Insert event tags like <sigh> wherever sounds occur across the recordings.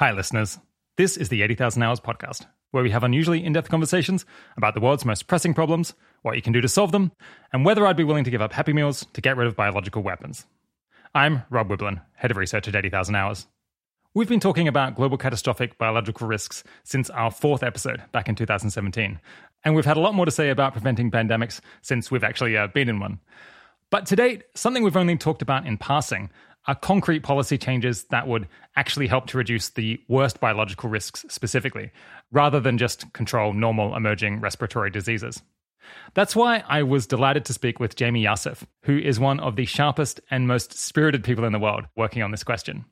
Hi, listeners. This is the 80,000 Hours podcast, where we have unusually in depth conversations about the world's most pressing problems, what you can do to solve them, and whether I'd be willing to give up Happy Meals to get rid of biological weapons. I'm Rob Wiblin, head of research at 80,000 Hours. We've been talking about global catastrophic biological risks since our fourth episode back in 2017, and we've had a lot more to say about preventing pandemics since we've actually uh, been in one. But to date, something we've only talked about in passing are concrete policy changes that would actually help to reduce the worst biological risks specifically, rather than just control normal emerging respiratory diseases. That's why I was delighted to speak with Jaime Yassif, who is one of the sharpest and most spirited people in the world working on this question.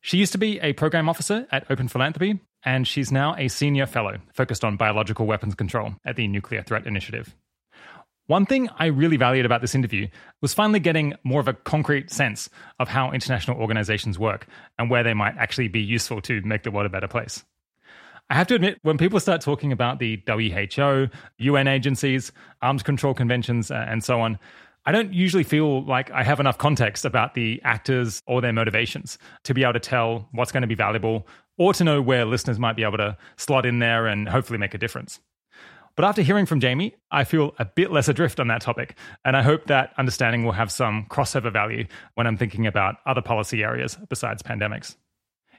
She used to be a program officer at Open Philanthropy, and she's now a senior fellow focused on biological weapons control at the Nuclear Threat Initiative. One thing I really valued about this interview was finally getting more of a concrete sense of how international organizations work and where they might actually be useful to make the world a better place. I have to admit, when people start talking about the WHO, UN agencies, arms control conventions, uh, and so on, I don't usually feel like I have enough context about the actors or their motivations to be able to tell what's going to be valuable or to know where listeners might be able to slot in there and hopefully make a difference. But after hearing from Jaime, I feel a bit less adrift on that topic, and I hope that understanding will have some crossover value when I'm thinking about other policy areas besides pandemics.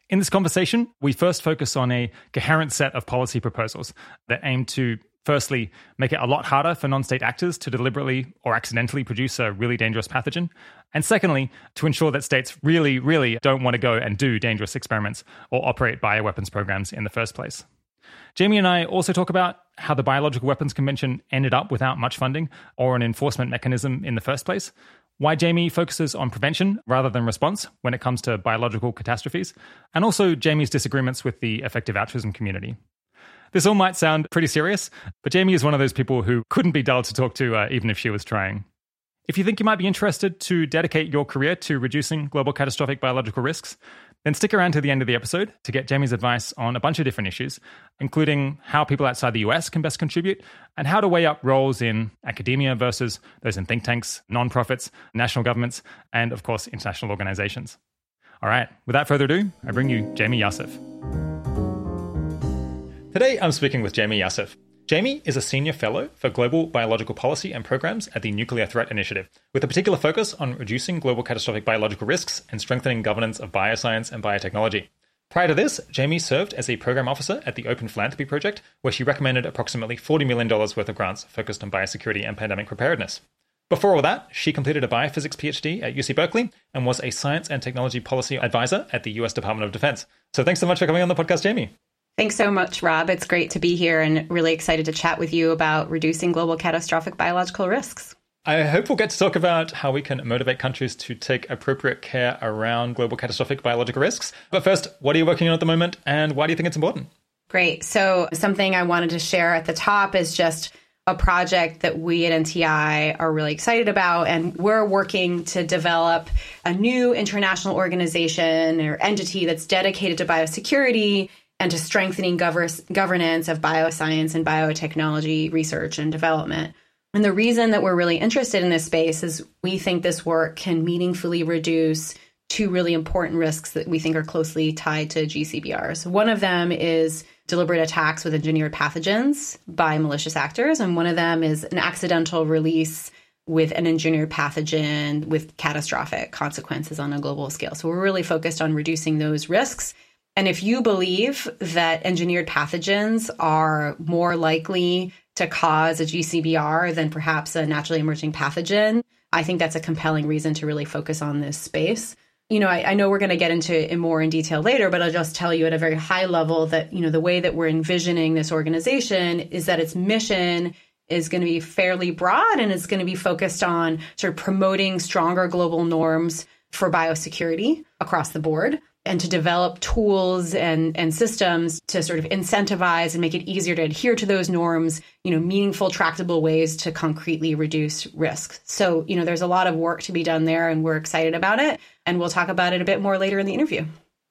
In this conversation, we first focus on a coherent set of policy proposals that aim to firstly make it a lot harder for non state actors to deliberately or accidentally produce a really dangerous pathogen, and secondly, to ensure that states really, really don't want to go and do dangerous experiments or operate bioweapons programs in the first place. Jaime and I also talk about how the Biological Weapons Convention ended up without much funding or an enforcement mechanism in the first place, why Jaime focuses on prevention rather than response when it comes to biological catastrophes, and also Jaime's disagreements with the effective altruism community. This all might sound pretty serious, but Jaime is one of those people who couldn't be dull to talk to uh, even if she was trying. If you think you might be interested to dedicate your career to reducing global catastrophic biological risks, then stick around to the end of the episode to get Jaime's advice on a bunch of different issues, including how people outside the US can best contribute and how to weigh up roles in academia versus those in think tanks, nonprofits, national governments, and of course, international organizations. All right, without further ado, I bring you Jaime Yassif. Today, I'm speaking with Jaime Yassif. Jaime is a senior fellow for global biological policy and programs at the Nuclear Threat Initiative, with a particular focus on reducing global catastrophic biological risks and strengthening governance of bioscience and biotechnology. Prior to this, Jaime served as a program officer at the Open Philanthropy Project, where she recommended approximately $40 million worth of grants focused on biosecurity and pandemic preparedness. Before all that, she completed a biophysics PhD at UC Berkeley and was a science and technology policy advisor at the US Department of Defense. So thanks so much for coming on the podcast, Jaime. Thanks so much, Rob. It's great to be here and really excited to chat with you about reducing global catastrophic biological risks. I hope we'll get to talk about how we can motivate countries to take appropriate care around global catastrophic biological risks. But first, what are you working on at the moment and why do you think it's important? Great. So, something I wanted to share at the top is just a project that we at NTI are really excited about. And we're working to develop a new international organization or entity that's dedicated to biosecurity and to strengthening gov- governance of bioscience and biotechnology research and development. And the reason that we're really interested in this space is we think this work can meaningfully reduce two really important risks that we think are closely tied to GCBRs. One of them is deliberate attacks with engineered pathogens by malicious actors, and one of them is an accidental release with an engineered pathogen with catastrophic consequences on a global scale. So we're really focused on reducing those risks and if you believe that engineered pathogens are more likely to cause a GCBR than perhaps a naturally emerging pathogen, I think that's a compelling reason to really focus on this space. You know, I, I know we're going to get into it more in detail later, but I'll just tell you at a very high level that, you know, the way that we're envisioning this organization is that its mission is going to be fairly broad and it's going to be focused on sort of promoting stronger global norms for biosecurity across the board and to develop tools and, and systems to sort of incentivize and make it easier to adhere to those norms, you know, meaningful, tractable ways to concretely reduce risk. So, you know, there's a lot of work to be done there and we're excited about it. And we'll talk about it a bit more later in the interview.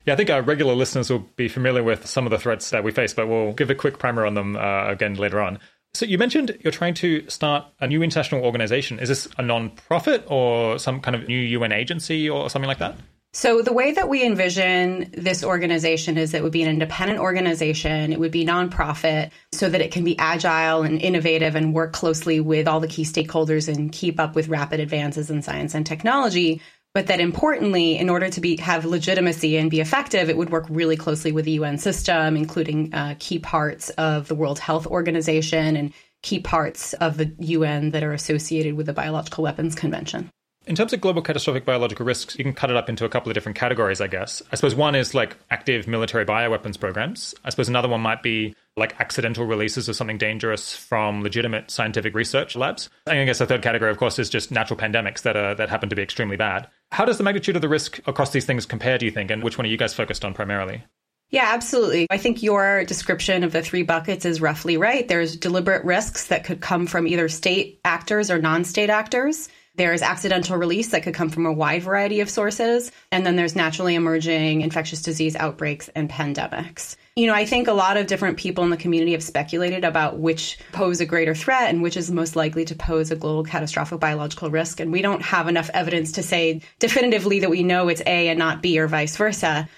Yeah, I think our regular listeners will be familiar with some of the threats that we face, but we'll give a quick primer on them uh, again later on. So you mentioned you're trying to start a new international organization. Is this a non-profit or some kind of new UN agency or something like that? So, the way that we envision this organization is it would be an independent organization, it would be nonprofit, so that it can be agile and innovative and work closely with all the key stakeholders and keep up with rapid advances in science and technology. But that importantly, in order to be have legitimacy and be effective, it would work really closely with the UN system, including uh, key parts of the World Health Organization and key parts of the UN that are associated with the Biological Weapons Convention. In terms of global catastrophic biological risks, you can cut it up into a couple of different categories, I guess. I suppose one is like active military bioweapons programs. I suppose another one might be like accidental releases of something dangerous from legitimate scientific research labs. And I guess the third category, of course, is just natural pandemics that are that happen to be extremely bad. How does the magnitude of the risk across these things compare, do you think, and which one are you guys focused on primarily? Yeah, absolutely. I think your description of the three buckets is roughly right. There's deliberate risks that could come from either state actors or non state actors. There's accidental release that could come from a wide variety of sources. And then there's naturally emerging infectious disease outbreaks and pandemics. You know, I think a lot of different people in the community have speculated about which pose a greater threat and which is most likely to pose a global catastrophic biological risk. And we don't have enough evidence to say definitively that we know it's A and not B or vice versa.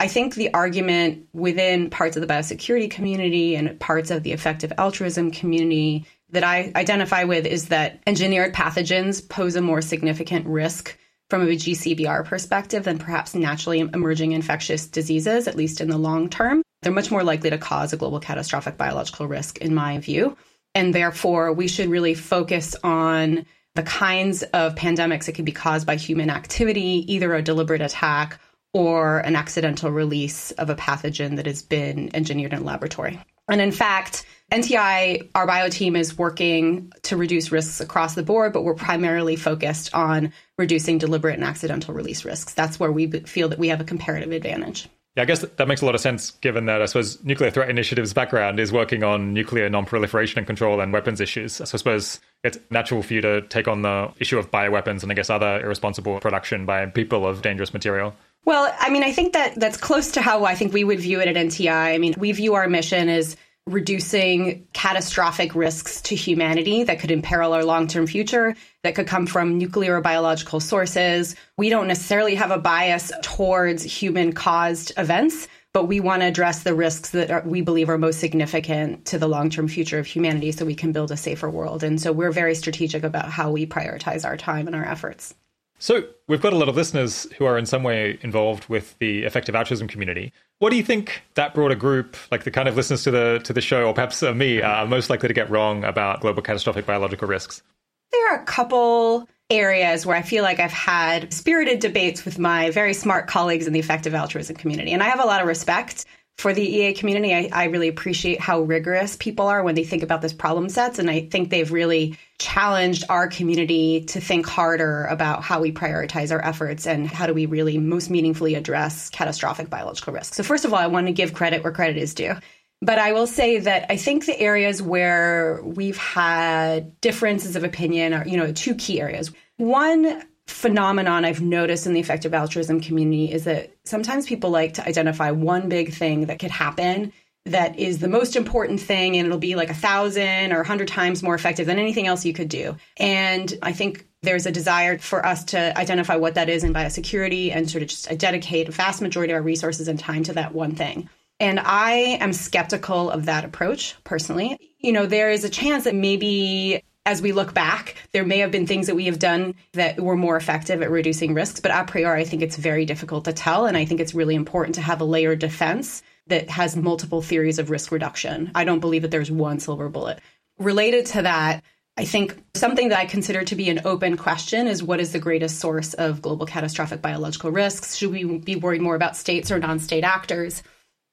I think the argument within parts of the biosecurity community and parts of the effective altruism community that I identify with is that engineered pathogens pose a more significant risk from a GCBR perspective than perhaps naturally emerging infectious diseases, at least in the long term. They're much more likely to cause a global catastrophic biological risk, in my view. And therefore, we should really focus on the kinds of pandemics that could be caused by human activity, either a deliberate attack or an accidental release of a pathogen that has been engineered in a laboratory. And in fact, NTI, our bio team is working to reduce risks across the board, but we're primarily focused on reducing deliberate and accidental release risks. That's where we feel that we have a comparative advantage. Yeah, I guess that makes a lot of sense given that I suppose Nuclear Threat Initiative's background is working on nuclear non-proliferation and control and weapons issues. So I suppose it's natural for you to take on the issue of bioweapons and I guess other irresponsible production by people of dangerous material. Well, I mean, I think that that's close to how I think we would view it at NTI. I mean, we view our mission as reducing catastrophic risks to humanity that could imperil our long term future, that could come from nuclear or biological sources. We don't necessarily have a bias towards human caused events, but we want to address the risks that are, we believe are most significant to the long term future of humanity so we can build a safer world. And so we're very strategic about how we prioritize our time and our efforts. So, we've got a lot of listeners who are in some way involved with the effective altruism community. What do you think that broader group, like the kind of listeners to the to the show, or perhaps uh, me, are most likely to get wrong about global catastrophic biological risks? There are a couple areas where I feel like I've had spirited debates with my very smart colleagues in the effective altruism community, and I have a lot of respect for the EA community, I, I, really appreciate how rigorous people are when they think about this problem sets. And I think they've really challenged our community to think harder about how we prioritize our efforts and how do we really most meaningfully address catastrophic biological risks. So, first of all, I want to give credit where credit is due. But I will say that I think the areas where we've had differences of opinion are, you know, two key areas. One, phenomenon I've noticed in the effective altruism community is that sometimes people like to identify one big thing that could happen that is the most important thing and it'll be like a thousand or a hundred times more effective than anything else you could do. And I think there's a desire for us to identify what that is in biosecurity and sort of just dedicate a vast majority of our resources and time to that one thing. And I am skeptical of that approach personally. You know, there is a chance that maybe as we look back, there may have been things that we have done that were more effective at reducing risks, but a priori, I think it's very difficult to tell. And I think it's really important to have a layered defense that has multiple theories of risk reduction. I don't believe that there's one silver bullet. Related to that, I think something that I consider to be an open question is what is the greatest source of global catastrophic biological risks? Should we be worried more about states or non state actors?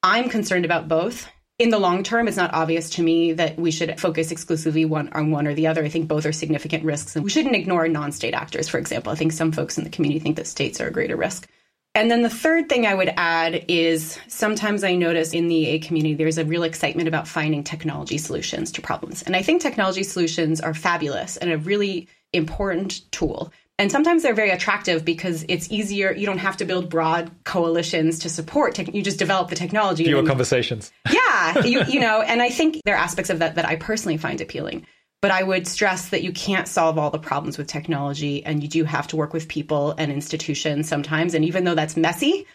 I'm concerned about both in the long term, it's not obvious to me that we should focus exclusively one on one or the other. I think both are significant risks, and we shouldn't ignore non-state actors. For example, I think some folks in the community think that states are a greater risk. And then the third thing I would add is sometimes I notice in the EA community there's a real excitement about finding technology solutions to problems. And I think technology solutions are fabulous and a really important tool. And sometimes they're very attractive because it's easier. You don't have to build broad coalitions to support. Te- you just develop the technology. Fewer conversations. <laughs> Yeah, you, you know, and I think there are aspects of that that I personally find appealing. But I would stress that you can't solve all the problems with technology, and you do have to work with people and institutions sometimes. And even though that's messy,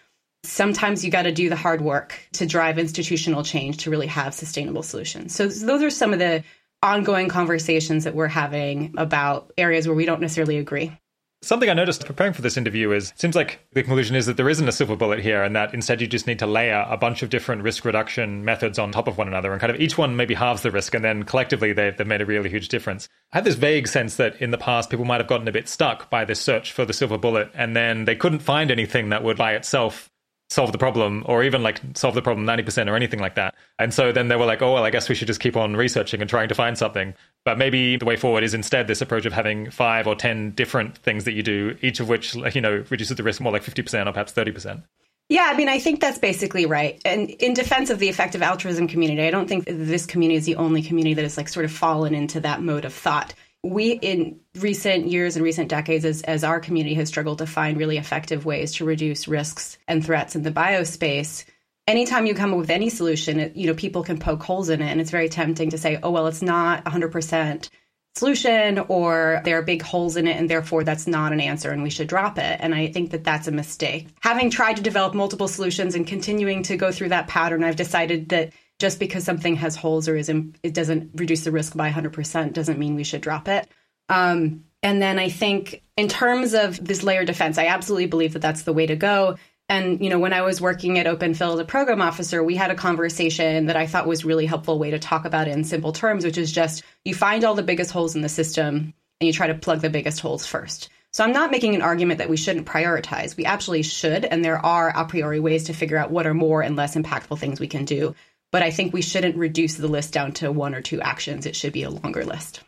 sometimes you got to do the hard work to drive institutional change to really have sustainable solutions. So, those are some of the ongoing conversations that we're having about areas where we don't necessarily agree. Something I noticed preparing for this interview is it seems like the conclusion is that there isn't a silver bullet here, and that instead you just need to layer a bunch of different risk reduction methods on top of one another, and kind of each one maybe halves the risk, and then collectively they've, they've made a really huge difference. I had this vague sense that in the past people might have gotten a bit stuck by this search for the silver bullet, and then they couldn't find anything that would by itself solve the problem or even like solve the problem 90% or anything like that. And so then they were like, oh, well, I guess we should just keep on researching and trying to find something. But maybe the way forward is instead this approach of having five or 10 different things that you do, each of which, you know, reduces the risk more like 50% or perhaps 30%. Yeah, I mean, I think that's basically right. And in defense of the effective altruism community, I don't think this community is the only community that has like sort of fallen into that mode of thought we in recent years and recent decades as, as our community has struggled to find really effective ways to reduce risks and threats in the biospace anytime you come up with any solution it, you know people can poke holes in it. And it's very tempting to say oh well it's not 100% solution or there are big holes in it and therefore that's not an answer and we should drop it. And i think that that's a mistake. Having tried to develop multiple solutions and continuing to go through that pattern i've decided that just because something has holes or is in, it doesn't reduce the risk by 100% doesn't mean we should drop it. Um, and then I think in terms of this layer defense, I absolutely believe that that's the way to go. And you know, when I was working at Open Phil as a program officer, we had a conversation that I thought was really helpful way to talk about it in simple terms, which is just you find all the biggest holes in the system and you try to plug the biggest holes first. So I'm not making an argument that we shouldn't prioritize. We absolutely should, and there are a priori ways to figure out what are more and less impactful things we can do. But I think we shouldn't reduce the list down to one or two actions. It should be a longer list.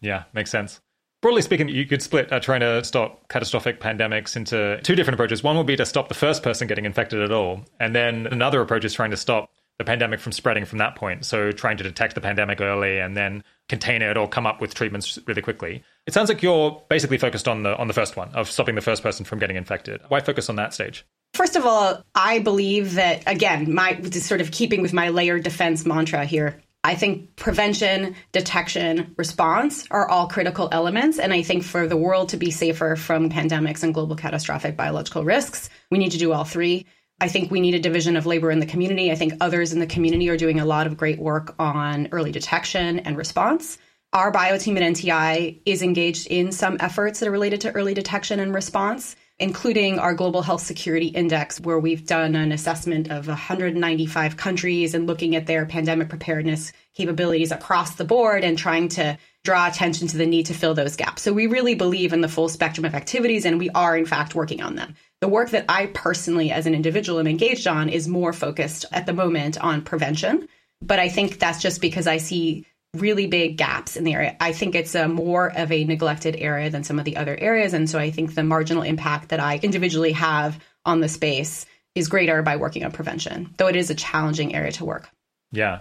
Yeah, makes sense. Broadly speaking, you could split uh, trying to stop catastrophic pandemics into two different approaches. One would be to stop the first person getting infected at all. And then another approach is trying to stop the pandemic from spreading from that point. So trying to detect the pandemic early and then contain it or come up with treatments really quickly. It sounds like you're basically focused on the on the first one of stopping the first person from getting infected. Why focus on that stage? First of all, I believe that again, my sort of keeping with my layered defense mantra here. I think prevention, detection, response are all critical elements. And I think for the world to be safer from pandemics and global catastrophic biological risks, we need to do all three. I think we need a division of labor in the community. I think others in the community are doing a lot of great work on early detection and response. Our bio team at NTI is engaged in some efforts that are related to early detection and response including our Global Health Security Index, where we've done an assessment of 195 countries and looking at their pandemic preparedness capabilities across the board and trying to draw attention to the need to fill those gaps. So we really believe in the full spectrum of activities, and we are, in fact, working on them. The work that I personally, as an individual, am engaged on is more focused at the moment on prevention. But I think that's just because I see really big gaps in the area. I think it's a more of a neglected area than some of the other areas. And so I think the marginal impact that I individually have on the space is greater by working on prevention, though it is a challenging area to work. Yeah.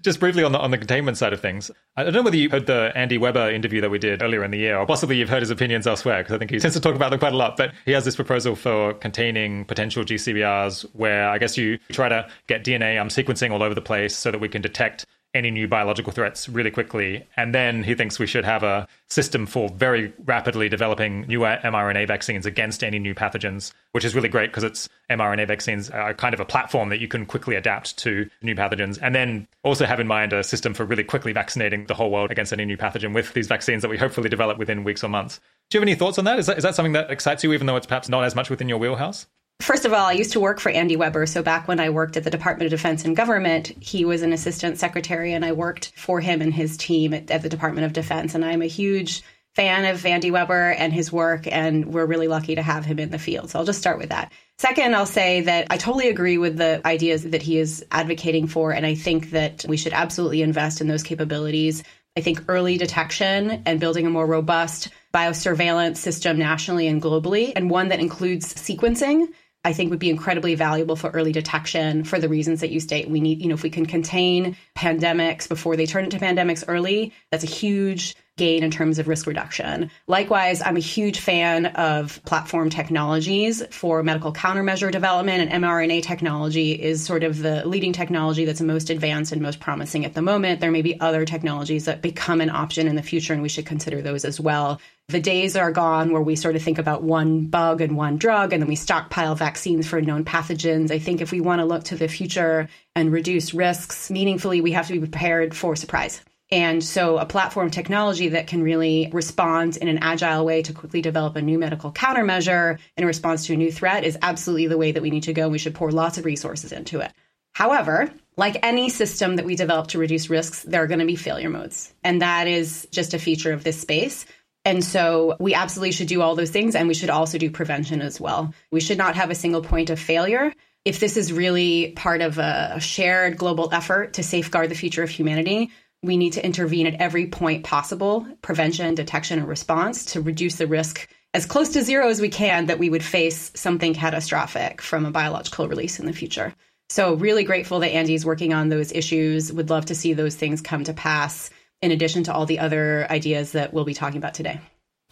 Just briefly on the on the containment side of things, I don't know whether you heard the Andy Weber interview that we did earlier in the year, or possibly you've heard his opinions elsewhere, because I think he tends to talk about them quite a lot. But he has this proposal for containing potential GCBRs, where I guess you try to get DNA um, sequencing all over the place so that we can detect any new biological threats really quickly. And then he thinks we should have a system for very rapidly developing new uh, mRNA vaccines against any new pathogens, which is really great because it's mRNA vaccines are kind of a platform that you can quickly adapt to new pathogens. And then also have in mind a system for really quickly vaccinating the whole world against any new pathogen with these vaccines that we hopefully develop within weeks or months. Do you have any thoughts on that? Is that, is that something that excites you, even though it's perhaps not as much within your wheelhouse? First of all, I used to work for Andy Weber. So back when I worked at the Department of Defense and Government, he was an assistant secretary, and I worked for him and his team at, at the Department of Defense. And I'm a huge fan of Andy Weber and his work, and we're really lucky to have him in the field. So I'll just start with that. Second, I'll say that I totally agree with the ideas that he is advocating for, and I think that we should absolutely invest in those capabilities. I think early detection and building a more robust biosurveillance system nationally and globally, and one that includes sequencing I think would be incredibly valuable for early detection for the reasons that you state. We need, you know, if we can contain pandemics before they turn into pandemics early, that's a huge gain in terms of risk reduction. Likewise, I'm a huge fan of platform technologies for medical countermeasure development, and mRNA technology is sort of the leading technology that's most advanced and most promising at the moment. There may be other technologies that become an option in the future, and we should consider those as well. The days are gone where we sort of think about one bug and one drug, and then we stockpile vaccines for known pathogens. I think if we want to look to the future and reduce risks meaningfully, we have to be prepared for surprise. And so, a platform technology that can really respond in an agile way to quickly develop a new medical countermeasure in response to a new threat is absolutely the way that we need to go. We should pour lots of resources into it. However, like any system that we develop to reduce risks, there are going to be failure modes. And that is just a feature of this space. And so we absolutely should do all those things. And we should also do prevention as well. We should not have a single point of failure. If this is really part of a shared global effort to safeguard the future of humanity, we need to intervene at every point possible prevention, detection, and response to reduce the risk as close to zero as we can that we would face something catastrophic from a biological release in the future. So, really grateful that Andy's working on those issues. Would love to see those things come to pass, in addition to all the other ideas that we'll be talking about today.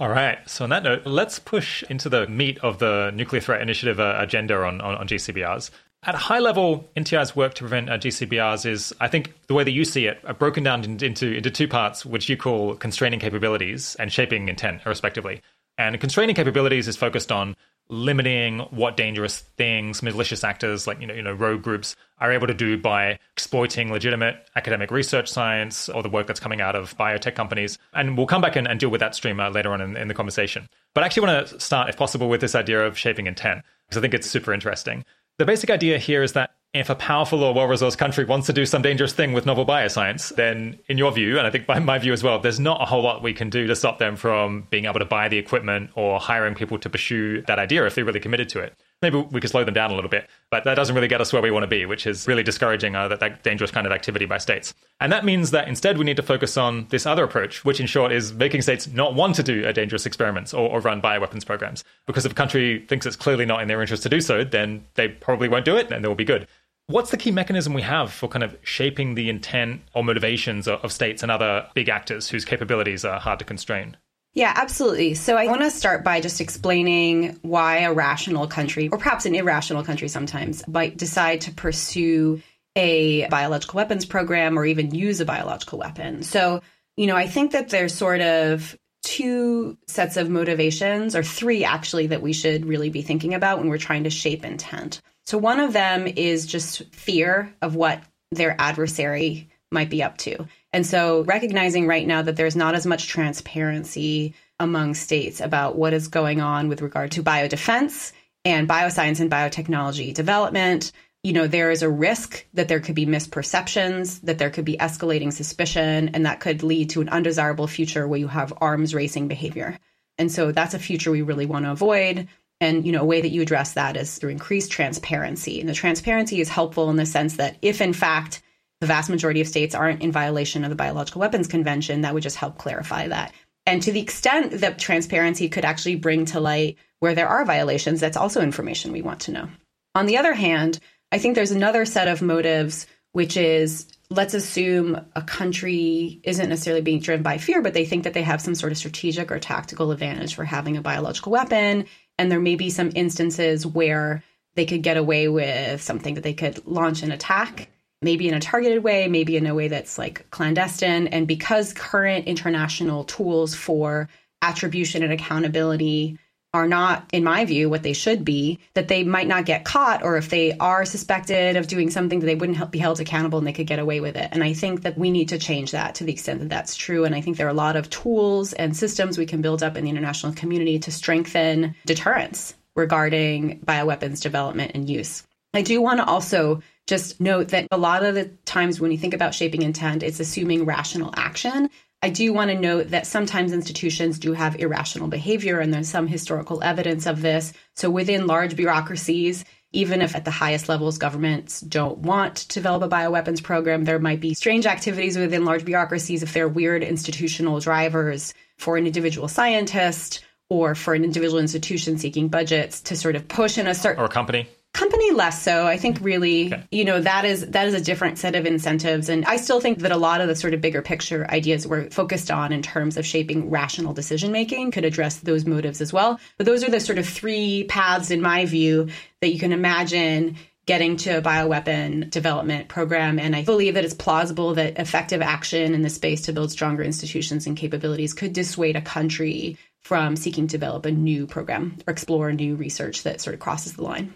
All right. So, on that note, let's push into the meat of the Nuclear Threat Initiative uh, agenda on, on, on GCBRs. At a high level, NTI's work to prevent uh, GCBRs is, I think, the way that you see it, uh, broken down into, into two parts, which you call constraining capabilities and shaping intent, respectively. And constraining capabilities is focused on limiting what dangerous things malicious actors like you know you know rogue groups are able to do by exploiting legitimate academic research science or the work that's coming out of biotech companies. And we'll come back and, and deal with that stream uh, later on in, in the conversation. But i actually want to start if possible with this idea of shaping intent because i think it's super interesting the basic idea here is that if a powerful or well resourced country wants to do some dangerous thing with novel bioscience, then in your view, and I think by my view as well, there's not a whole lot we can do to stop them from being able to buy the equipment or hiring people to pursue that idea if they're really committed to it maybe we could slow them down a little bit. But that doesn't really get us where we want to be, which is really discouraging uh, that, that dangerous kind of activity by states. And that means that instead we need to focus on this other approach, which in short is making states not want to do dangerous experiments or, or run bioweapons programs. Because if a country thinks it's clearly not in their interest to do so, then they probably won't do it and they will be good. What's the key mechanism we have for kind of shaping the intent or motivations of states and other big actors whose capabilities are hard to constrain? Yeah, absolutely. So I want to start by just explaining why a rational country, or perhaps an irrational country sometimes, might decide to pursue a biological weapons program or even use a biological weapon. So, you know, I think that there's sort of two sets of motivations, or three actually, that we should really be thinking about when we're trying to shape intent. So, one of them is just fear of what their adversary might be up to. And so recognizing right now that there's not as much transparency among states about what is going on with regard to biodefense and bioscience and biotechnology development, you know, there is a risk that there could be misperceptions, that there could be escalating suspicion, and that could lead to an undesirable future where you have arms racing behavior. And so that's a future we really want to avoid. And you know, a way that you address that is through increased transparency. And the transparency is helpful in the sense that if in fact the vast majority of states aren't in violation of the Biological Weapons Convention, that would just help clarify that. And to the extent that transparency could actually bring to light where there are violations, that's also information we want to know. On the other hand, I think there's another set of motives, which is let's assume a country isn't necessarily being driven by fear, but they think that they have some sort of strategic or tactical advantage for having a biological weapon. And there may be some instances where they could get away with something that they could launch an attack maybe in a targeted way, maybe in a way that's like clandestine. And because current international tools for attribution and accountability are not, in my view, what they should be, that they might not get caught, or if they are suspected of doing something, that they wouldn't be held accountable and they could get away with it. And I think that we need to change that to the extent that that's true. And I think there are a lot of tools and systems we can build up in the international community to strengthen deterrence regarding bioweapons development and use. I do want to also just note that a lot of the times when you think about shaping intent, it's assuming rational action. I do want to note that sometimes institutions do have irrational behavior, and there's some historical evidence of this. So, within large bureaucracies, even if at the highest levels governments don't want to develop a bioweapons program, there might be strange activities within large bureaucracies if they're weird institutional drivers for an individual scientist or for an individual institution seeking budgets to sort of push in a certain or a company company less so i think mm-hmm. really okay. you know that is that is a different set of incentives and i still think that a lot of the sort of bigger picture ideas we're focused on in terms of shaping rational decision making could address those motives as well but those are the sort of three paths in my view that you can imagine getting to a bioweapon development program. And I believe that it's plausible that effective action in the space to build stronger institutions and capabilities could dissuade a country from seeking to develop a new program or explore new research that sort of crosses the line.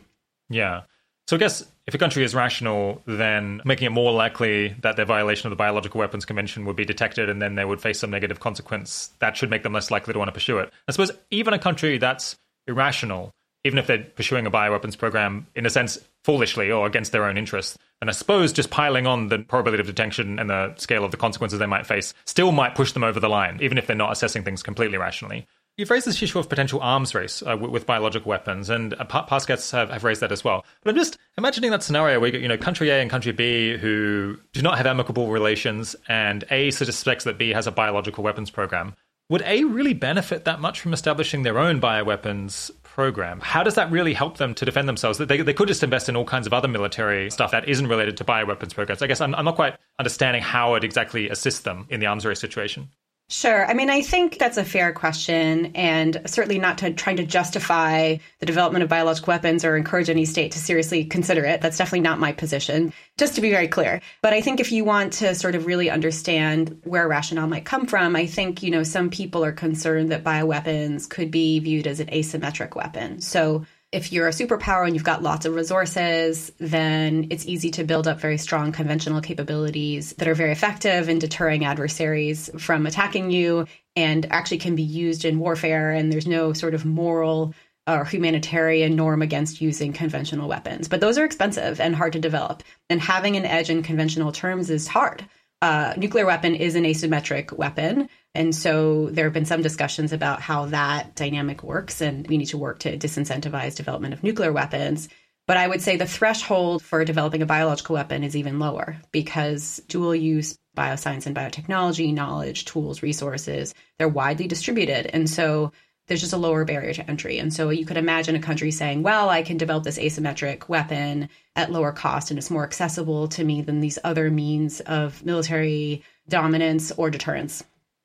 Yeah. So I guess if a country is rational, then making it more likely that their violation of the Biological Weapons Convention would be detected and then they would face some negative consequence, that should make them less likely to want to pursue it. I suppose even a country that's irrational even if they're pursuing a bioweapons program in a sense foolishly or against their own interests. And I suppose just piling on the probability of detection and the scale of the consequences they might face still might push them over the line, even if they're not assessing things completely rationally. You've raised this issue of potential arms race uh, with, biological weapons, and uh, past guests have, have raised that as well. But I'm just imagining that scenario where you get, you know, country A and country B who do not have amicable relations, and A suspects that B has a biological weapons program. Would A really benefit that much from establishing their own bioweapons program. How does that really help them to defend themselves? They, they could just invest in all kinds of other military stuff that isn't related to bioweapons programs. I guess I'm, I'm not quite understanding how it exactly assists them in the arms race situation. Sure. I mean, I think that's a fair question, and certainly not to trying to justify the development of biological weapons or encourage any state to seriously consider it. That's definitely not my position, just to be very clear. But I think if you want to sort of really understand where rationale might come from, I think, you know, some people are concerned that bioweapons could be viewed as an asymmetric weapon. So if you're a superpower and you've got lots of resources, then it's easy to build up very strong conventional capabilities that are very effective in deterring adversaries from attacking you and actually can be used in warfare. And there's no sort of moral or humanitarian norm against using conventional weapons. But those are expensive and hard to develop. And having an edge in conventional terms is hard. A nuclear weapon is an asymmetric weapon. And so there have been some discussions about how that dynamic works, and we need to work to disincentivize development of nuclear weapons. But I would say the threshold for developing a biological weapon is even lower because dual use bioscience and biotechnology, knowledge, tools, resources, they're widely distributed. And so there's just a lower barrier to entry. And so you could imagine a country saying, well, I can develop this asymmetric weapon at lower cost and it's more accessible to me than these other means of military dominance or deterrence.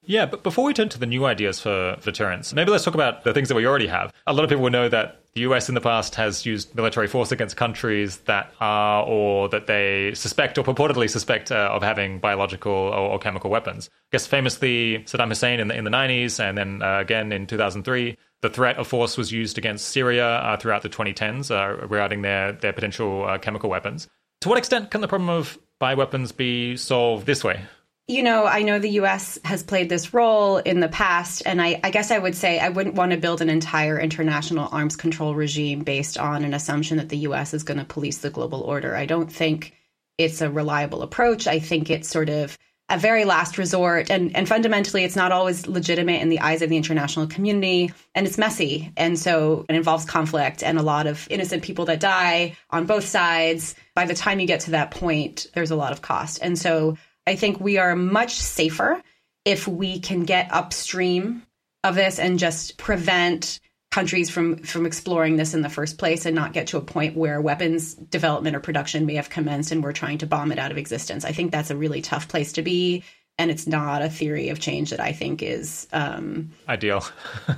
Yeah, but before we turn to the new ideas for deterrence, maybe let's talk about the things that we already have. A lot of people will know that the US in the past has used military force against countries that are or that they suspect or purportedly suspect uh, of having biological or, or, chemical weapons. I guess famously Saddam Hussein in the, in the 90s and then uh, again in 2003. The threat of force was used against Syria uh, throughout the 2010s uh, regarding their, their potential uh, chemical weapons. To what extent can the problem of bioweapons be solved this way? You know, I know the US has played this role in the past, and I, I, guess I would say I wouldn't want to build an entire international arms control regime based on an assumption that the US is going to police the global order. I don't think it's a reliable approach. I think it's sort of a very last resort, and, and fundamentally, it's not always legitimate in the eyes of the international community, and it's messy. And so it involves conflict and a lot of innocent people that die on both sides. By the time you get to that point, there's a lot of cost. And so I think we are much safer if we can get upstream of this and just prevent countries from from exploring this in the first place and not get to a point where weapons development or production may have commenced and we're trying to bomb it out of existence. I think that's a really tough place to be, and it's not a theory of change that I think is um, ideal.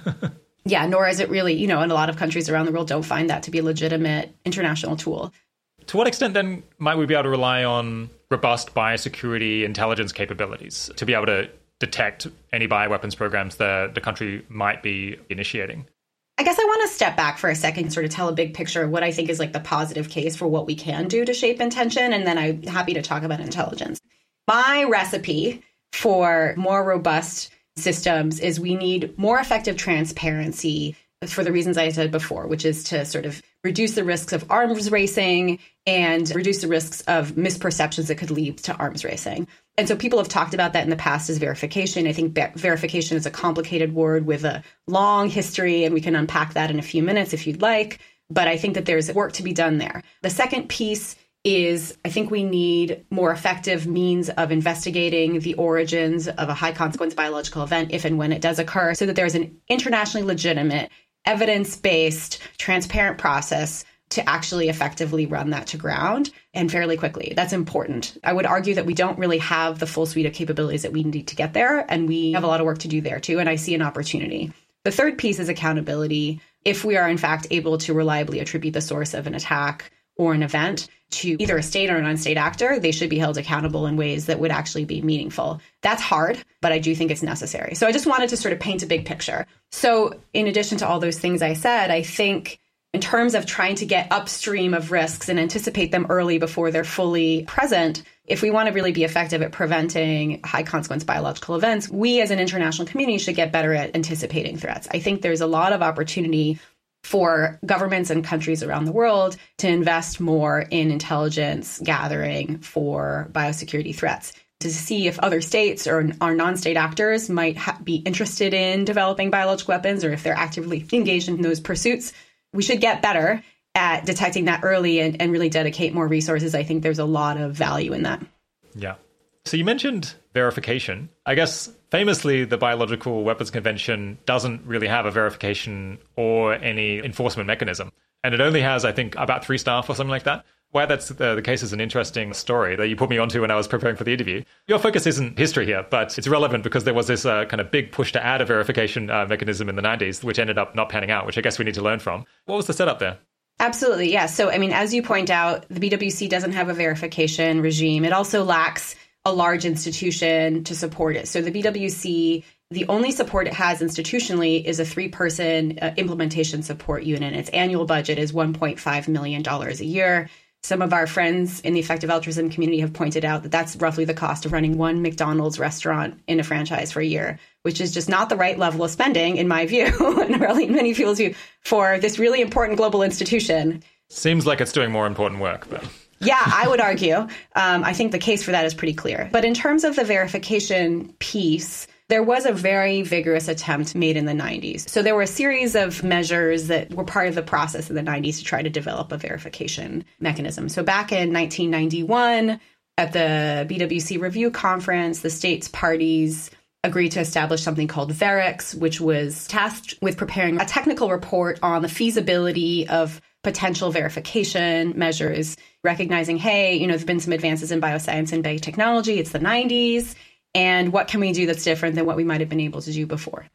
<laughs> yeah, nor is it really, you know, and a lot of countries around the world don't find that to be a legitimate international tool. To what extent then might we be able to rely on robust biosecurity intelligence capabilities to be able to detect any bioweapons programs that the country might be initiating. I guess I want to step back for a second, sort of tell a big picture of what I think is like the positive case for what we can do to shape intention, and then I'm happy to talk about intelligence. My recipe for more robust systems is we need more effective transparency for the reasons I said before, which is to sort of reduce the risks of arms racing and reduce the risks of misperceptions that could lead to arms racing. And so people have talked about that in the past as verification. I think verification is a complicated word with a long history, and we can unpack that in a few minutes if you'd like. But I think that there's work to be done there. The second piece is I think we need more effective means of investigating the origins of a high consequence biological event if and when it does occur so that there's an internationally legitimate evidence based, transparent process to actually effectively run that to ground and fairly quickly. That's important. I would argue that we don't really have the full suite of capabilities that we need to get there, and we have a lot of work to do there too. And I see an opportunity. The third piece is accountability. If we are, in fact, able to reliably attribute the source of an attack or an event to either a state or an unstate actor, they should be held accountable in ways that would actually be meaningful. That's hard, but I do think it's necessary. So I just wanted to sort of paint a big picture. So, in addition to all those things I said, I think in terms of trying to get upstream of risks and anticipate them early before they're fully present, if we want to really be effective at preventing high consequence biological events, we as an international community should get better at anticipating threats. I think there's a lot of opportunity for governments and countries around the world to invest more in intelligence gathering for biosecurity threats to see if other states or our non-state actors might ha- be interested in developing biological weapons or if they're actively engaged in those pursuits we should get better at detecting that early and, and really dedicate more resources. I think there's a lot of value in that. Yeah. So you mentioned verification. I guess famously, the Biological Weapons Convention doesn't really have a verification or any enforcement mechanism. And it only has, I think, about three staff or something like that. Why that's the, the, case is an interesting story that you put me onto when I was preparing for the interview. Your focus isn't history here, but it's relevant because there was this uh, kind of big push to add a verification uh, mechanism in the 90s, which ended up not panning out, which I guess we need to learn from. What was the setup there? Absolutely, yeah. So, I mean, as you point out, the BWC doesn't have a verification regime. It also lacks a large institution to support it. So, the BWC the only support it has institutionally is a three person uh, implementation support unit. Its annual budget is $1.5 million a year. Some of our friends in the effective altruism community have pointed out that that's roughly the cost of running one McDonald's restaurant in a franchise for a year, which is just not the right level of spending, in my view, <laughs> and really in many people's view, for this really important global institution. Seems like it's doing more important work, but. <laughs> yeah, I would argue. Um, I think the case for that is pretty clear. But in terms of the verification piece, there was a very vigorous attempt made in the 90s. So there were a series of measures that were part of the process in the 90s to try to develop a verification mechanism. So back in 1991, at the BWC Review Conference, the states parties agreed to establish something called VEREX, which was tasked with preparing a technical report on the feasibility of potential verification measures, recognizing, hey, you know, there's been some advances in bioscience and biotechnology. It's the 90s and what can we do that's different than what we might have been able to do before.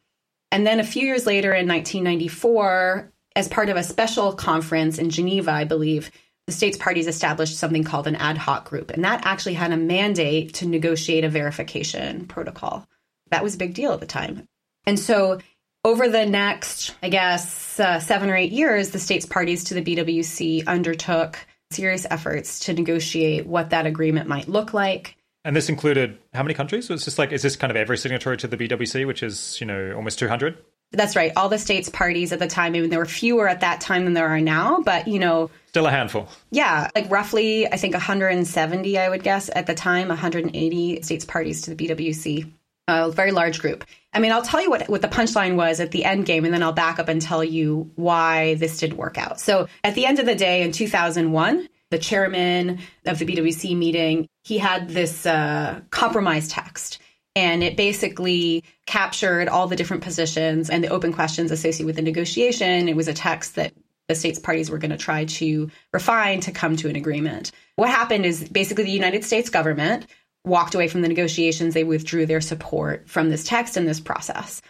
And then a few years later in 1994, as part of a special conference in Geneva, I believe, the states parties established something called an ad hoc group. And that actually had a mandate to negotiate a verification protocol. That was a big deal at the time. And so over the next, I guess, uh, seven or eight years, the states parties to the BWC undertook serious efforts to negotiate what that agreement might look like and this included how many countries? So it's just like, is this kind of every signatory to the BWC, which is, you know, almost 200? That's right. All the states parties at the time, even there were fewer at that time than there are now, but, you know, still a handful. Yeah, like roughly, I think 170, I would guess, at the time, 180 states parties to the BWC. A very large group. I mean, I'll tell you what, what the punchline was at the end game, and then I'll back up and tell you why this did work out. So, at the end of the day in 2001, the chairman of the BWC meeting, he had this uh, compromise text. And it basically captured all the different positions and the open questions associated with the negotiation. It was a text that the states parties were going to try to refine to come to an agreement. What happened is basically the United States government walked away from the negotiations. They withdrew their support from this text and this process.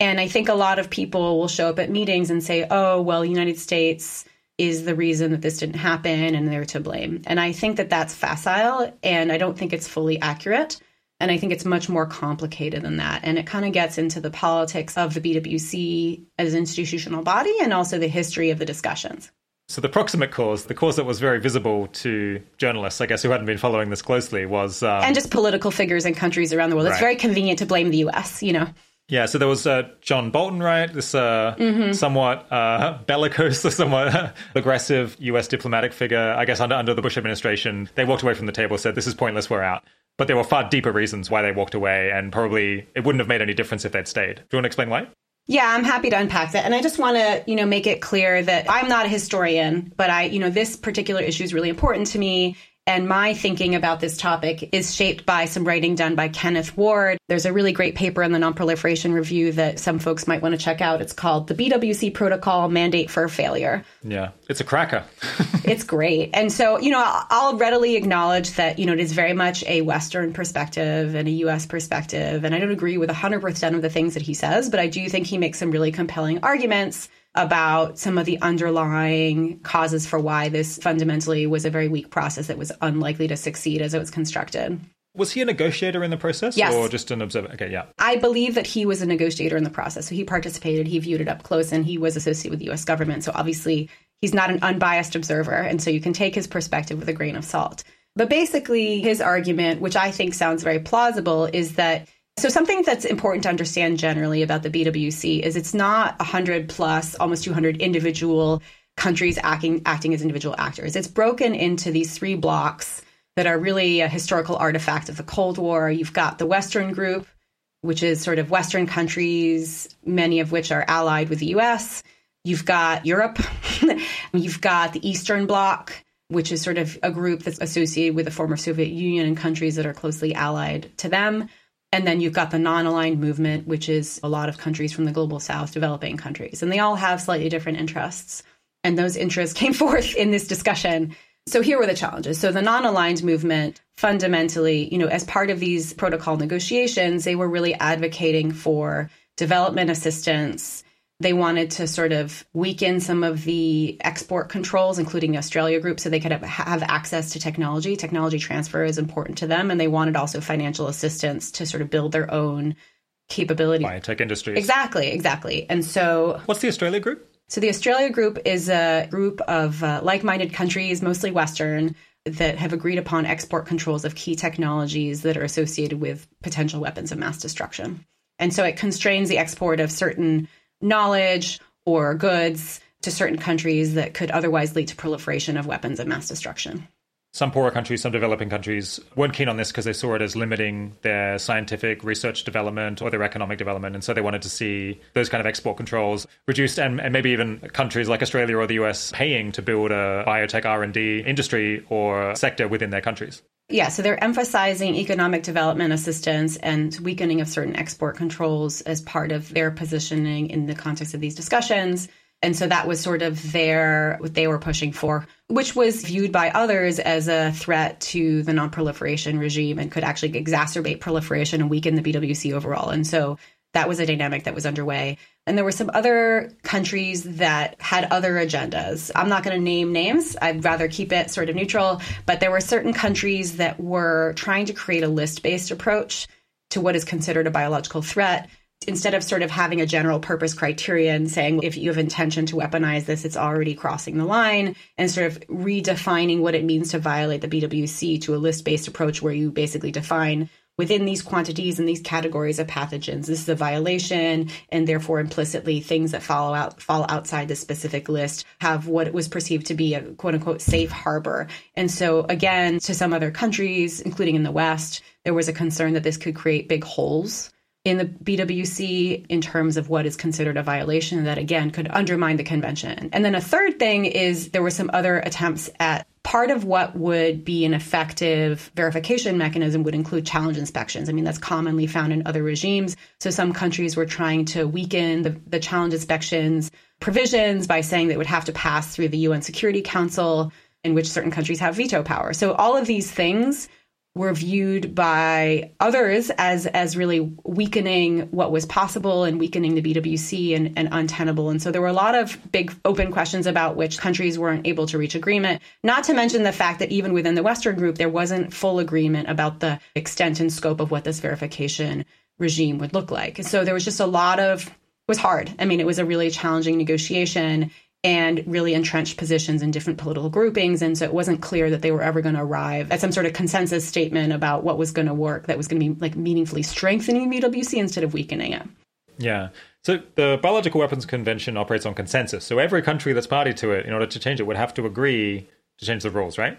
And I think a lot of people will show up at meetings and say, oh, well, United States is the reason that this didn't happen and they're to blame. And I think that that's facile and I don't think it's fully accurate. And I think it's much more complicated than that. And it kind of gets into the politics of the BWC as an institutional body and also the history of the discussions. So the proximate cause, the cause that was very visible to journalists, I guess, who hadn't been following this closely, was um, and just political figures in countries around the world. Right. It's very convenient to blame the U.S. You know. Yeah, so there was uh, John Bolton, right? This uh, mm-hmm. somewhat uh, <laughs> bellicose, <laughs> somewhat <laughs> aggressive U.S. diplomatic figure. I guess under under the Bush administration, they walked away from the table, said, "This is pointless. We're out." But there were far deeper reasons why they walked away, and probably it wouldn't have made any difference if they'd stayed. Do you want to explain why? Yeah, I'm happy to unpack that. And I just want to, you know, make it clear that I'm not a historian, but I, you know, this particular issue is really important to me And my thinking about this topic is shaped by some writing done by Kenneth Ward. There's a really great paper in the Nonproliferation Review that some folks might want to check out. It's called The BWC Protocol Mandate for Failure. Yeah, it's a cracker. <laughs> it's great. And so, you know, I'll readily acknowledge that, you know, it is very much a Western perspective and a U.S. perspective. And I don't agree with 100% of the things that he says, but I do think he makes some really compelling arguments about some of the underlying causes for why this fundamentally was a very weak process that was unlikely to succeed as it was constructed. Was he a negotiator in the process yes. or just an observer? Okay, yeah. I believe that he was a negotiator in the process. So he participated, he viewed it up close, and he was associated with the US government. So obviously, he's not an unbiased observer. And so you can take his perspective with a grain of salt. But basically, his argument, which I think sounds very plausible, is that so, something that's important to understand generally about the BWC is it's not 100 plus, almost 200 individual countries acting, acting as individual actors. It's broken into these three blocks that are really a historical artifact of the Cold War. You've got the Western group, which is sort of Western countries, many of which are allied with the US. You've got Europe. <laughs> You've got the Eastern Bloc, which is sort of a group that's associated with the former Soviet Union and countries that are closely allied to them. And then you've got the non aligned movement, which is a lot of countries from the global south, developing countries. And they all have slightly different interests. And those interests <laughs> came forth in this discussion. So here were the challenges. So the non aligned movement fundamentally, you know, as part of these protocol negotiations, they were really advocating for development assistance they wanted to sort of weaken some of the export controls, including the Australia group, so they could have, have, access to technology. Technology transfer is important to them. And they wanted also financial assistance to sort of build their own capability. Biotech industries. Exactly, exactly. And so. What's the Australia group? So the Australia group is a group of uh, like minded countries, mostly Western, that have agreed upon export controls of key technologies that are associated with potential weapons of mass destruction. And so it constrains the export of certain knowledge or goods to certain countries that could otherwise lead to proliferation of weapons of mass destruction. Some poorer countries, some developing countries weren't keen on this because they saw it as limiting their scientific research development or their economic development. And so they wanted to see those kind of export controls reduced and, and maybe even countries like Australia or the US paying to build a biotech R&D industry or sector within their countries. Yeah, so they're emphasizing economic development assistance and weakening of certain export controls as part of their positioning in the context of these discussions. And so that was sort of their what they were pushing for, which was viewed by others as a threat to the non-proliferation regime and could actually exacerbate proliferation and weaken the BWC overall. And so that was a dynamic that was underway. And there were some other countries that had other agendas. I'm not going to name names. I'd rather keep it sort of neutral. But there were certain countries that were trying to create a list based approach to what is considered a biological threat. Instead of sort of having a general purpose criteria and saying if you have intention to weaponize this, it's already crossing the line, and sort of redefining what it means to violate the BWC to a list based approach where you basically define within these quantities and these categories of pathogens. This is a violation, and therefore implicitly things that follow out fall outside the specific list have what was perceived to be a quote unquote safe harbor. And so again, to some other countries, including in the West, there was a concern that this could create big holes in the BWC in terms of what is considered a violation that again could undermine the convention. And then a third thing is there were some other attempts at part of what would be an effective verification mechanism would include challenge inspections. I mean, that's commonly found in other regimes. So some countries were trying to weaken the, the challenge inspections provisions by saying they would have to pass through the UN Security Council, in which certain countries have veto power. So all of these things were viewed by others as as really weakening what was possible and weakening the BWC and, and untenable. And so there were a lot of big open questions about which countries weren't able to reach agreement. Not to mention the fact that even within the Western group, there wasn't full agreement about the extent and scope of what this verification regime would look like. So there was just a lot of it was hard. I mean, it was a really challenging negotiation and really entrenched positions in different political groupings. And so it wasn't clear that they were ever going to arrive at some sort of consensus statement about what was going to work that was going to be like meaningfully strengthening BWC instead of weakening it. Yeah. So the Biological Weapons Convention operates on consensus. So every country that's party to it, in order to change it, would have to agree to change the rules, right?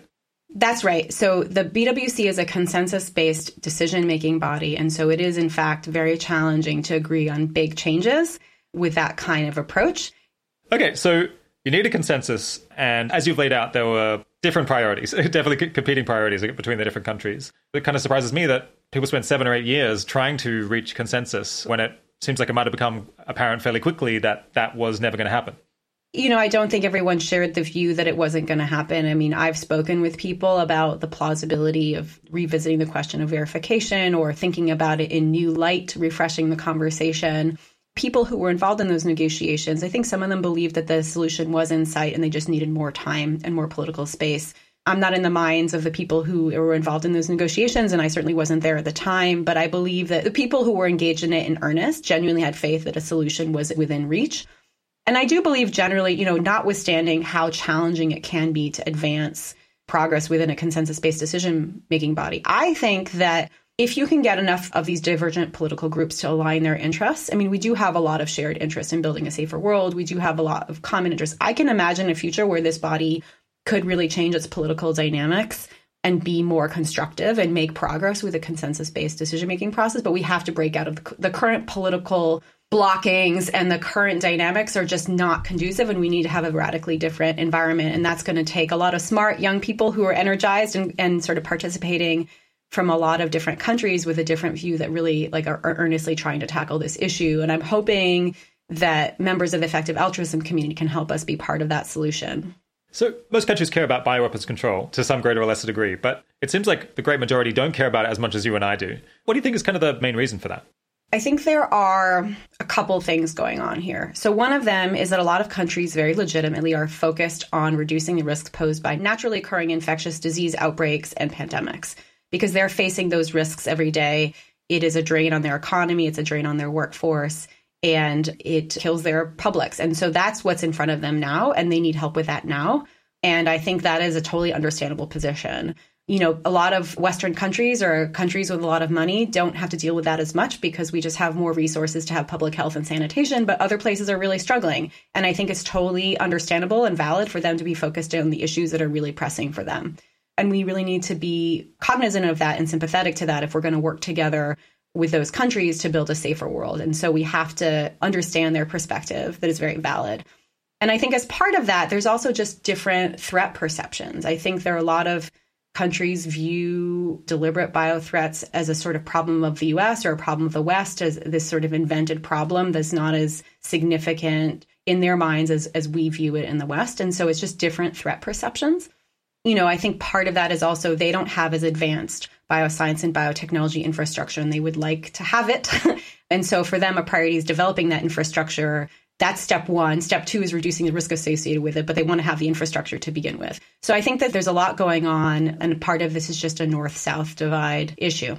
That's right. So the BWC is a consensus based decision making body. And so it is, in fact, very challenging to agree on big changes with that kind of approach. Okay, so you need a consensus, and as you've laid out, there were different priorities, <laughs> definitely competing priorities between the different countries. It kind of surprises me that people spent seven or eight years trying to reach consensus when it seems like it might have become apparent fairly quickly that that was never going to happen. You know, I don't think everyone shared the view that it wasn't going to happen. I mean, I've spoken with people about the plausibility of revisiting the question of verification or thinking about it in new light, refreshing the conversation. People who were involved in those negotiations, I think some of them believed that the solution was in sight and they just needed more time and more political space. I'm not in the minds of the people who were involved in those negotiations, and I certainly wasn't there at the time. But I believe that the people who were engaged in it in earnest genuinely had faith that a solution was within reach. And I do believe generally, you know, notwithstanding how challenging it can be to advance progress within a consensus based decision making body, I think that if you can get enough of these divergent political groups to align their interests, I mean, we do have a lot of shared interests in building a safer world. We do have a lot of common interests. I can imagine a future where this body could really change its political dynamics and be more constructive and make progress with a consensus based decision making process. But we have to break out of the current political blockings and the current dynamics are just not conducive and we need to have a radically different environment and that's going to take a lot of smart young people who are energized and, and sort of participating from a lot of different countries with a different view that really like are, are earnestly trying to tackle this issue. And i'm hoping that members of the effective altruism community can help us be part of that solution. So most countries care about bioweapons control to some greater or lesser degree but it seems like the great majority don't care about it as much as you and i do. What do you think is kind of the main reason for that? I think there are a couple things going on here. So, one of them is that a lot of countries very legitimately are focused on reducing the risks posed by naturally occurring infectious disease outbreaks and pandemics because they're facing those risks every day. It is a drain on their economy, it's a drain on their workforce, and it kills their publics. And so, that's what's in front of them now, and they need help with that now. And I think that is a totally understandable position you know, a lot of Western countries or countries with a lot of money don't have to deal with that as much because we just have more resources to have public health and sanitation, but other places are really struggling. And I think it's totally understandable and valid for them to be focused on the issues that are really pressing for them. And we really need to be cognizant of that and sympathetic to that if we're going to work together with those countries to build a safer world. And so we have to understand their perspective that is very valid. And I think as part of that, there's also just different threat perceptions. I think there are a lot of countries view deliberate biothreats as a sort of problem of the US or a problem of the West as this sort of invented problem that's not as significant in their minds as, as we view it in the West. And so it's just different threat perceptions. You know, I think part of that is also they don't have as advanced bioscience and biotechnology infrastructure, and they would like to have it. <laughs> and so for them, a priority is developing that infrastructure that's step one. Step two is reducing the risk associated with it, but they want to have the infrastructure to begin with. So I think that there's a lot going on, and part of this is just a north south divide issue.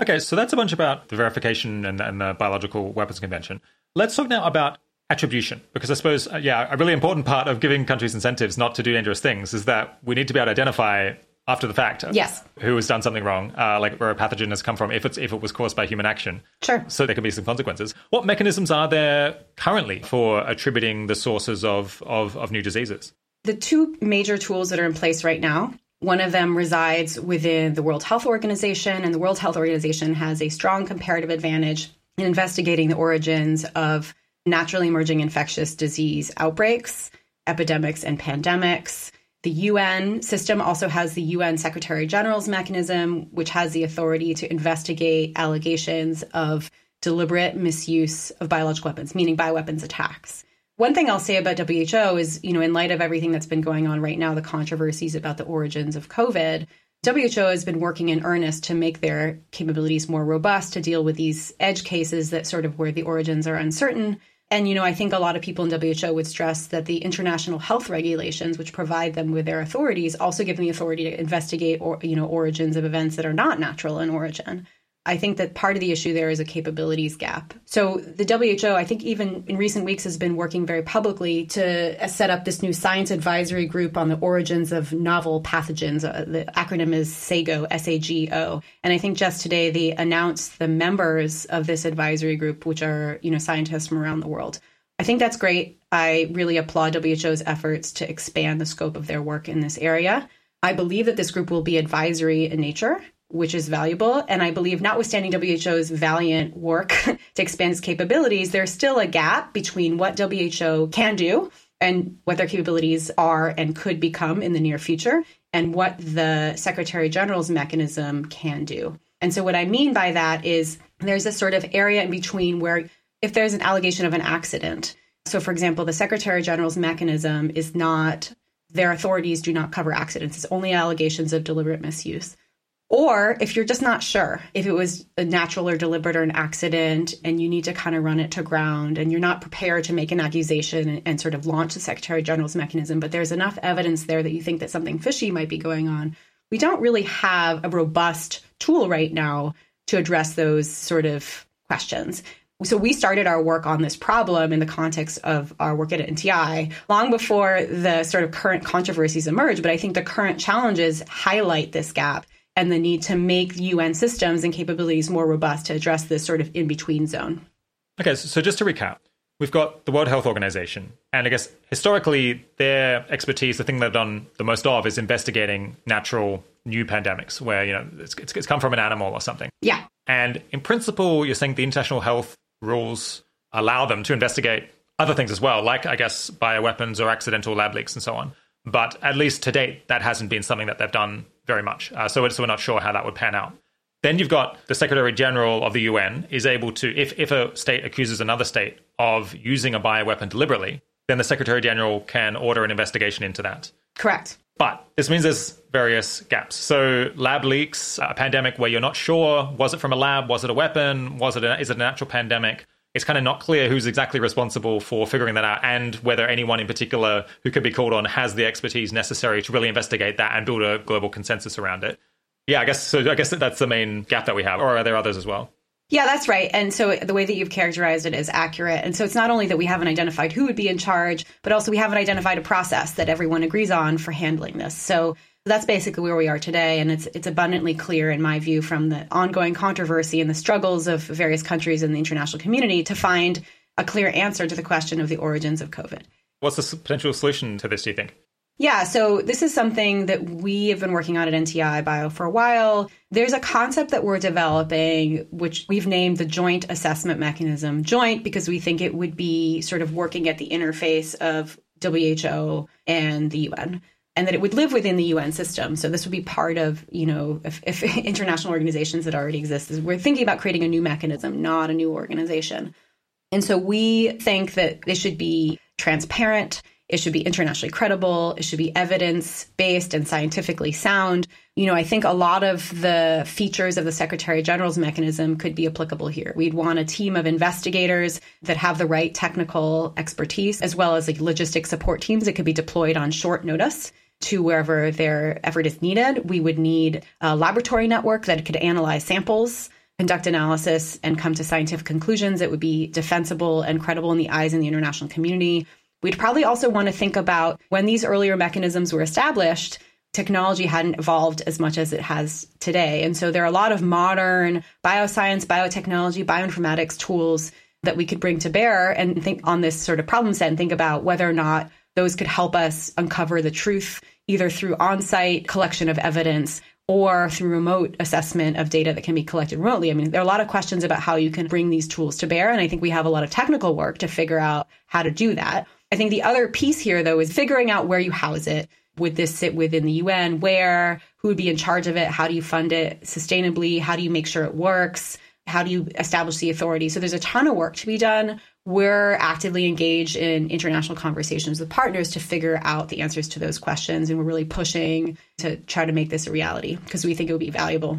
Okay, so that's a bunch about the verification and, and the Biological Weapons Convention. Let's talk now about attribution, because I suppose, uh, yeah, a really important part of giving countries incentives not to do dangerous things is that we need to be able to identify after the fact. Yes. Who has done something wrong, uh, like where a pathogen has come from, if it's if it was caused by human action. Sure. So there can be some consequences. What mechanisms are there currently for attributing the sources of, of, of new diseases? The two major tools that are in place right now. One of them resides within the World Health Organization, and the World Health Organization has a strong comparative advantage in investigating the origins of naturally emerging infectious disease outbreaks, epidemics, and pandemics the UN system also has the UN Secretary General's mechanism, which has the authority to investigate allegations of deliberate misuse of biological weapons, meaning bioweapons attacks. One thing I'll say about WHO is, you know, in light of everything that's been going on right now, the controversies about the origins of COVID, WHO has been working in earnest to make their capabilities more robust to deal with these edge cases that sort of where the origins are uncertain and, you know, I think a lot of people in WHO would stress that the international health regulations, which provide them with their authorities, also give them the authority to investigate or, you know, origins of events that are not natural in origin. I think that part of the issue there is a capabilities gap. So the WHO, I think even in recent weeks, has been working very publicly to set up this new science advisory group on the origins of novel pathogens. Uh, the acronym is SAGO, S-A-G-O. And I think just today they announced the members of this advisory group, which are you know scientists from around the world. I think that's great. I really applaud WHO's efforts to expand the scope of their work in this area. I believe that this group will be advisory in nature which is valuable. And I believe, notwithstanding WHO's valiant work <laughs> to expand its capabilities, there's still a gap between what WHO can do and what their capabilities are and could become in the near future, and what the Secretary General's mechanism can do. And so, what I mean by that is there's a sort of area in between where if there's an allegation of an accident, so for example, the Secretary General's mechanism is not, their authorities do not cover accidents, it's only allegations of deliberate misuse. Or if you're just not sure if it was a natural or deliberate or an accident and you need to kind of run it to ground and you're not prepared to make an accusation and, and, sort of launch the Secretary General's mechanism, but there's enough evidence there that you think that something fishy might be going on, we don't really have a robust tool right now to address those sort of questions. So we started our work on this problem in the context of our work at NTI long before the sort of current controversies emerged. But I think the current challenges highlight this gap and the need to make UN systems and capabilities more robust to address this sort of in between zone. Okay, so just to recap, we've got the World Health Organization, and I guess historically their expertise, the thing they've done the most of, is investigating natural new pandemics where you know it's, it's come from an animal or something. Yeah. And in principle, you're saying the international health rules allow them to investigate other things as well, like I guess bioweapons or accidental lab leaks and so on. But at least to date, that hasn't been something that they've done very much. Uh, so, so we're not sure how that would pan out. Then you've got the Secretary General of the UN is able to, if, if a state accuses another state of using a bioweapon deliberately, then the Secretary General can order an investigation into that. Correct. But this means there's various gaps. So lab leaks, a pandemic where you're not sure was it from a lab, was it a weapon, was it a, is it an actual pandemic? It's kind of not clear who's exactly responsible for figuring that out and whether anyone in particular who could be called on has the expertise necessary to really investigate that and build a global consensus around it. Yeah, I guess so. I guess that's the main gap that we have, or are there others as well? Yeah, that's right. And so the way that you've characterized it is accurate. And so it's not only that we haven't identified who would be in charge, but also we haven't identified a process that everyone agrees on for handling this. So that's basically where we are today. And it's it's abundantly clear, in my view, from the ongoing controversy and the struggles of various countries in the international community to find a clear answer to the question of the origins of COVID. What's the potential solution to this, do you think? Yeah, so this is something that we have been working on at NTI Bio for a while. There's a concept that we're developing, which we've named the Joint Assessment Mechanism. Joint because we think it would be sort of working at the interface of WHO and the UN and that it would live within the UN system. So this would be part of, you know, if, if <laughs> international organizations that already exist. We're thinking about creating a new mechanism, not a new organization. And so we think that it should be transparent it should be internationally credible. It should be evidence based and scientifically sound. You know, I think a lot of the features of the Secretary General's mechanism could be applicable here. We'd want a team of investigators that have the right technical expertise, as well as like logistic support teams that could be deployed on short notice to wherever their effort is needed. We would need a laboratory network that could analyze samples conduct analysis and come to scientific conclusions that would be defensible and credible in the eyes of the international community. We'd probably also want to think about when these earlier mechanisms were established, technology hadn't evolved as much as it has today. And so there are a lot of modern bioscience, biotechnology, bioinformatics tools that we could bring to bear and think on this sort of problem set and think about whether or not those could help us uncover the truth either through on site collection of evidence or through remote assessment of data that can be collected remotely. I mean, there are a lot of questions about how you can bring these tools to bear. And I think we have a lot of technical work to figure out how to do that. I think the other piece here, though, is figuring out where you house it. Would this sit within the UN? Where? Who would be in charge of it? How do you fund it sustainably? How do you make sure it works? How do you establish the authority? So there's a ton of work to be done. We're actively engaged in international conversations with partners to figure out the answers to those questions. And we're really pushing to try to make this a reality because we think it would be valuable.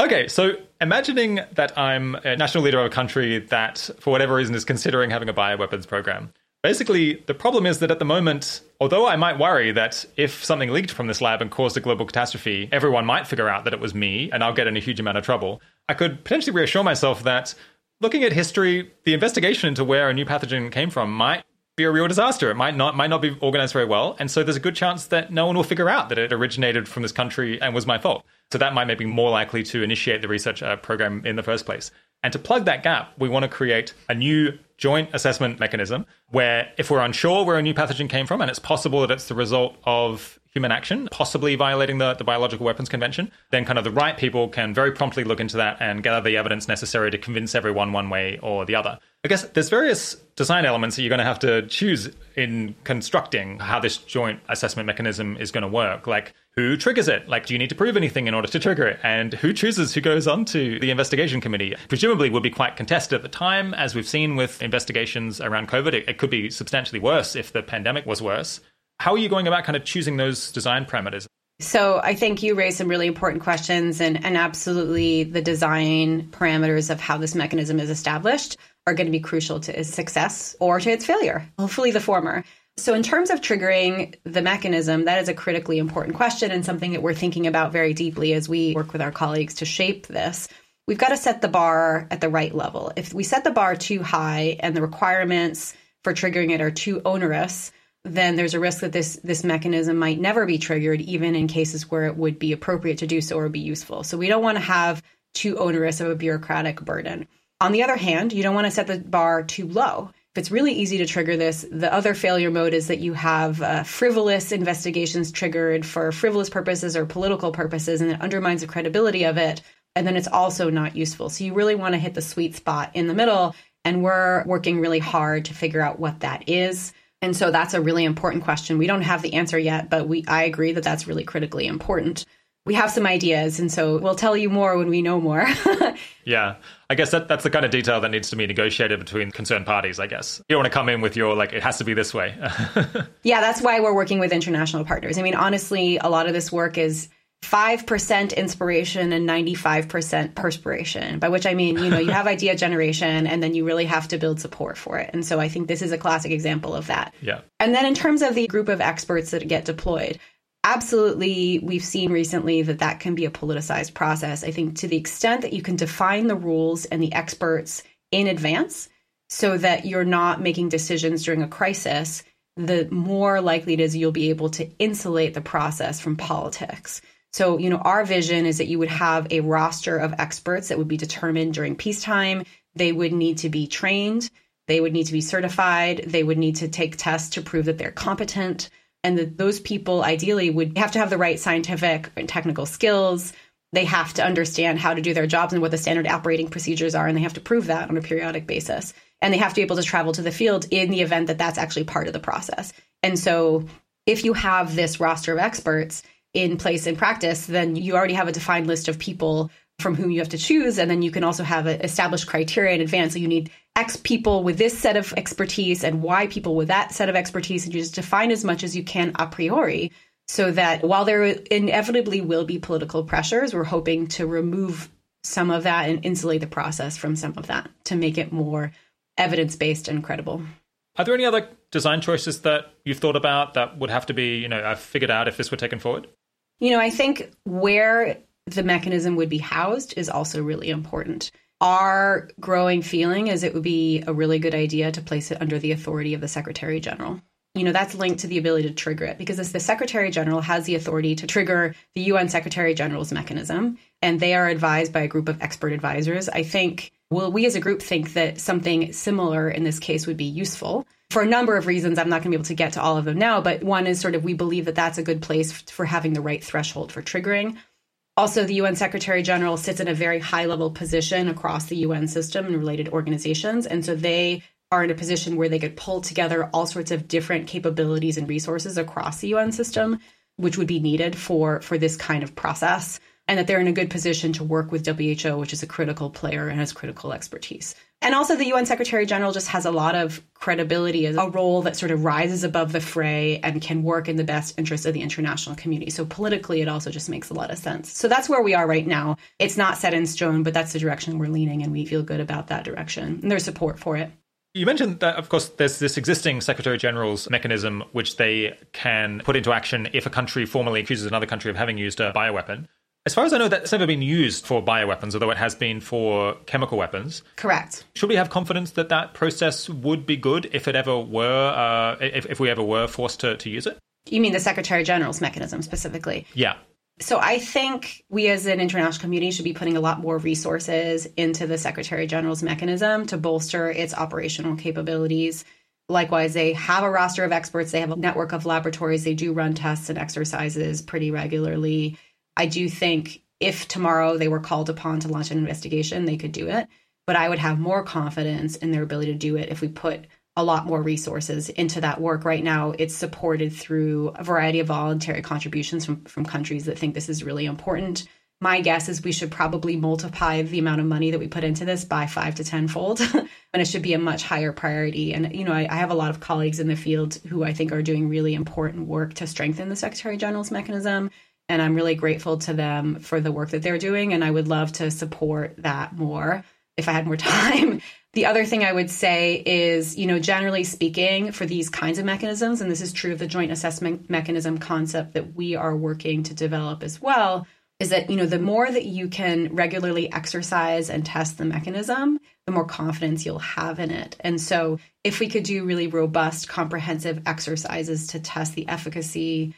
Okay, so imagining that I'm a national leader of a country that, for whatever reason, is considering having a bioweapons program. Basically, the problem is that at the moment, although I might worry that if something leaked from this lab and caused a global catastrophe, everyone might figure out that it was me and I'll get in a huge amount of trouble, I could potentially reassure myself that looking at history, the investigation into where a new pathogen came from might be a real disaster. It might not might not be organized very well, and so there's a good chance that no one will figure out that it originated from this country and was my fault. So that might make me more likely to initiate the research uh, program in the first place. And to plug that gap, we want to create a new joint assessment mechanism where if we're unsure where a new pathogen came from and it's possible that it's the result of human action, possibly violating the, the Biological Weapons Convention, then kind of the right people can very promptly look into that and gather the evidence necessary to convince everyone one way or the other. I guess there's various design elements that you're going to have to choose in constructing how this joint assessment mechanism is going to work. Like, who triggers it? Like, do you need to prove anything in order to trigger it? And who chooses who goes on to the investigation committee? Presumably would be quite contested at the time, as we've seen with investigations around COVID. It, it could be substantially worse if the pandemic was worse. How are you going about kind of choosing those design parameters? So I think you raised some really important questions and, and absolutely the design parameters of how this mechanism is established are going to be crucial to its success or to its failure. Hopefully the former. So in terms of triggering the mechanism, that is a critically important question and something that we're thinking about very deeply as we work with our colleagues to shape this. We've got to set the bar at the right level. If we set the bar too high and the requirements for triggering it are too onerous, then there's a risk that this this mechanism might never be triggered, even in cases where it would be appropriate to do so or be useful. So we don't want to have too onerous of a bureaucratic burden. On the other hand, you don't want to set the bar too low. It's really easy to trigger this, the other failure mode is that you have uh, frivolous investigations triggered for frivolous purposes or political purposes, and it undermines the credibility of it. And then it's also not useful. So you really want to hit the sweet spot in the middle. And we're working really hard to figure out what that is. And so that's a really important question. We don't have the answer yet, but we I agree that that's really critically important. We have some ideas, and so we'll tell you more when we know more. <laughs> yeah, I guess that, that's the kind of detail that needs to be negotiated between concerned parties. I guess you don't want to come in with your like it has to be this way. <laughs> yeah, that's why we're working with international partners. I mean, honestly, a lot of this work is 5% inspiration and 95% perspiration, by which I mean, you know, you have <laughs> idea generation and then you really have to build support for it. And so I think this is a classic example of that. Yeah. And then in terms of the group of experts that get deployed, absolutely we've seen recently that that can be a politicized process. I think to the extent that you can define the rules and the experts in advance so that you're not making decisions during a crisis, the more likely it is you'll be able to insulate the process from politics. So, you know, our vision is that you would have a roster of experts that would be determined during peacetime. They would need to be trained, they would need to be certified, they would need to take tests to prove that they're competent, and that those people ideally would have to have the right scientific and technical skills. They have to understand how to do their jobs and what the standard operating procedures are, and they have to prove that on a periodic basis. And they have to be able to travel to the field in the event that that's actually part of the process. And so, if you have this roster of experts, in place in practice, then you already have a defined list of people from whom you have to choose. And then you can also have established criteria in advance. So you need X people with this set of expertise and Y people with that set of expertise. And you just define as much as you can a priori so that while there inevitably will be political pressures, we're hoping to remove some of that and insulate the process from some of that to make it more evidence based and credible. Are there any other design choices that you've thought about that would have to be, you know, uh, figured out if this were taken forward? You know, I think where the mechanism would be housed is also really important. Our growing feeling is it would be a really good idea to place it under the authority of the Secretary General. You know, that's linked to the ability to trigger it because if the Secretary General has the authority to trigger the UN Secretary General's mechanism, and they are advised by a group of expert advisors. I think, well, we as a group think that something similar in this case would be useful for a number of reasons. I'm not going to be able to get to all of them now, but one is sort of we believe that that's a good place for having the right threshold for triggering. Also, the UN Secretary General sits in a very high level position across the UN system and related organizations. And so they are in a position where they could pull together all sorts of different capabilities and resources across the UN system, which would be needed for, for this kind of process and that they're in a good position to work with WHO, which is a critical player and has critical expertise. And also, the UN Secretary General just has a lot of credibility as a role that sort of rises above the fray and can work in the best interest of the international community. So, politically, it also just makes a lot of sense. So, that's where we are right now. It's not set in stone, but that's the direction we're leaning, and we feel good about that direction. And there's support for it. You mentioned that, of course, there's this existing Secretary General's mechanism which they can put into action if a country formally accuses another country of having used a bioweapon. As far as I know, that's never been used for bioweapons, although it has been for chemical weapons. Correct. Should we have confidence that that process would be good if it ever were, uh, if, if we ever were forced to, to use it? You mean the Secretary General's mechanism specifically? Yeah. So I think we as an international community should be putting a lot more resources into the Secretary General's mechanism to bolster its operational capabilities. Likewise, they have a roster of experts, they have a network of laboratories, they do run tests and exercises pretty regularly. I do think if tomorrow they were called upon to launch an investigation, they could do it. But I would have more confidence in their ability to do it if we put a lot more resources into that work. Right now, it's supported through a variety of voluntary contributions from, from countries that think this is really important. My guess is we should probably multiply the amount of money that we put into this by five to tenfold, <laughs> and it should be a much higher priority. And, you know, I, I have a lot of colleagues in the field who I think are doing really important work to strengthen the Secretary General's mechanism. And I'm really grateful to them for the work that they're doing. And I would love to support that more if I had more <laughs> time. The other thing I would say is, you know, generally speaking, for these kinds of mechanisms, and this is true of the joint assessment mechanism concept that we are working to develop as well, is that, you know, the more that you can regularly exercise and test the mechanism, the more confidence you'll have in it. And so, if we could do really robust, comprehensive exercises to test the efficacy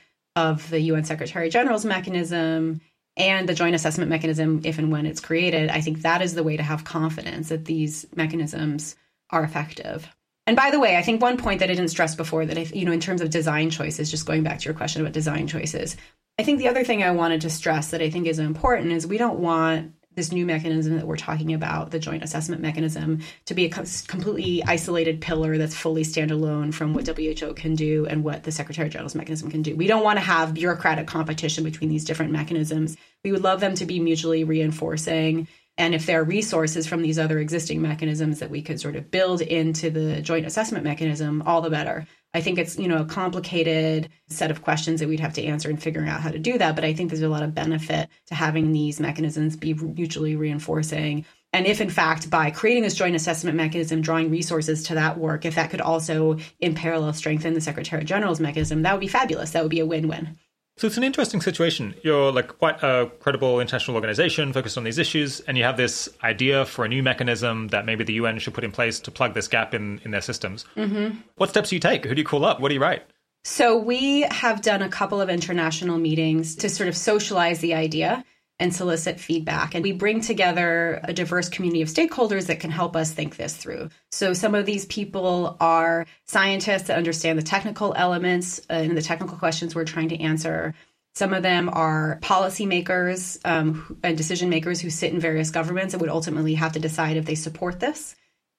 of the UN Secretary General's mechanism and the joint assessment mechanism, if and when it's created, I think that is the way to have confidence that these mechanisms are effective. And by the way, I think one point that I didn't stress before that, if, you know, in terms of design choices, just going back to your question about design choices, I think the other thing I wanted to stress that I think is important is we don't want this new mechanism that we're talking about, the joint assessment mechanism, to be a completely isolated pillar that's fully standalone from what WHO can do and what the Secretary General's mechanism can do. We don't want to have bureaucratic competition between these different mechanisms. We would love them to be mutually reinforcing. And if there are resources from these other existing mechanisms that we could sort of build into the joint assessment mechanism, all the better. I think it's, you know, a complicated set of questions that we'd have to answer in figuring out how to do that. But I think there's a lot of benefit to having these mechanisms be mutually reinforcing. And if, in fact, by creating this joint assessment mechanism, drawing resources to that work, if that could also in parallel strengthen the Secretary General's mechanism, that would be fabulous. That would be a win win. So it's an interesting situation. You're like quite a credible international organization focused on these issues, and you have this idea for a new mechanism that maybe the UN should put in place to plug this gap in, in their systems. Mm-hmm. What steps do you take? Who do you call up? What do you write? So we have done a couple of international meetings to sort of socialize the idea and solicit feedback. And we bring together a diverse community of stakeholders that can help us think this through. So some of these people are scientists that understand the technical elements and the technical questions we're trying to answer. Some of them are policymakers um, and decision makers who sit in various governments and would ultimately have to decide if they support this.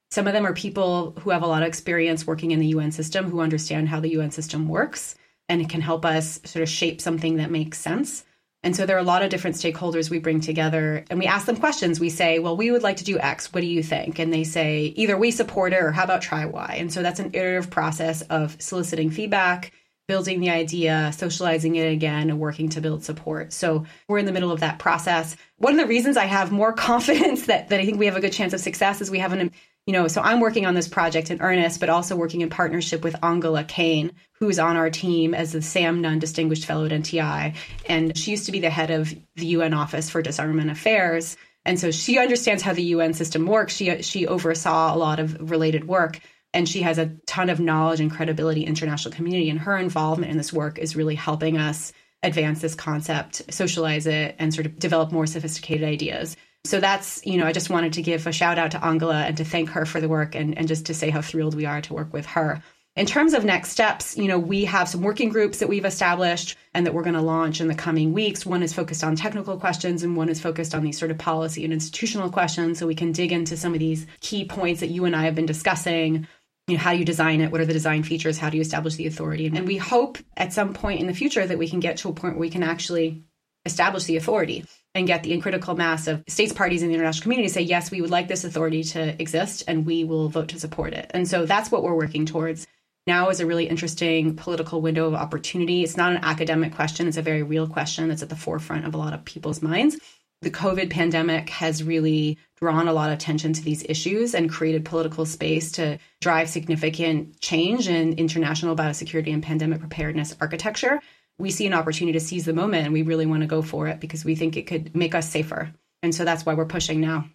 Some of them are people who have a lot of experience working in the UN system, who understand how the UN system works and can help us sort of shape something that makes sense. And so there are a lot of different stakeholders we bring together and we ask them questions. We say, well, we would like to do X. What do you think? And they say, either we support it or how about try Y? And so that's an iterative process of soliciting feedback, building the idea, socializing it again, and working to build support. So we're in the middle of that process. One of the reasons I have more <laughs> confidence that, that I think we have a good chance of success is we have an you know, so I'm working on this project in earnest, but also working in partnership with Angela Kane, who's on our team as the Sam Nunn Distinguished Fellow at NTI. And she used to be the head of the UN Office for Disarmament Affairs. And so she understands how the UN system works. She, she oversaw a lot of related work and she has a ton of knowledge and credibility in international community and her involvement in this work is really helping us advance this concept socialize it and sort of develop more sophisticated ideas so that's, you know, I just wanted to give a shout out to Angela and to thank her for the work and, and just to say how thrilled we are to work with her. In terms of next steps, you know, we have some working groups that we've established and that we're going to launch in the coming weeks. One is focused on technical questions and one is focused on these sort of policy and institutional questions. So we can dig into some of these key points that you and I have been discussing. You know, how do you design it? What are the design features? How do you establish the authority? And we hope at some point in the future that we can get to a point where we can actually establish the authority and get the critical mass of states parties in the international community to say, yes, we would like this authority to exist and we will vote to support it. And so that's what we're working towards. Now is a really interesting political window of opportunity. It's not an academic question, it's a very real question that's at the forefront of a lot of people's minds. The COVID pandemic has really drawn a lot of attention to these issues and created political space to drive significant change in international biosecurity and pandemic preparedness architecture we see an opportunity to seize the moment and we really want to go for it because we think it could make us safer. And so that's why we're pushing now.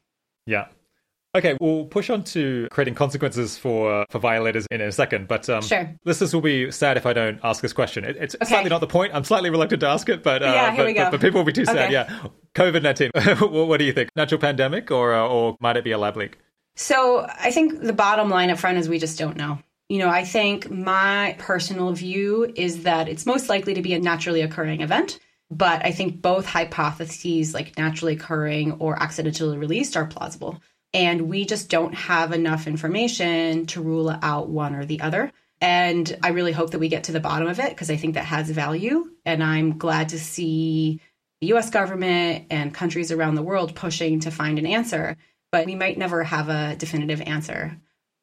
Yeah. Okay, we'll push on to creating consequences for for violators in a second, but um, sure. listeners will be sad if I don't ask this question. It, it's okay. slightly not the point. I'm slightly reluctant to ask it, but uh, yeah, but. But, but people will be too okay. sad. Yeah, COVID nineteen. <laughs> what do you think? Natural pandemic, or uh, or might it be a lab leak? So I think the bottom line up front is we just don't know. You know, I think my personal view is that it's most likely to be a naturally occurring event. But I think both hypotheses, like naturally occurring or accidentally released, are plausible. And we just don't have enough information to rule out one or the other. And I really hope that we get to the bottom of it because I think that has value. And I'm glad to see the US government and countries around the world pushing to find an answer. But we might never have a definitive answer.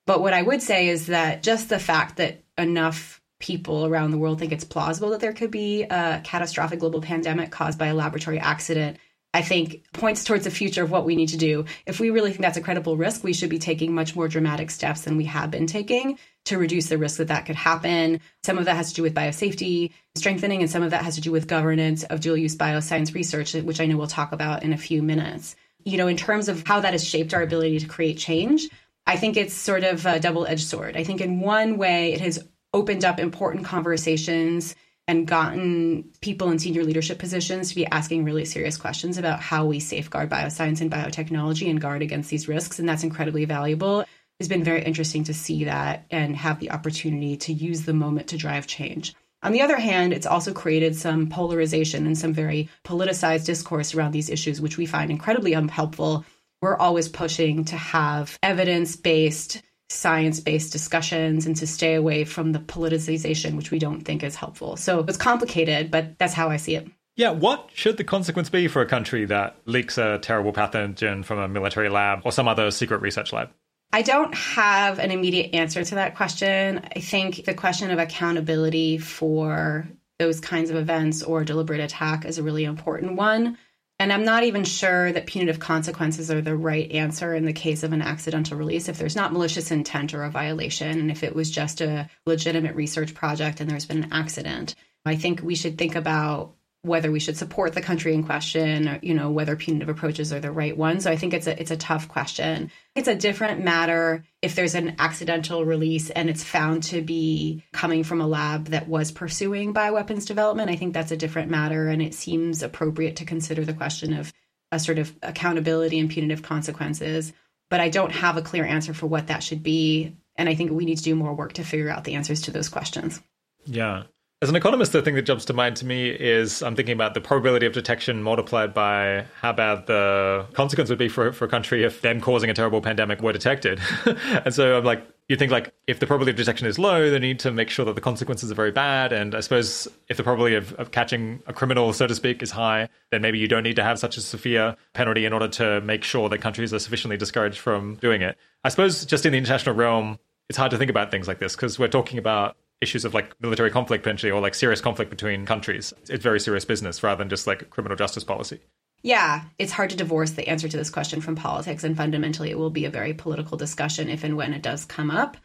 But what I would say is that just the fact that enough people around the world think it's plausible that there could be a catastrophic global pandemic caused by a laboratory accident I think points towards the future of what we need to do. If we really think that's a credible risk, we should be taking much more dramatic steps than we have been taking to reduce the risk that that could happen. Some of that has to do with biosafety strengthening, and some of that has to do with governance of dual use bioscience research, which I know we'll talk about in a few minutes. You know, in terms of how that has shaped our ability to create change, I think it's sort of a double edged sword. I think in one way, it has opened up important conversations and gotten people in senior leadership positions to be asking really serious questions about how we safeguard bioscience and biotechnology and guard against these risks. And that's incredibly valuable. It's been very interesting to see that and have the opportunity to use the moment to drive change. On the other hand, it's also created some polarization and some very politicized discourse around these issues, which we find incredibly unhelpful. We're always pushing to have evidence based science based discussions and to stay away from the politicization, which we don't think is helpful. So it's complicated, but that's how I see it. Yeah, what should the consequence be for a country that leaks a terrible pathogen from a military lab or some other secret research lab? I don't have an immediate answer to that question. I think the question of accountability for those kinds of events or deliberate attack is a really important one. And I'm not even sure that punitive consequences are the right answer in the case of an accidental release if there's not malicious intent or a violation, and if it was just a legitimate research project and there's been an accident. I think we should think about whether we should support the country in question, or, you know, whether punitive approaches are the right ones. So I think it's a it's a tough question. It's a different matter if there's an accidental release and it's found to be coming from a lab that was pursuing bioweapons development. I think that's a different matter, and it seems appropriate to consider the question of a sort of accountability and punitive consequences. But I don't have a clear answer for what that should be, and I think we need to do more work to figure out the answers to those questions. Yeah. As an economist, the thing that jumps to mind to me is I'm thinking about the probability of detection multiplied by how bad the consequence would be for, for a country if them causing a terrible pandemic were detected. <laughs> and so I'm like, you think like if the probability of detection is low, they need to make sure that the consequences are very bad. And I suppose if the probability of, of catching a criminal, so to speak, is high, then maybe you don't need to have such a severe penalty in order to make sure that countries are sufficiently discouraged from doing it. I suppose just in the international realm, it's hard to think about things like this because we're talking about issues of like military conflict potentially or like serious conflict between countries. It's very serious business rather than just like criminal justice policy. Yeah, it's hard to divorce the answer to this question from politics, and fundamentally, it will be a very political discussion if and when it does come up.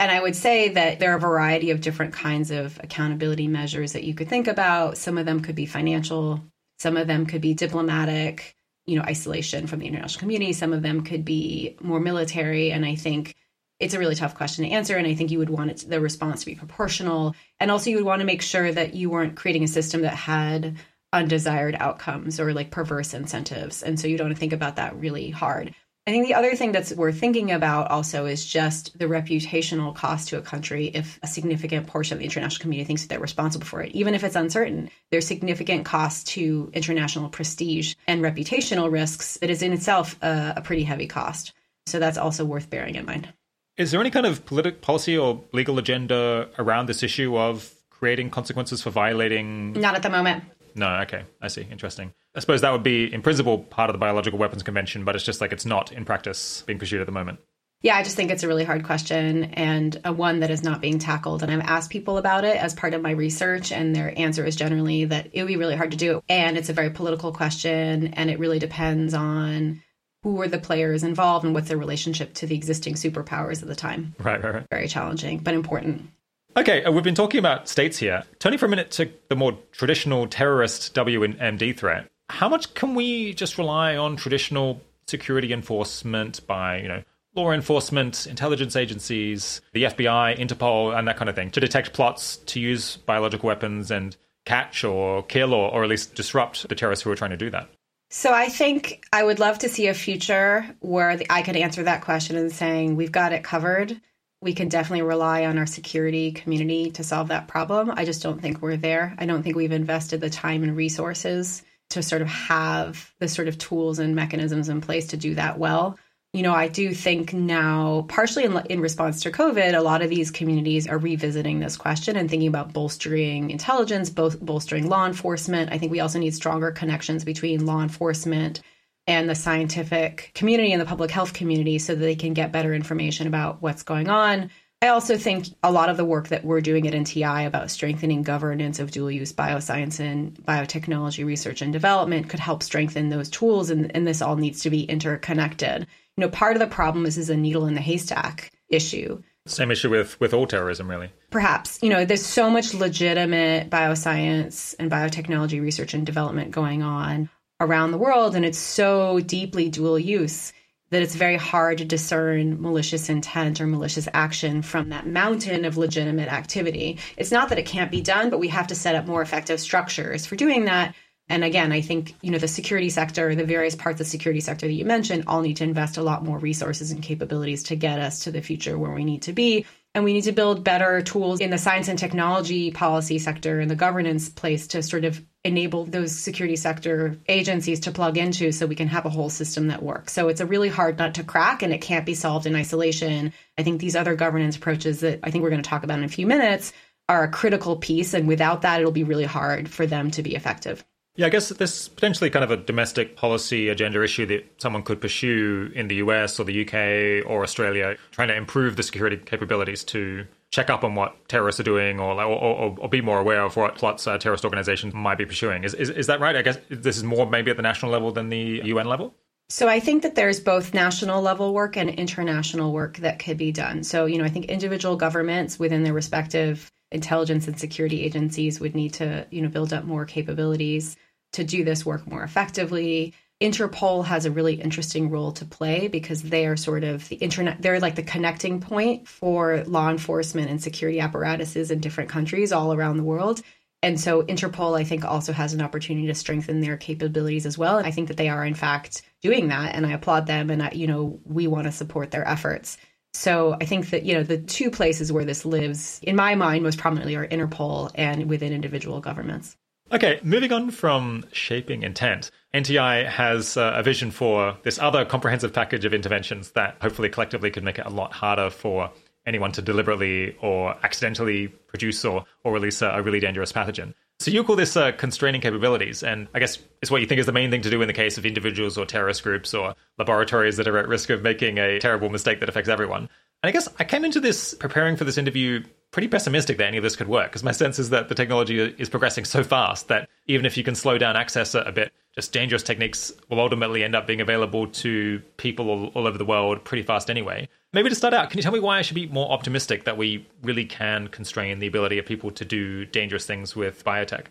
And I would say that there are a variety of different kinds of accountability measures that you could think about. Some of them could be financial, some of them could be diplomatic, you know, isolation from the international community, some of them could be more military. And I think it's a really tough question to answer and i think you would want it, the response to be proportional. And also you would want to make sure that you weren't creating a system that had undesired outcomes or like perverse incentives and so you don't think about that really hard. I think the other thing that's worth thinking about also is just the reputational cost to a country if a significant portion of the international community thinks that they're responsible for it. Even if it's uncertain there's significant cost to international prestige and reputational risks that is in itself a, a pretty heavy cost. So that's also worth bearing in mind is there any kind of political policy or legal agenda around this issue of creating consequences for violating? Not at the moment. No, okay, I see. Interesting. I suppose that would be, in principle, part of the Biological Weapons Convention, but it's just like it's not in practice being pursued at the moment. Yeah, I just think it's a really hard question and a one that is not being tackled. And I've asked people about it as part of my research, and their answer is generally that it would be really hard to do. And it's a very political question, and it really depends on who were the players involved and what's their relationship to the existing superpowers at the time. Right, right, right. Very challenging, but important. Okay, uh, we've been talking about states here. Turning for a minute to the more traditional terrorist WMD threat, how much can we just rely on traditional security enforcement by, you know, law enforcement, intelligence agencies, the FBI, Interpol, and that kind of thing to detect plots to use biological weapons and catch or kill or, or at least disrupt the terrorists who are trying to do that? So I think I would love to see a future where I could answer that question and saying we've got it covered. We can definitely rely on our security community to solve that problem. I just don't think we're there. I don't think we've invested the time and resources to sort of have the sort of tools and mechanisms in place to do that well you know, I do think now, partially in, in, response to COVID, a lot of these communities are revisiting this question and thinking about bolstering intelligence, both bolstering law enforcement. I think we also need stronger connections between law enforcement and the scientific community and the public health community so that they can get better information about what's going on. I also think a lot of the work that we're doing at NTI about strengthening governance of dual use bioscience and biotechnology research and development could help strengthen those tools. And, and this all needs to be interconnected you know, part of the problem is is a needle in the haystack issue. Same issue with with all terrorism, really. Perhaps you know, there's so much legitimate bioscience and biotechnology research and development going on around the world, and it's so deeply dual use that it's very hard to discern malicious intent or malicious action from that mountain of legitimate activity. It's not that it can't be done, but we have to set up more effective structures for doing that and again, I think, you know, the security sector, the various parts of the security sector that you mentioned all need to invest a lot more resources and capabilities to get us to the future where we need to be. And we need to build better tools in the science and technology policy sector and the governance place to sort of enable those security sector agencies to plug into so we can have a whole system that works. So it's a really hard nut to crack and it can't be solved in isolation. I think these other governance approaches that I think we're going to talk about in a few minutes are a critical piece. And without that, it'll be really hard for them to be effective. Yeah, I guess this potentially kind of a domestic policy agenda issue that someone could pursue in the US or the UK or Australia, trying to improve the security capabilities to check up on what terrorists are doing or or, or, or be more aware of what plots uh, terrorist organizations might be pursuing. Is, is, is that right? I guess this is more maybe at the national level than the UN level? So I think that there's both national level work and international work that could be done. So, you know, I think individual governments within their respective intelligence and security agencies would need to, you know, build up more capabilities to do this work more effectively. Interpol has a really interesting role to play because they are sort of the internet, they're like the connecting point for law enforcement and security apparatuses in different countries all around the world. And so Interpol, I think, also has an opportunity to strengthen their capabilities as well. And I think that they are, in fact, doing that. And I applaud them. And, I, you know, we want to support their efforts. So I think that, you know, the two places where this lives, in my mind, most prominently are Interpol and within individual governments. Okay, moving on from shaping intent, NTI has uh, a vision for this other comprehensive package of interventions that hopefully collectively could make it a lot harder for anyone to deliberately or accidentally produce or, or release a, a really dangerous pathogen. So you call this uh, constraining capabilities, and I guess it's what you think is the main thing to do in the case of individuals or terrorist groups or laboratories that are at risk of making a terrible mistake that affects everyone. And I guess I came into this preparing for this interview pretty pessimistic that any of this could work because my sense is that the technology is progressing so fast that even if you can slow down access a bit, just dangerous techniques will ultimately end up being available to people all, all over the world pretty fast anyway. Maybe to start out, can you tell me why I should be more optimistic that we really can constrain the ability of people to do dangerous things with biotech?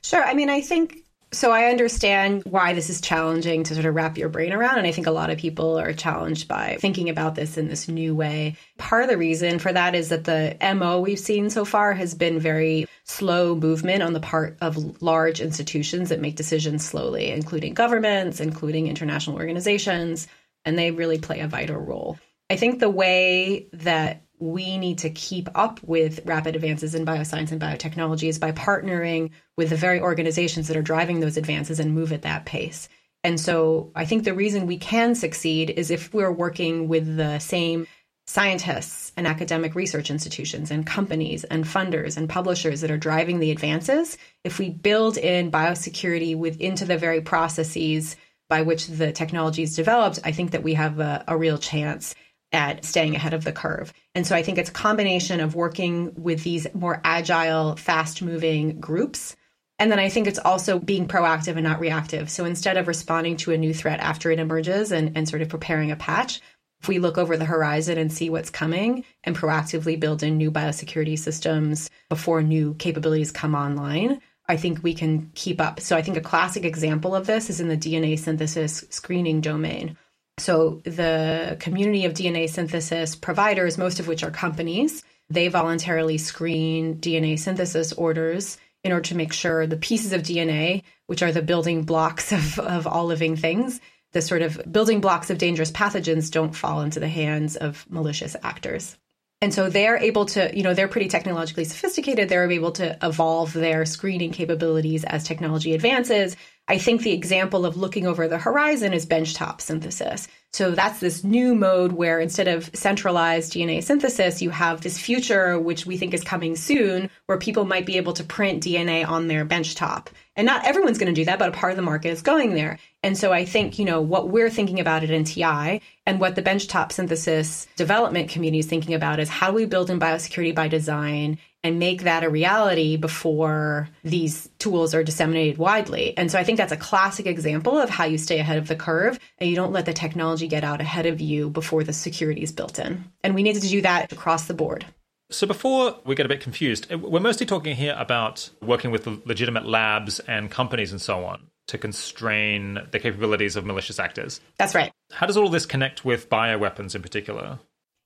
Sure. I mean, I think so I understand why this is challenging to sort of wrap your brain around. And I think a lot of people are challenged by thinking about this in this new way. Part of the reason for that is that the MO we've seen so far has been very slow movement on the part of large institutions that make decisions slowly, including governments, including international organizations, and they really play a vital role. I think the way that we need to keep up with rapid advances in bioscience and biotechnology is by partnering with the very organizations that are driving those advances and move at that pace. And so I think the reason we can succeed is if we're working with the same scientists and academic research institutions and companies and funders and publishers that are driving the advances, if we build in biosecurity with into the very processes by which the technology is developed, I think that we have a, a real chance at staying ahead of the curve. And so I think it's a combination of working with these more agile, fast moving groups. And then I think it's also being proactive and not reactive. So instead of responding to a new threat after it emerges and, and sort of preparing a patch, if we look over the horizon and see what's coming and proactively build in new biosecurity systems before new capabilities come online, I think we can keep up. So I think a classic example of this is in the DNA synthesis screening domain So the community of DNA synthesis providers, most of which are companies, they voluntarily screen DNA synthesis orders in order to make sure the pieces of DNA, which are the building blocks <laughs> of, of all living things, the sort of building blocks of dangerous pathogens don't fall into the hands of malicious actors. And so they're able to, you know, they're pretty technologically sophisticated. They're able to evolve their screening capabilities as technology advances. I think the example of looking over the horizon is benchtop synthesis. So that's this new mode where instead of centralized DNA synthesis, you have this future, which we think is coming soon, where people might be able to print DNA on their benchtop. And not everyone's going to do that, but a part of the market is going there. And so I think, you know, what we're thinking about at NTI and what the benchtop synthesis development community is thinking about is how do we build in biosecurity by design and make that a reality before these tools are disseminated widely. And so I think that's a classic example of how you stay ahead of the curve and you don't let the technology get out ahead of you before the security is built in. And we need to do that across the board. So before we get a bit confused, we're mostly talking here about working with legitimate labs and companies and so on to constrain the capabilities of malicious actors. That's right. How does all this connect with bioweapons in particular?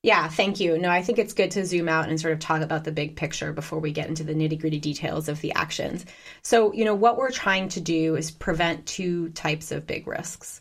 Yeah, thank you. No, I think it's good to zoom out and sort of talk about the big picture before we get into the nitty gritty details of the actions. So, you know, what we're trying to do is prevent two types of big risks.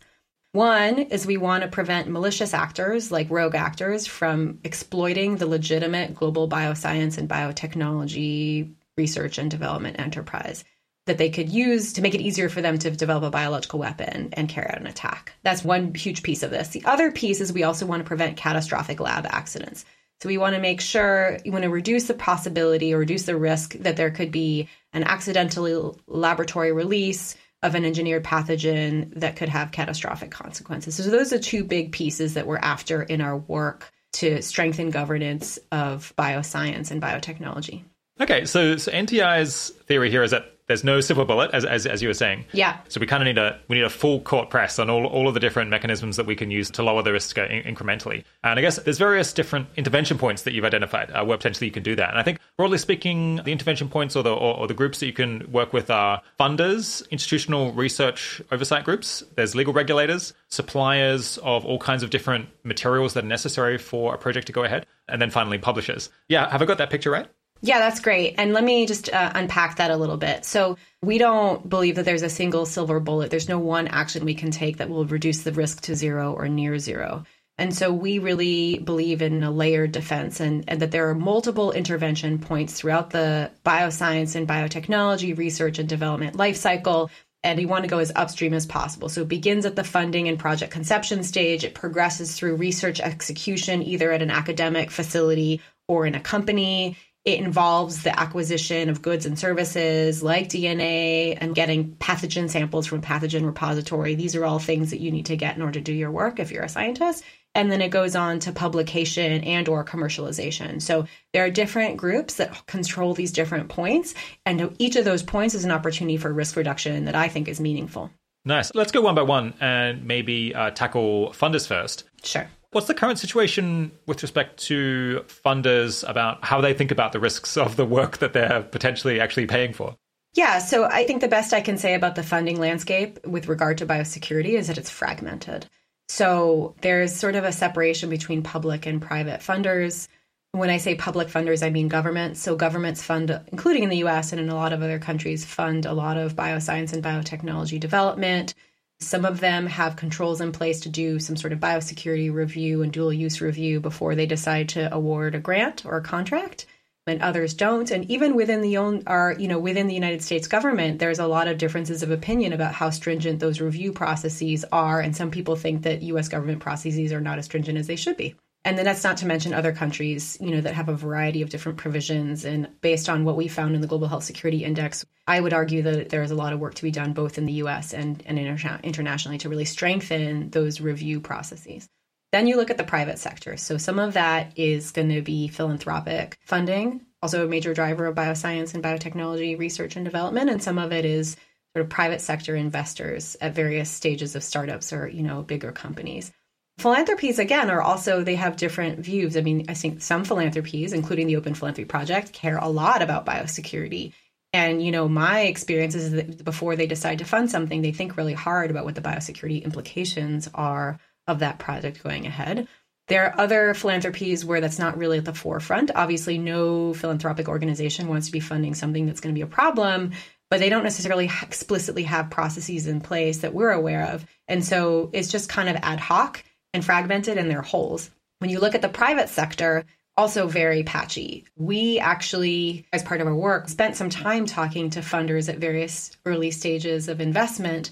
One is we want to prevent malicious actors like rogue actors from exploiting the legitimate global bioscience and biotechnology research and development enterprise that they could use to make it easier for them to develop a biological weapon and carry out an attack. That's one huge piece of this. The other piece is we also want to prevent catastrophic lab accidents. So we want to make sure you want to reduce the possibility or reduce the risk that there could be an accidental laboratory release of an engineered pathogen that could have catastrophic consequences. So those are two big pieces that we're after in our work to strengthen governance of bioscience and biotechnology. Okay, so, so NTI's theory here is that there's no silver bullet, as, as, as you were saying. Yeah. So we kind of need a we need a full court press on all, all of the different mechanisms that we can use to lower the risk in- incrementally. And I guess there's various different intervention points that you've identified uh, where potentially you can do that. And I think broadly speaking, the intervention points or the or, or the groups that you can work with are funders, institutional research oversight groups. There's legal regulators, suppliers of all kinds of different materials that are necessary for a project to go ahead, and then finally publishers. Yeah, have I got that picture right? Yeah, that's great. And let me just uh, unpack that a little bit. So, we don't believe that there's a single silver bullet. There's no one action we can take that will reduce the risk to zero or near zero. And so we really believe in a layered defense and, and, that there are multiple intervention points throughout the bioscience and biotechnology research and development lifecycle. And we want to go as upstream as possible. So it begins at the funding and project conception stage. It progresses through research execution, either at an academic facility or in a company. It involves the acquisition of goods and services like DNA and getting pathogen samples from pathogen repository. These are all things that you need to get in order to do your work if you're a scientist. And then it goes on to publication and or commercialization. So there are different groups that control these different points and each of those points is an opportunity for risk reduction that I think is meaningful. Nice. Let's go one by one and maybe uh, tackle funders first. Sure. What's the current situation with respect to funders about how they think about the risks of the work that they're potentially actually paying for? Yeah, so I think the best I can say about the funding landscape with regard to biosecurity is that it's fragmented. So there's sort of a separation between public and private funders. When I say public funders, I mean governments. So governments fund, including in the US and in a lot of other countries, fund a lot of bioscience and biotechnology development. Some of them have controls in place to do some sort of biosecurity review and dual use review before they decide to award a grant or a contract and others don't. And even within the own are you know within the United States government there's a lot of differences of opinion about how stringent those review processes are. And some people think that US government processes are not as stringent as they should be and then that's not to mention other countries, you know, that have a variety of different provisions. And based on what we found in the Global Health Security Index, I would argue that there is a lot of work to be done both in the US and, and inter- internationally to really strengthen those review processes. Then you look at the private sector. So some of that is going to be philanthropic funding, also a major driver of bioscience and biotechnology research and development. And some of it is sort of private sector investors at various stages of startups or, you know, bigger companies. Philanthropies, again, are also, they have different views. I mean, I think some philanthropies, including the Open Philanthropy Project, care a lot about biosecurity. And, you know, my experience is that before they decide to fund something, they think really hard about what the biosecurity implications are of that project going ahead. There are other philanthropies where that's not really at the forefront. Obviously, no philanthropic organization wants to be funding something that's going to be a problem, but they don't necessarily explicitly have processes in place that we're aware of. And so it's just kind of ad hoc and fragmented there are holes. When you look at the private sector, also very patchy. We actually, as part of our work, spent some time talking to funders at various early stages of investment.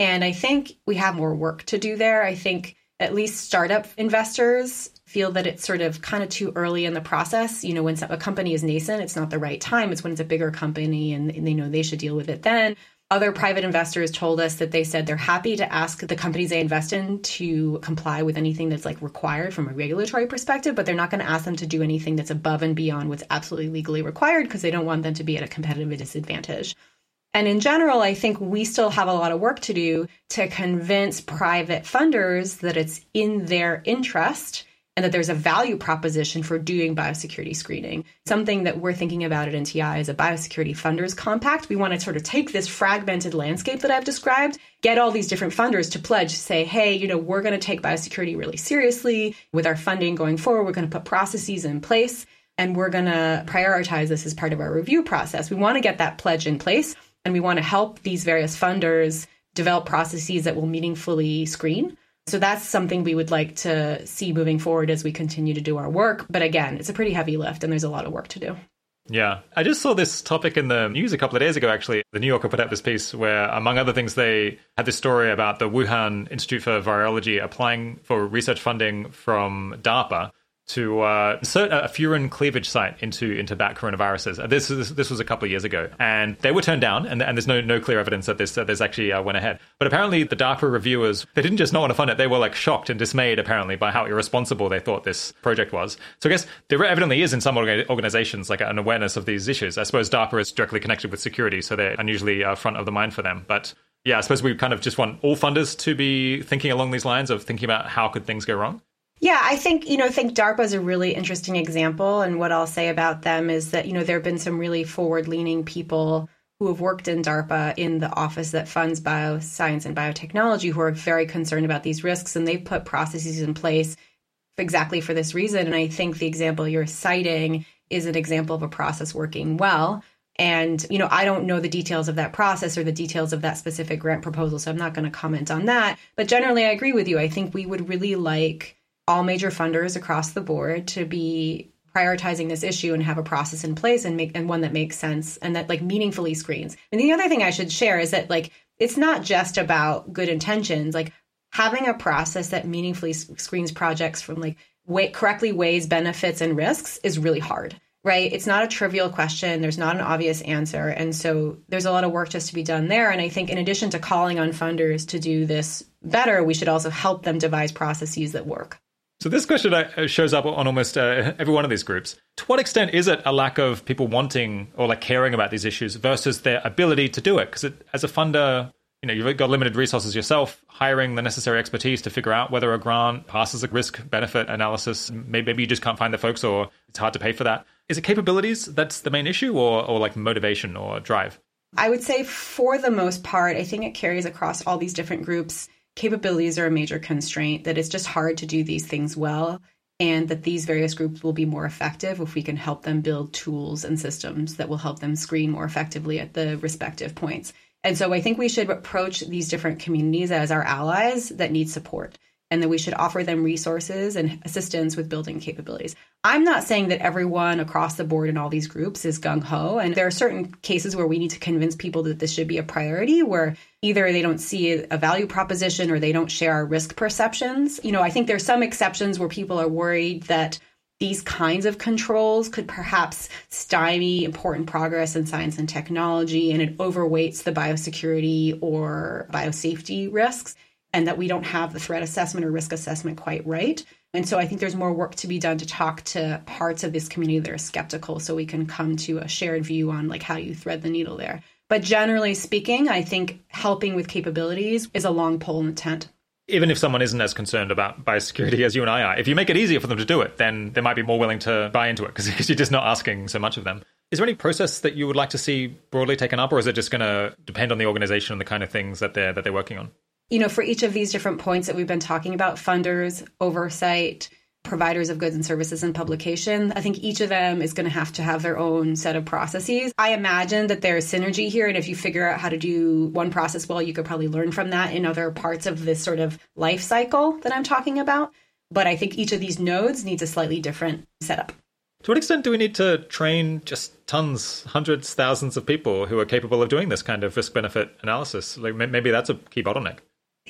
And I think we have more work to do there. I think at least startup investors feel that it's sort of kind of too early in the process. You know, when a company is nascent, it's not the right time. It's when it's a bigger company and, and they know they should deal with it then. Other private investors told us that they said they're happy to ask the companies they invest in to comply with anything that's like required from a regulatory perspective, but they're not going to ask them to do anything that's above and beyond what's absolutely legally required because they don't want them to be at a competitive disadvantage. And in general, I think we still have a lot of work to do to convince private funders that it's in their interest and that there's a value proposition for doing biosecurity screening. Something that we're thinking about at NTI is a biosecurity funders compact. We want to sort of take this fragmented landscape that I've described, get all these different funders to pledge, say, hey, you know, we're going to take biosecurity really seriously with our funding going forward. We're going to put processes in place and we're going to prioritize this as part of our review process. We want to get that pledge in place and we want to help these various funders develop processes that will meaningfully screen. So that's something we would like to see moving forward as we continue to do our work. But again, it's a pretty heavy lift and there's a lot of work to do. Yeah. I just saw this topic in the news a couple of days ago, actually. The New Yorker put out this piece where, among other things, they had this story about the Wuhan Institute for Virology applying for research funding from DARPA to uh, insert a furin cleavage site into into bat coronaviruses. Uh, this, this was a couple of years ago, and they were turned down. And, and there's no no clear evidence that this that this actually uh, went ahead. But apparently, the DARPA reviewers they didn't just not want to fund it; they were like shocked and dismayed apparently by how irresponsible they thought this project was. So I guess there evidently is in some organizations like an awareness of these issues. I suppose DARPA is directly connected with security, so they're unusually uh, front of the mind for them. But yeah, I suppose we kind of just want all funders to be thinking along these lines of thinking about how could things go wrong. Yeah, I think, you know, I think DARPA is a really interesting example. And what I'll say about them is that, you know, there have been some really forward leaning people who have worked in DARPA in the office that funds bioscience and biotechnology who are very concerned about these risks. And they've put processes in place exactly for this reason. And I think the example you're citing is an example of a process working well. And, you know, I don't know the details of that process or the details of that specific grant proposal, so I'm not going to comment on that. But generally, I agree with you. I think we would really like all major funders across the board to be prioritizing this issue and have a process in place and make and one that makes sense and that like meaningfully screens. And the other thing I should share is that like it's not just about good intentions. Like having a process that meaningfully screens projects from like way, correctly weighs benefits and risks is really hard. Right? It's not a trivial question. There's not an obvious answer. And so there's a lot of work just to be done there. And I think in addition to calling on funders to do this better, we should also help them devise processes that work. So this question uh, shows up on almost uh, every one of these groups. To what extent is it a lack of people wanting or like caring about these issues versus their ability to do it? Because as a funder, you know, you've got limited resources yourself, hiring the necessary expertise to figure out whether a grant passes a risk benefit analysis. Maybe you just can't find the folks or it's hard to pay for that. Is it capabilities that's the main issue or, or like motivation or drive? I would say for the most part, I think it carries across all these different groups capabilities are a major constraint, that it's just hard to do these things well, and that these various groups will be more effective if we can help them build tools and systems that will help them screen more effectively at the respective points. And so I think we should approach these different communities as our allies that need support and that we should offer them resources and assistance with building capabilities. I'm not saying that everyone across the board in all these groups is gung ho. And there are certain cases where we need to convince people that this should be a priority, where either they don't see a value proposition or they don't share our risk perceptions. You know, I think there's some exceptions where people are worried that these kinds of controls could perhaps stymie important progress in science and technology and it overweights the biosecurity or biosafety risks and that we don't have the threat assessment or risk assessment quite right. And so I think there's more work to be done to talk to parts of this community that are skeptical so we can come to a shared view on like how you thread the needle there. But generally speaking, I think helping with capabilities is a long pole in the tent. Even if someone isn't as concerned about biosecurity as you and I are, if you make it easier for them to do it, then they might be more willing to buy into it because <laughs> you're just not asking so much of them. Is there any process that you would like to see broadly taken up, or is it just going to depend on the organization and the kind of things that they're that they're working on? You know, for each of these different points that we've been talking about funders, oversight, providers of goods and services and publication. I think each of them is going to have to have their own set of processes. I imagine that there's synergy here. And if you figure out how to do one process well, you could probably learn from that in other parts of this sort of life cycle that I'm talking about. But I think each of these nodes needs a slightly different setup. To what extent do we need to train just tons, hundreds, thousands of people who are capable of doing this kind of risk benefit analysis? Like maybe that's a key bottleneck.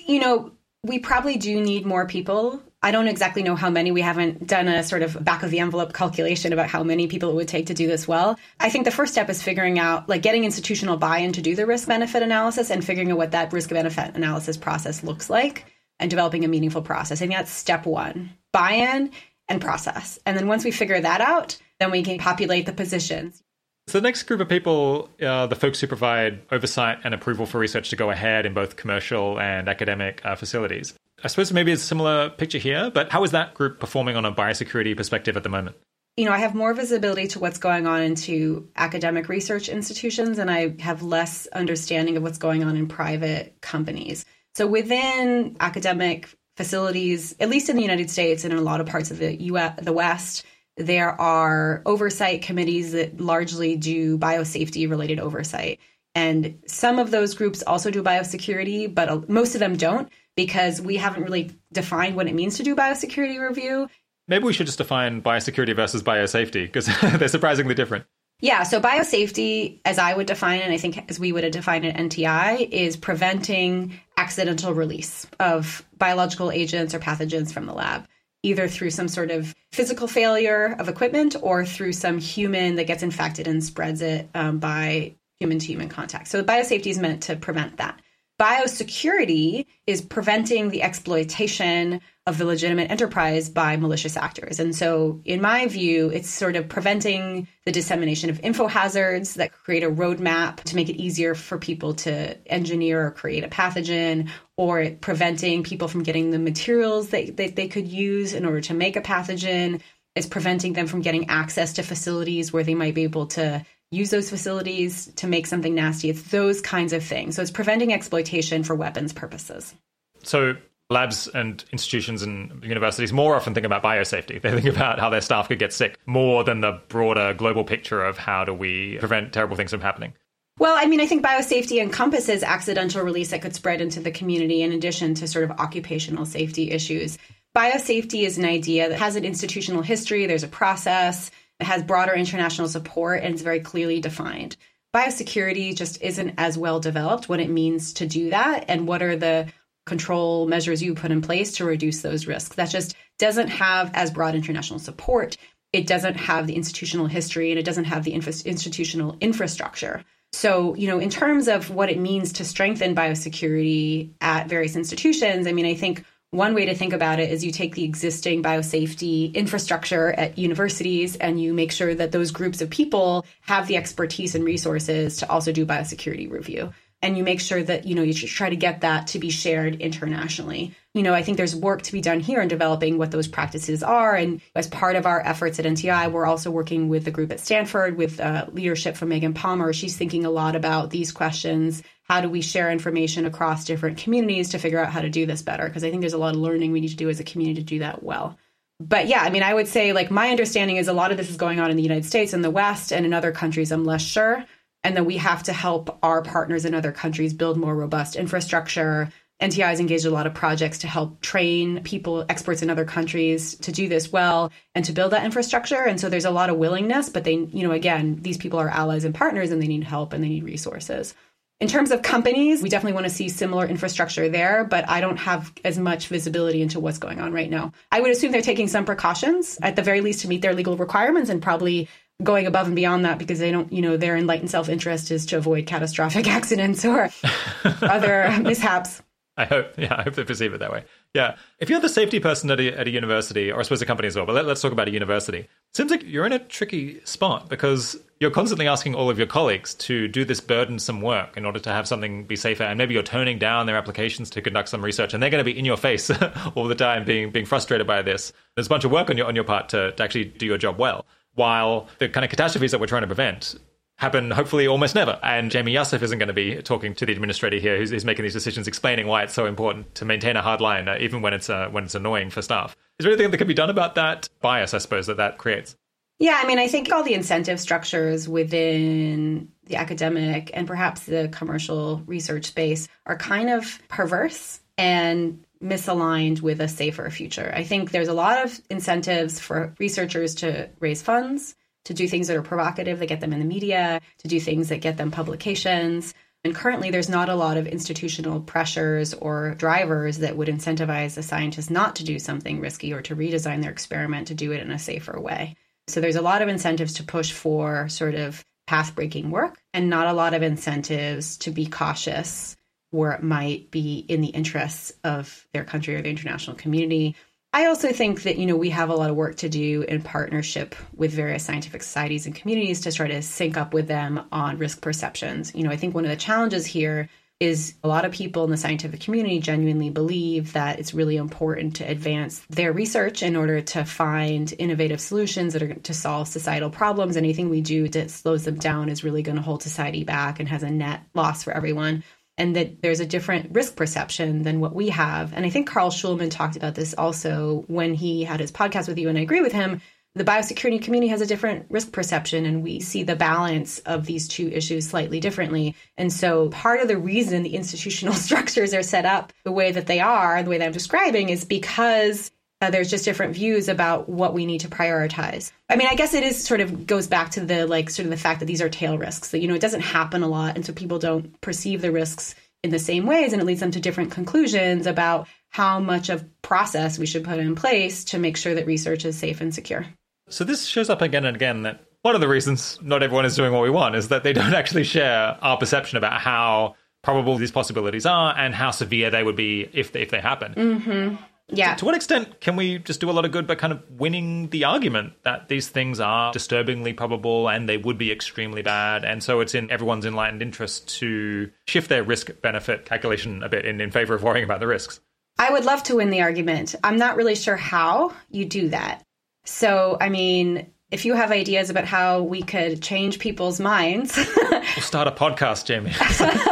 You know, we probably do need more people. I don't exactly know how many. We haven't done a sort of back of the envelope calculation about how many people it would take to do this well. I think the first step is figuring out, like getting institutional buy in to do the risk benefit analysis and figuring out what that risk benefit analysis process looks like and developing a meaningful process. I think that's step one buy in and process. And then once we figure that out, then we can populate the positions. So the next group of people are the folks who provide oversight and approval for research to go ahead in both commercial and academic uh, facilities. I suppose maybe it's a similar picture here, but how is that group performing on a biosecurity perspective at the moment? You know, I have more visibility to what's going on into academic research institutions, and I have less understanding of what's going on in private companies. So within academic facilities, at least in the United States and in a lot of parts of the US, the West, there are oversight committees that largely do biosafety related oversight. And some of those groups also do biosecurity, but most of them don't because we haven't really defined what it means to do biosecurity review. Maybe we should just define biosecurity versus biosafety because <laughs> they're surprisingly different. Yeah, so biosafety, as I would define it, and I think as we would have defined it NTI, is preventing accidental release of biological agents or pathogens from the lab either through some sort of physical failure of equipment or through some human that gets infected and spreads it um, by human to human contact. So biosafety is meant to prevent that. Biosecurity is preventing the exploitation of the legitimate enterprise by malicious actors. And so, in my view, it's sort of preventing the dissemination of info hazards that create a roadmap to make it easier for people to engineer or create a pathogen, or preventing people from getting the materials that, that they could use in order to make a pathogen. It's preventing them from getting access to facilities where they might be able to use those facilities to make something nasty. It's those kinds of things. So it's preventing exploitation for weapons purposes. So labs and institutions and universities more often think about biosafety. They think about how their staff could get sick more than the broader global picture of how do we prevent terrible things from happening. Well, I mean, I think biosafety encompasses accidental release that could spread into the community in addition to sort of occupational safety issues. Biosafety is an idea that has an institutional history, there's a process, it has broader international support, and it's very clearly defined. Biosecurity just isn't as well developed what it means to do that and what are the control measures you put in place to reduce those risks. That just doesn't have as broad international support. It doesn't have the institutional history and it doesn't have the institutional infrastructure. So, you know, in terms of what it means to strengthen biosecurity at various institutions, I mean, I think one way to think about it is you take the existing biosafety infrastructure at universities and you make sure that those groups of people have the expertise and resources to also do biosecurity review and you make sure that you know you try to get that to be shared internationally. You know i think there's work to be done here in developing what those practices are. And as part of our efforts at nti we're also working with the group at stanford with uh, leadership from megan palmer. She's thinking a lot about these questions. How do we share information across different communities to figure out how to do this better? Because i think there's a lot of learning we need to do as a community to do that well. But yeah, I mean, I would say like my understanding is a lot of this is going on in the United States and the West and in other countries. I'm less sure and then we have to help our partners in other countries build more robust infrastructure. NTI has engaged a lot of projects to help train people, experts in other countries to do this well and to build that infrastructure. And so there's a lot of willingness, but they, you know, again, these people are allies and partners and they need help and they need resources. In terms of companies, we definitely want to see similar infrastructure there, but I don't have as much visibility into what's going on right now. I would assume they're taking some precautions at the very least to meet their legal requirements and probably going above and beyond that because they don't, you know, their enlightened self interest is to avoid catastrophic <laughs> accidents or <laughs> other mishaps. I hope, yeah, I hope they perceive it that way. Yeah. If you're the safety person at a, at a university, or I suppose a company as well, but let, us talk about a university. It seems like you're in a tricky spot because you're constantly asking all of your colleagues to do this burdensome work in order to have something be safer. And maybe you're toning down their applications to conduct some research, and they're going to be in your face <laughs> all the time, being being frustrated by this. There's a bunch of work on your on your part to, to actually do your job well while the kind of catastrophes that we're trying to prevent happen hopefully almost never. And Jaime Yassif isn't going to be talking to the administrator here who's, who's making these decisions, explaining why it's so important to maintain a hard line, uh, even when it's uh, when it's annoying for staff. Is there anything that can be done about that bias, I suppose, that that creates? Yeah, I mean, I think all the incentive structures within the academic and perhaps the commercial research space are kind of perverse and misaligned with a safer future. I think there's a lot of incentives for researchers to raise funds, to do things that are provocative that get them in the media, to do things that get them publications. And currently, there's not a lot of institutional pressures or drivers that would incentivize a scientist not to do something risky or to redesign their experiment to do it in a safer way. So there's a lot of incentives to push for sort of path breaking work and not a lot of incentives to be cautious where it might be in the interests of their country or the international community. I also think that, you know, we have a lot of work to do in partnership with various scientific societies and communities to try to sync up with them on risk perceptions. You know, I think one of the challenges here is a lot of people in the scientific community genuinely believe that it's really important to advance their research in order to find innovative solutions that are to solve societal problems. Anything we do that slows them down is really going to hold society back and has a net loss for everyone. And that there's a different risk perception than what we have. And I think Carl Shulman talked about this also when he had his podcast with you, and I agree with him the biosecurity community has a different risk perception and we see the balance of these two issues slightly differently. And so part of the reason the institutional <laughs> structures are set up the way that they are, the way that I'm describing is because uh, there's just different views about what we need to prioritize. I mean, I guess it is sort of goes back to the like sort of the fact that these are tail risks that you know it doesn't happen a lot and so people don't perceive the risks in the same ways and it leads them to different conclusions about how much of process we should put in place to make sure that research is safe and secure. So this shows up again and again that one of the reasons not everyone is doing what we want is that they don't <laughs> actually share our perception about how probable these possibilities are and how severe they would be if they, if they happen. Mm-hmm. Yeah. To, to, what extent can we just do a lot of good by kind of winning the argument that these things are disturbingly probable and they would be extremely bad? And so it's in everyone's enlightened interest to shift their risk benefit calculation a bit in, in favor of worrying about the risks. I would love to win the argument. I'm not really sure how you do that. So, I mean, if you have ideas about how we could change people's minds, <laughs> we'll start a podcast, Jaime.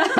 <laughs>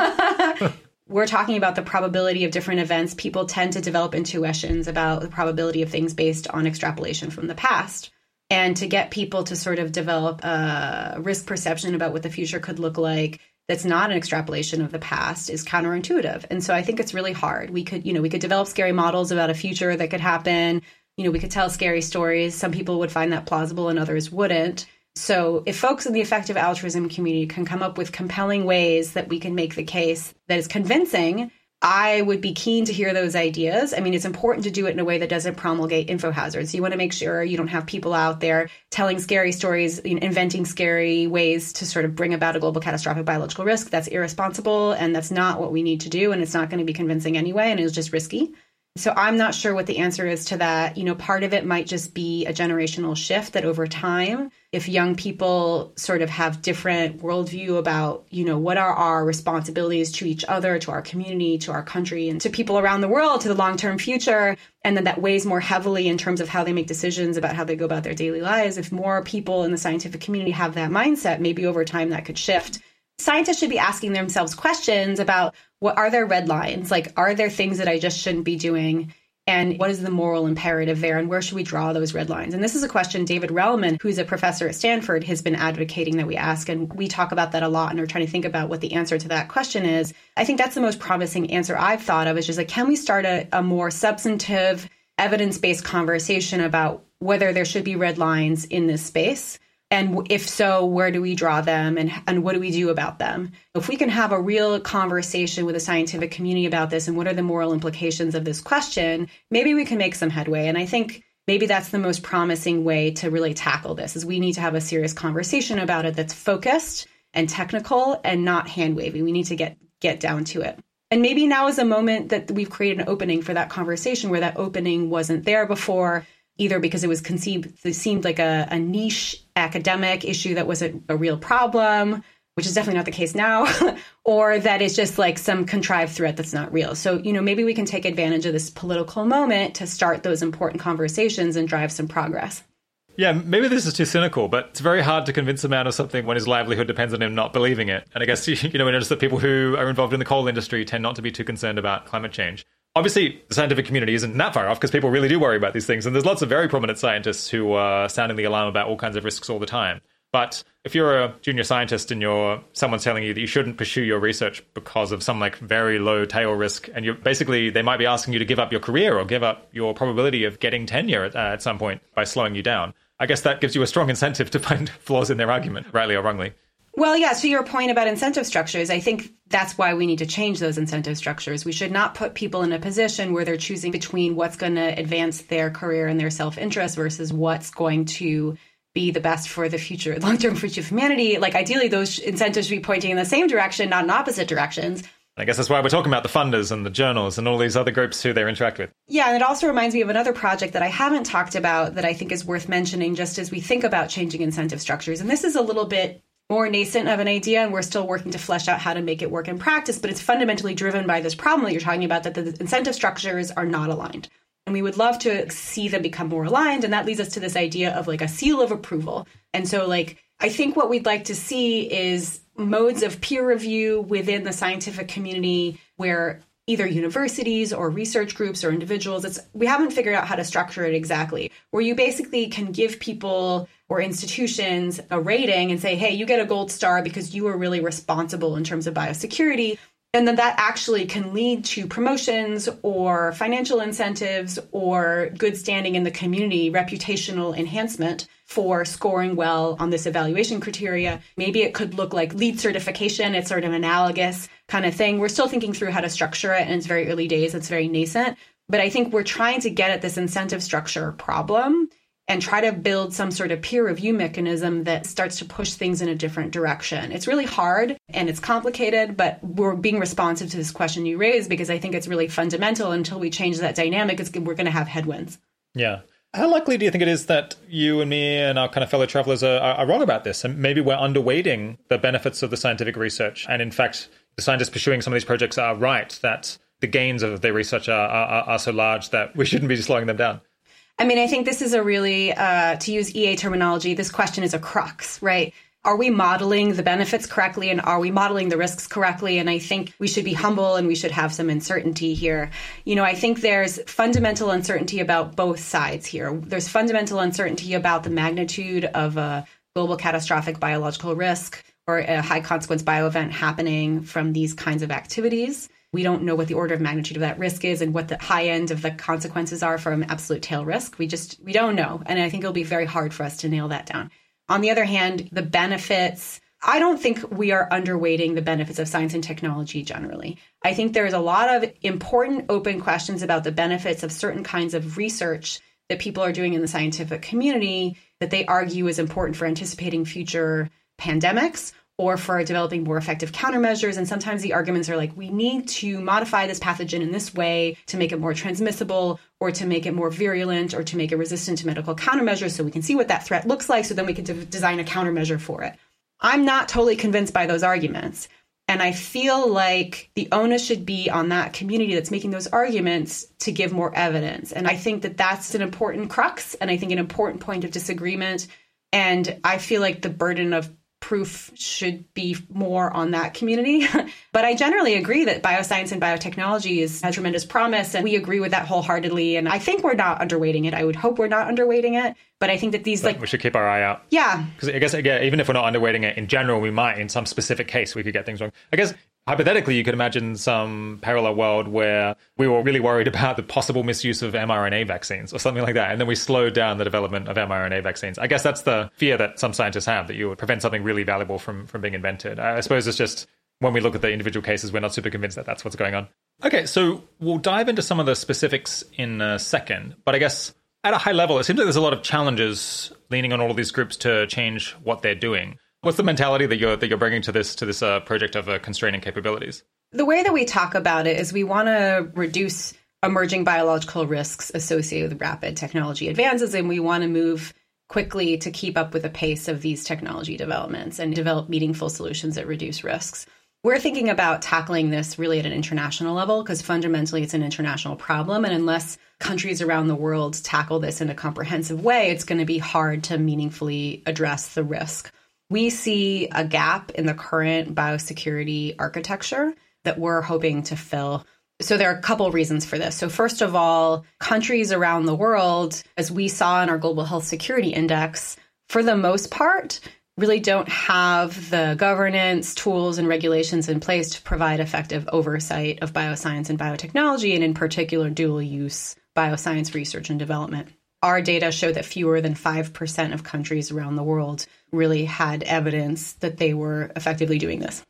We're talking about the probability of different events. People tend to develop intuitions about the probability of things based on extrapolation from the past. And to get people to sort of develop a risk perception about what the future could look like that's not an extrapolation of the past is counterintuitive. And so I think it's really hard. We could, you know, we could develop scary models about a future that could happen you know, we could tell scary stories. Some people would find that plausible and others wouldn't. So, if folks in the effective altruism community can come up with compelling ways that we can make the case that is convincing, I would be keen to hear those ideas. I mean, it's important to do it in a way that doesn't promulgate info hazards. You want to make sure you don't have people out there telling scary stories, you know, inventing scary ways to sort of bring about a global catastrophic biological risk. That's irresponsible and that's not what we need to do. And it's not going to be convincing anyway. And it's just risky. So I'm not sure what the answer is to that. You know, part of it might just be a generational shift that over time, if young people sort of have different worldview about, you know, what are our responsibilities to each other, to our community, to our country, and to people around the world, to the long term future, and then that weighs more heavily in terms of how they make decisions about how they go about their daily lives. If more people in the scientific community have that mindset, maybe over time that could shift scientists should be asking themselves questions about what are there red lines? Like, are there things that I just shouldn't be doing? And what is the moral imperative there? And where should we draw those red lines? And this is a question David Relman, who's a professor at Stanford, has been advocating that we ask. And we talk about that a lot and are trying to think about what the answer to that question is. I think that's the most promising answer I've thought of is just like, can we start a, a more substantive, evidence based conversation about whether there should be red lines in this space? And if so, where do we draw them and, and what do we do about them? If we can have a real conversation with the scientific community about this and what are the moral implications of this question, maybe we can make some headway. And I think maybe that's the most promising way to really tackle this is we need to have a serious conversation about it that's focused and technical and not hand wavy. We need to get get down to it. And maybe now is a moment that we've created an opening for that conversation where that opening wasn't there before either because it was conceived, it seemed like a, a niche academic issue that was a, a real problem, which is definitely not the case now, <laughs> or that it's just like some contrived threat that's not real. So, you know, maybe we can take advantage of this political moment to start those important conversations and drive some progress. Yeah, maybe this is too cynical, but it's very hard to convince a man of something when his livelihood depends on him not believing it. And I guess, <laughs> you know, we notice that people who are involved in the coal industry tend not to be too concerned about climate change. Obviously, the scientific community isn't that far off because people really do worry about these things. And there's lots of very prominent scientists who are sounding the alarm about all kinds of risks all the time. But if you're a junior scientist and you're someone's telling you that you shouldn't pursue your research because of some like very low tail risk, and you're basically they might be asking you to give up your career or give up your probability of getting tenure at, uh, at some point by slowing you down. I guess that gives you a strong incentive to <laughs> find flaws in their argument, rightly or wrongly. Well, yeah, to your point about incentive structures, I think that's why we need to change those incentive structures. We should not put people in a position where they're choosing between what's going to advance their career and their self interest versus what's going to be the best for the future, <laughs> long term future of humanity. Like, ideally, those incentives should be pointing in the same direction, not in opposite directions. I guess that's why we're talking about the funders and the journals and all these other groups who they interact with. Yeah, and it also reminds me of another project that I haven't talked about that I think is worth mentioning just as we think about changing incentive structures. And this is a little bit more nascent of an idea, and we're still working to flesh out how to make it work in practice, but it's fundamentally driven by this problem that you're talking about that the incentive structures are not aligned. And we would love to see them become more aligned. And that leads us to this idea of like a seal of approval. And so, like, I think what we'd like to see is modes of peer review within the scientific community where either universities or research groups or individuals it's we haven't figured out how to structure it exactly where you basically can give people or institutions a rating and say hey you get a gold star because you were really responsible in terms of biosecurity and then that actually can LEED to promotions or financial incentives or good standing in the community, reputational enhancement for scoring well on this evaluation criteria. Maybe it could look like lead certification. It's sort of analogous kind of thing. We're still thinking through how to structure it, and it's very early days, it's very nascent. But I think we're trying to get at this incentive structure problem and try to build some sort of peer review mechanism that starts to push things in a different direction. It's really hard and it's complicated, but we're being responsive to this question you raised because I think it's really fundamental. Until we change that dynamic, we're going to have headwinds. Yeah. How likely do you think it is that you and me and our kind of fellow travelers are, are wrong about this? And maybe we're underweighting the benefits of the scientific research. And in fact, the scientists pursuing some of these projects are right that the gains of their research are, are, are so large that we shouldn't be slowing them down. I mean, I think this is a really, uh, to use EA terminology, this question is a crux, right? Are we modeling the benefits correctly and are we modeling the risks correctly? And I think we should be humble and we should have some uncertainty here. You know, I think there's fundamental uncertainty about both sides here. There's fundamental uncertainty about the magnitude of a global catastrophic biological risk or a high consequence bioevent happening from these kinds of activities. We don't know what the order of magnitude of that risk is and what the high end of the consequences are from absolute tail risk. We just we don't know, and I think it'll be very hard for us to nail that down. On the other hand, the benefits I don't think we are underweighting the benefits of science and technology generally. I think there's a lot of important open questions about the benefits of certain kinds of research that people are doing in the scientific community that they argue is important for anticipating future pandemics or for developing more effective countermeasures. And sometimes the arguments are like, we need to modify this pathogen in this way to make it more transmissible or to make it more virulent or to make it resistant to medical countermeasures so we can see what that threat looks like so then we can de- design a countermeasure for it. I'm not totally convinced by those arguments. And I feel like the onus should be on that community that's making those arguments to give more evidence. And I think that that's an important crux and I think an important point of disagreement. And I feel like the burden of proof should be more on that community. <laughs> but I generally agree that bioscience and biotechnology is, has tremendous promise, and we agree with that wholeheartedly. And I think we're not underweighting it. I would hope we're not underweighting it. But I think that these, but like. We should keep our eye out. Yeah. Because I guess, again, even if we're not underweighting it in general, we might, in some specific case, we could get things wrong. I guess hypothetically, you could imagine some parallel world where we were really worried <laughs> about the possible misuse of mRNA vaccines or something like that. And then we slowed down the development of mRNA vaccines. I guess that's the fear that some scientists have that you would prevent something really valuable from, from being invented. I suppose it's just when we look at the individual cases, we're not super convinced that that's what's going on. Okay, so we'll dive into some of the specifics in a second. But I guess at a high level, it seems like there's a lot of challenges leaning on all of these groups to change what they're doing. What's the mentality that you're that you're bringing to this to this uh, project of uh, constraining capabilities? The way that we talk about it is we want to reduce emerging biological risks associated with rapid technology advances, and we want to move quickly to keep up with the pace of these technology developments and develop meaningful solutions that reduce risks. We're thinking about tackling this really at an international level because fundamentally it's an international problem. And unless countries around the world tackle this in a comprehensive way, it's going to be hard to meaningfully address the risk. We see a gap in the current biosecurity architecture that we're hoping to fill. So there are a couple reasons for this. So first of all, countries around the world, as we saw in our Global Health Security Index, for the most part, really don't have the governance, tools, and regulations in place to provide effective oversight of bioscience and biotechnology, and in particular, dual use bioscience research and development. Our data show that fewer than 5% of countries around the world really had evidence that they were effectively doing this.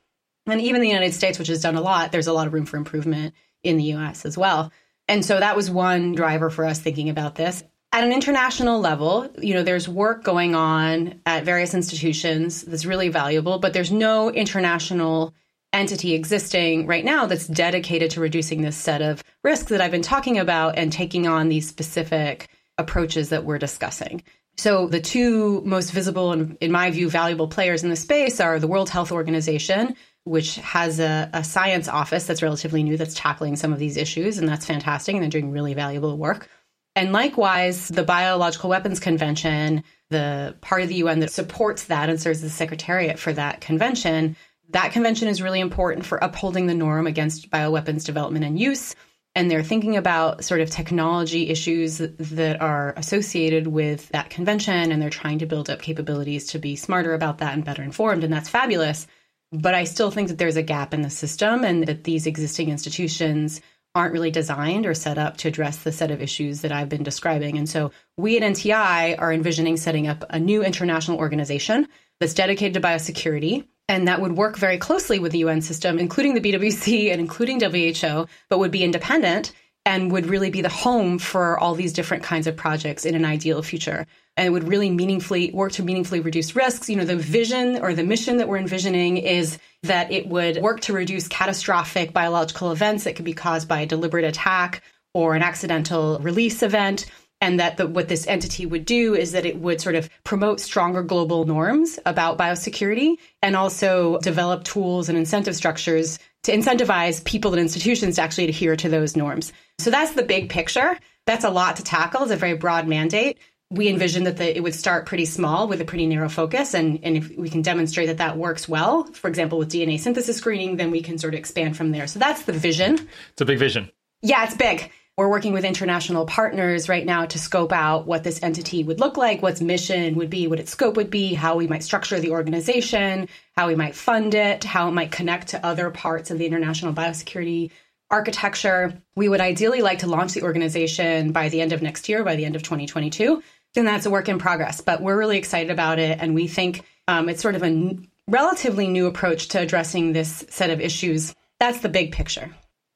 And even the United States, which has done a lot, there's a lot of room for improvement in the US as well. And so that was one driver for us thinking about this at an international level, you know, there's work going on at various institutions that's really valuable, but there's no international entity existing right now that's dedicated to reducing this set of risks that I've been talking about and taking on these specific approaches that we're discussing. So the two most visible and, in my view, valuable players in the space are the World Health Organization, which has a, a, science office that's relatively new that's tackling some of these issues, and that's fantastic, and they're doing really valuable work. And likewise, the Biological Weapons Convention, the part of the UN that supports that and serves as the secretariat for that convention, that convention is really important for upholding the norm against bioweapons development and use. And they're thinking about sort of technology issues that are associated with that convention. And they're trying to build up capabilities to be smarter about that and better informed. And that's fabulous. But I still think that there's a gap in the system and that these existing institutions aren't really designed or set up to address the set of issues that I've been describing. And so we at NTI are envisioning setting up a new international organization that's dedicated to biosecurity. And that would work very closely with the UN system, including the BWC and including WHO, but would be independent and would really be the home for all these different kinds of projects in an ideal future and it would really meaningfully work to meaningfully reduce risks. You know, the vision or the mission that we're envisioning is that it would work to reduce catastrophic biological events that could be caused by a deliberate attack or an accidental release event. And that the, what this entity would do is that it would sort of promote stronger global norms about biosecurity and also develop tools and incentive structures to incentivize people and institutions to actually adhere to those norms. So that's the big picture. That's a lot to tackle. It's a very broad mandate we envision that the, it would start pretty small with a pretty narrow focus. And, and if we can demonstrate that that works well, for example, with DNA synthesis screening, then we can sort of expand from there. So that's the vision. It's a big vision. Yeah, it's big. We're working with international partners right now to scope out what this entity would look like, what its mission would be, what its scope would be, how we might structure the organization, how we might fund it, how it might connect to other parts of the international biosecurity architecture. We would ideally like to launch the organization by the end of next year, by the end of 2022 and that's a work in progress. But we're really excited about it, and we think um, it's sort of a n- relatively new approach to addressing this set of issues. That's the big picture.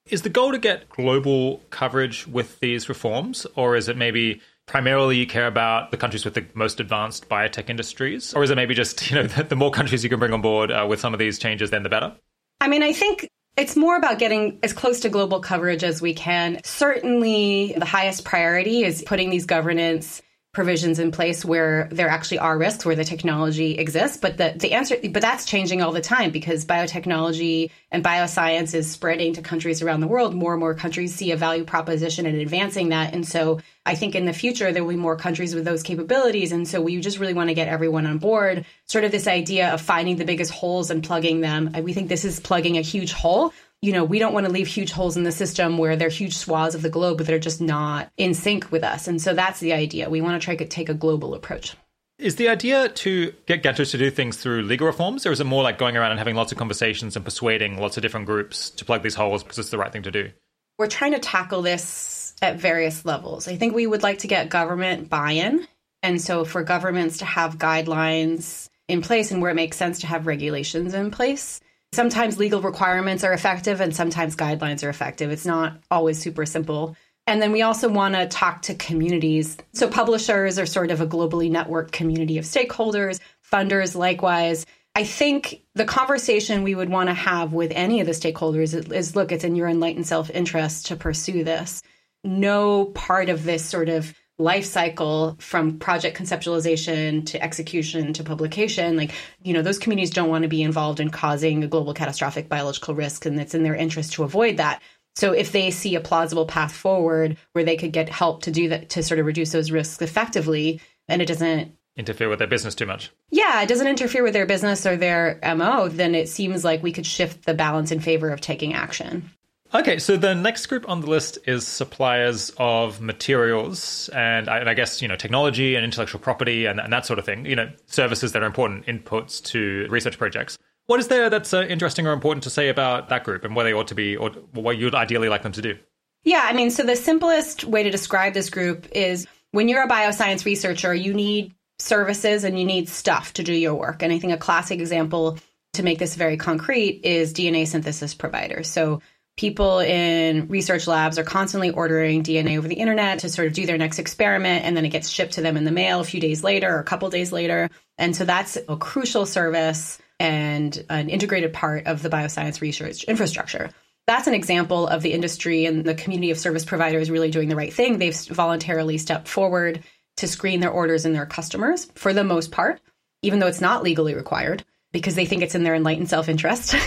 Is the goal to get global coverage with these reforms, or is it maybe primarily you care about the countries with the most advanced biotech industries, or is it maybe just <laughs> you know the, the more countries you can bring on board uh, with some of these changes, then the better? I mean, I think it's more about getting as close to global coverage as we can. Certainly, the highest priority is putting these governance provisions in place where there actually are risks where the technology exists. But the, the answer but that's changing all the time because biotechnology and bioscience is spreading to countries around the world. More and more countries see a value proposition in advancing that. And so i think in the future there will be more countries with those capabilities. And so we just really want to get everyone on board. Sort of this idea of finding the biggest holes and plugging them. We think this is plugging a huge hole you know, we don't want to leave huge holes in the system where there are huge swaths of the globe that are just not in sync with us. And so that's the idea. We want to try to take a global approach. Is the idea to get countries to do things through legal reforms, or is it more like going around and having lots of conversations and persuading lots of different groups to plug these holes because it's the right thing to do? We're trying to tackle this at various levels. I think we would like to get government buy in. And so for governments to have guidelines in place and where it makes sense to have regulations in place. Sometimes legal requirements are effective and sometimes guidelines are effective. It's not always super simple. And then we also want to talk to communities. So, publishers are sort of a globally networked community of stakeholders, funders likewise. I think the conversation we would want to have with any of the stakeholders is look, it's in your enlightened self interest to pursue this. No part of this sort of life cycle from project conceptualization to execution to publication like you know those communities don't want to be involved in causing a global catastrophic biological risk and it's in their interest to avoid that. So if they see a plausible path forward where they could get help to do that to sort of reduce those risks effectively and it doesn't interfere with their business too much. Yeah it doesn't interfere with their business or their mo then it seems like we could shift the balance in favor of taking action Okay, so the next group on the list is suppliers of materials and I, and I guess you know technology and intellectual property and, and, that sort of thing. You know, services that are important inputs to research projects. What is there that's uh, interesting or important to say about that group and what they ought to be, or what you'd ideally like them to do? Yeah, I mean, so the simplest way to describe this group is when you're a bioscience researcher, you need services and you need stuff to do your work. And I think a classic example to make this very concrete is DNA synthesis providers. So people in research labs are constantly ordering DNA over the internet to sort of do their next experiment, and then it gets shipped to them in the mail a few days later or a couple days later. And so that's a crucial service and an integrated part of the bioscience research infrastructure. That's an example of the industry and the community of service providers really doing the right thing. They've voluntarily stepped forward to screen their orders and their customers for the most part, even though it's not legally required because they think it's in their enlightened self interest. <laughs>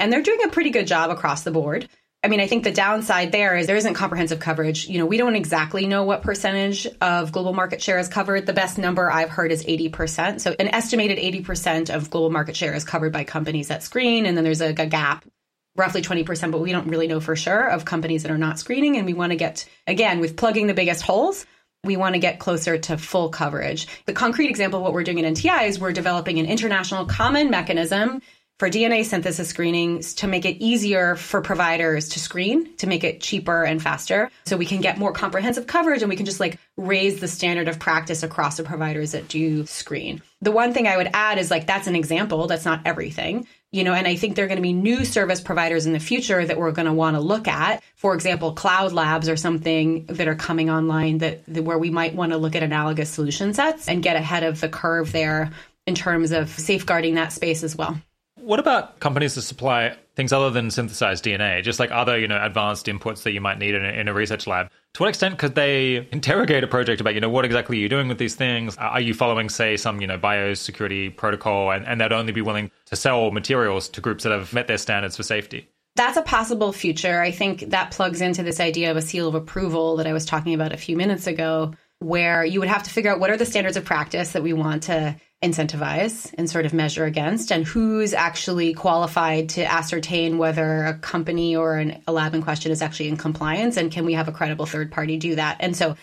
And they're doing a pretty good job across the board. I mean, I think the downside there is there isn't comprehensive coverage. You know, we don't exactly know what percentage of global market share is covered. The best number I've heard is 80%. So an estimated 80% of global market share is covered by companies that screen. And then there's a, a gap, roughly 20%, but we don't really know for sure of companies that are not screening. And we want to get, again, with plugging the biggest holes, we want to get closer to full coverage. The concrete example of what we're doing at NTI is we're developing an international common mechanism for DNA synthesis screenings to make it easier for providers to screen, to make it cheaper and faster. So we can get more comprehensive coverage and we can just like raise the standard of practice across the providers that do screen. The one thing I would add is like that's an example, that's not everything. You know, and I think there are going to be new service providers in the future that we're going to want to look at. For example, cloud labs or something that are coming online that, that where we might want to look at analogous solution sets and get ahead of the curve there in terms of safeguarding that space as well. What about companies that supply things other than synthesized DNA, just like other, you know, advanced inputs that you might need in a, in a research lab? To what extent could they interrogate a project about, you know, what exactly are you doing with these things? Uh, are you following, say, some, you know, biosecurity protocol, and, and they'd only be willing to sell materials to groups that have met their standards for safety? That's a possible future. I think that plugs into this idea of a seal of approval that I was talking about a few minutes ago, where you would have to figure out what are the standards of practice that we want to incentivize and sort of measure against, and who's actually qualified to ascertain whether a company or an, a lab in question is actually in compliance, and can we have a credible third party do that? And so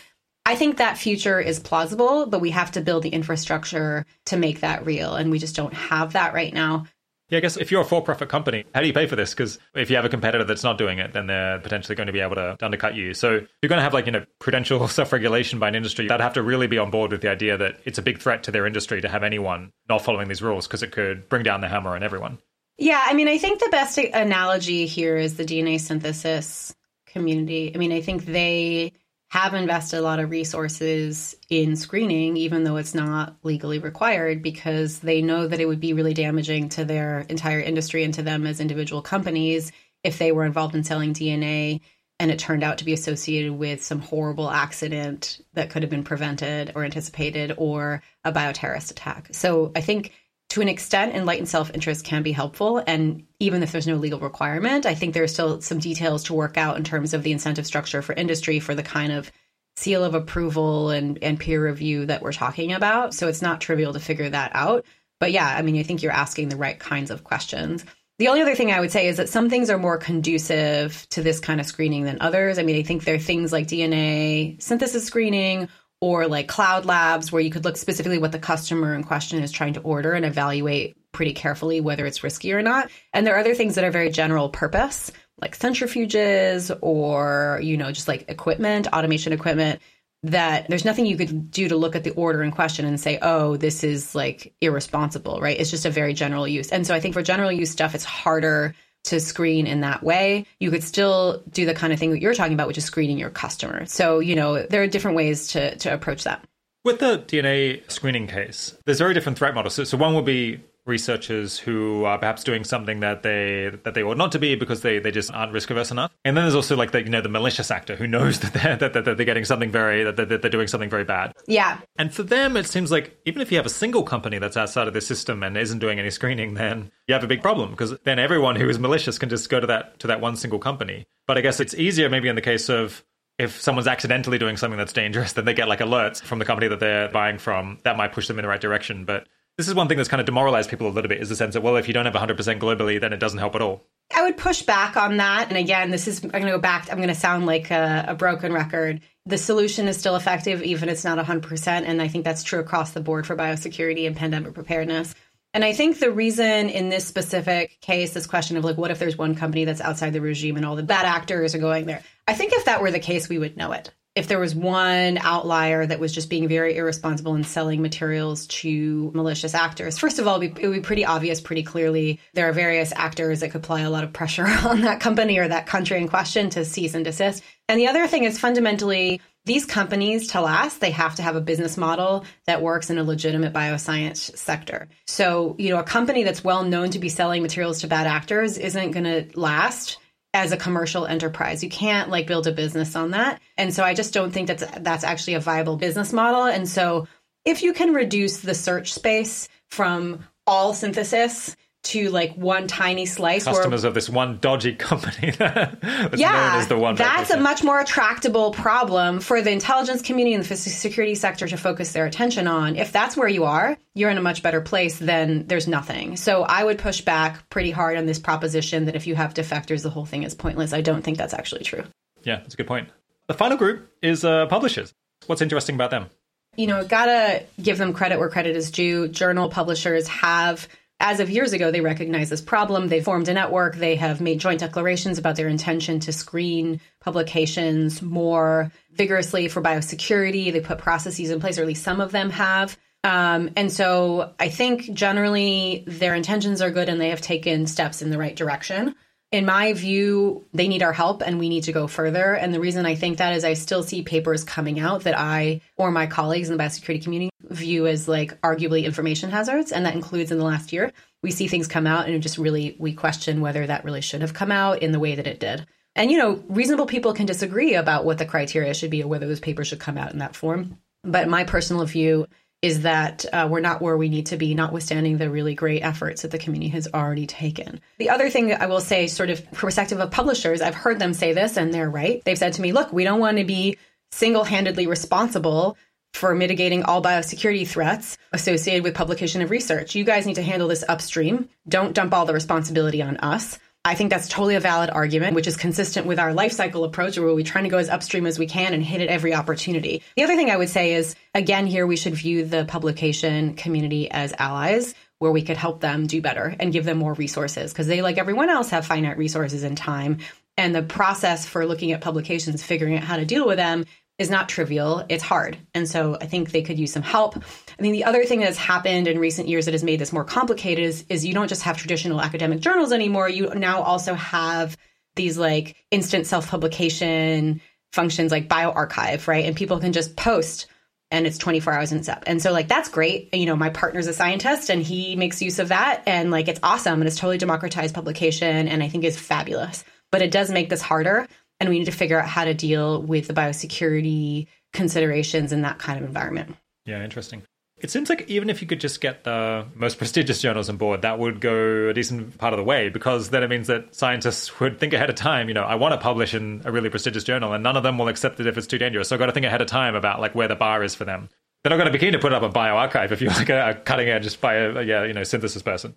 I think that future is plausible, but we have to build the infrastructure to make that real. And we just don't have that right now. Yeah, I guess if you're a for-profit company, how do you pay for this? Because if you have a competitor that's not doing it, then they're potentially going to be able to undercut you. So you're going to have like you know prudential <laughs> self-regulation by an industry that have to really be on board with the idea that it's a big threat to their industry to have anyone not following these rules because it could bring down the hammer on everyone. Yeah, I mean, I think the best analogy here is the DNA synthesis community. I mean, I think they have invested a lot of resources in screening, even though it's not legally required, because they know that it would be really damaging to their entire industry and to them as individual companies if they were involved in selling DNA and it turned out to be associated with some horrible accident that could have been prevented or anticipated or a bioterrorist attack. So I think to an extent, enlightened self interest can be helpful. And even if there's no legal requirement, I think there's still some details to work out in terms of the incentive structure for industry for the kind of seal of approval and, and peer review that we're talking about. So it's not trivial to figure that out. But yeah, I mean, I think you're asking the right kinds of questions. The only other thing I would say is that some things are more conducive to this kind of screening than others. I mean, I think there are things like DNA synthesis screening or like cloud labs where you could look specifically what the customer in question is trying to order and evaluate pretty carefully whether it's risky or not. And there are other things that are very general purpose, like centrifuges or, you know, just like equipment, automation equipment that there's nothing you could do to look at the order in question and say, oh, this is like irresponsible, right? It's just a very general use. And so I think for general use stuff, it's harder to screen in that way. You could still do the kind of thing that you're talking about, which is screening your customer. So, you know, there are different ways to, to approach that. With the DNA screening case, there's very different threat models. So, so one would be researchers who are perhaps doing something that they that they ought not to be because they, they just aren't risk averse enough. And then there's also like the you know the malicious actor who knows <laughs> that they're that, that they're getting something very that they're, they're doing something very bad. Yeah. And for them, it seems like even if you have a single company that's outside of the system and isn't doing any screening, then you have a big problem because then everyone who is malicious can just go to that to that one single company. But I guess it's easier maybe in the case of if someone's accidentally doing something that's dangerous, then they get like alerts from the company that they're buying from. That might push them in the right direction. But this is one thing that's kind of demoralized people a little bit is the sense that, well, if you don't have 100% globally, then it doesn't help at all. I would push back on that. And again, this is, I'm going to go back, I'm going to sound like a, a, broken record. The solution is still effective, even if it's not 100%. And I think that's true across the board for biosecurity and pandemic preparedness. And I think the reason in this specific case, this question of like, what if there's one company that's outside the regime and all the bad actors are going there? I think if that were the case, we would know it if there was one outlier that was just being very irresponsible and selling materials to malicious actors, first of all, it would be pretty obvious pretty clearly. There are various actors that could apply a lot of pressure <laughs> on that company or that country in question to cease and desist. And the other thing is fundamentally, these companies to last, they have to have a business model that works in a legitimate bioscience sector. So, you know, a company that's well known to be selling materials to bad actors isn't going to last as a commercial enterprise. You can't like build a business on that. And so I just don't think that's that's actually a viable business model. And so if you can reduce the search space from all synthesis to like one tiny slice. Customers where, of this one dodgy company. <laughs> that's yeah, the one that's a much more attractable problem for the intelligence community and the security sector to focus their attention on. If that's where you are, you're in a much better place than there's nothing. So I would push back pretty hard on this proposition that if you have defectors, the whole thing is pointless. I don't think that's actually true. Yeah, that's a good point. The final group is uh, publishers. What's interesting about them? You know, gotta give them credit where credit is due. Journal publishers have as of years ago, they recognize this problem. They formed a network. They have made joint declarations about their intention to screen publications more vigorously for biosecurity. They put processes in place, or at least some of them have. Um, and so I think generally their intentions are good and they have taken steps in the right direction in my view, they need our help and we need to go further. And the reason I think that is I still see papers coming out that I or my colleagues in the biosecurity community view as like arguably information hazards. And that includes in the last year, we see things come out and just really, we question whether that really should have come out in the way that it did. And, you know, reasonable people can disagree about what the criteria should be or whether those papers should come out in that form. But my personal view is that uh, we're not where we need to be, notwithstanding the really great efforts that the community has already taken. The other thing I will say, sort of perspective of publishers, I've heard them say this, and they're right. They've said to me, look, we don't want to be single handedly responsible for mitigating all biosecurity threats associated with publication of research. You guys need to handle this upstream. Don't dump all the responsibility on us. I think that's totally a valid argument, which is consistent with our life cycle approach, where we're trying to go as upstream as we can and hit at every opportunity. The other thing I would say is, again, here we should view the publication community as allies where we could help them do better and give them more resources because they, like everyone else, have finite resources and time. And the process for looking at publications, figuring out how to deal with them, is not trivial. It's hard. And so I think they could use some help. I mean, the other thing that's happened in recent years that has made this more complicated is, is you don't just have traditional academic journals anymore. You now also have these like instant self publication functions like bioRxiv, right? And people can just post and it's 24 hours and it's up. And so like that's great. You know, my partner's a scientist and he makes use of that and like it's awesome and it's totally democratized publication and I think is fabulous. But it does make this harder and we need to figure out how to deal with the biosecurity considerations in that kind of environment. Yeah, interesting. It seems like even if you could just get the most prestigious journals on board, that would go a decent part of the way because then it means that scientists <laughs> would think ahead of time, you know, I want to publish in a really prestigious journal and none of them will accept it if it's too dangerous. So I've got to think ahead of time about like where the bar is for them. They're not going to be keen to put up a bioRxiv if you're like a, a cutting edge bio, yeah, you know, synthesis person.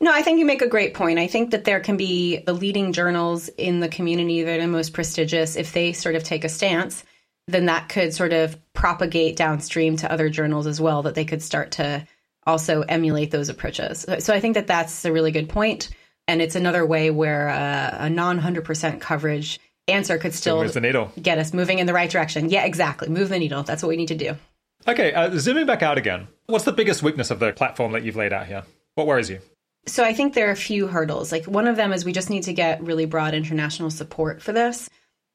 No, I think you make a great point. I think that there can be the leading journals in the community that are most prestigious if they sort of take a stance, then that could sort of propagate downstream to other journals as well, that they could start to also emulate those approaches. So I think that that's a really good point. And it's another way where uh, a non 100% coverage answer could still get us moving in the right direction. Yeah, exactly. Move the needle. That's what we need to do. Okay, uh, zooming back out again. What's the biggest weakness of the platform that you've laid out here? What worries you? So I think there are a few hurdles. Like one of them is we just need to get really broad international support for this.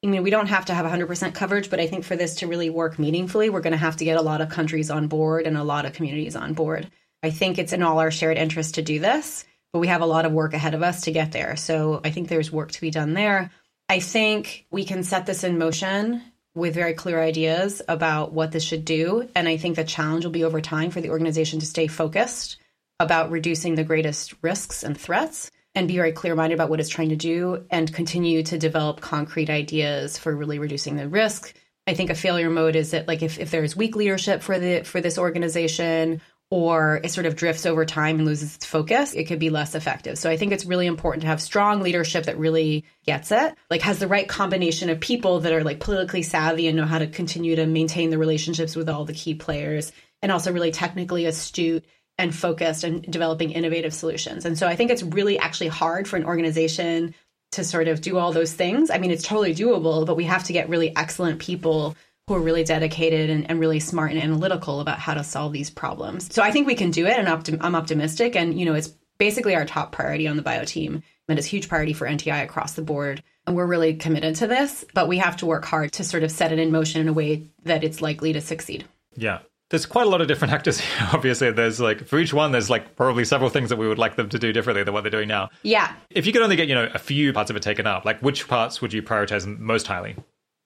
I mean, we don't have to have 100% coverage, but I think for this to really work meaningfully, we're going to have to get a lot of countries on board and a lot of communities on board. I think it's in all our shared interest to do this, but we have a lot of work ahead of us to get there. So I think there's work to be done there. I think we can set this in motion with very clear ideas about what this should do. And I think the challenge will be over time for the organization to stay focused about reducing the greatest risks and threats and be very clear minded about what it's trying to do and continue to develop concrete ideas for really reducing the risk. I think a failure mode is that like if, if there's weak leadership for the for this organization or it sort of drifts over time and loses its focus, it could be less effective. So I think it's really important to have strong leadership that really gets it, like has the right combination of people that are like politically savvy and know how to continue to maintain the relationships with all the key players and also really technically astute and focused and developing innovative solutions. And so I think it's really actually hard for an organization to sort of do all those things. I mean, it's totally doable, but we have to get really excellent people who are really dedicated and, and really smart and analytical about how to solve these problems. So I think we can do it, and optim- I'm optimistic. And you know, it's basically our top priority on the bio team, and it's a huge priority for NTI across the board. And we're really committed to this, but we have to work hard to sort of set it in motion in a way that it's likely to succeed. Yeah there's quite a lot of different <laughs> actors here. Obviously, there's like for each one, there's like probably several things that we would like them to do differently than what they're doing now. Yeah. If you could only get, you know, a few parts of it taken up, like which parts would you prioritize most highly?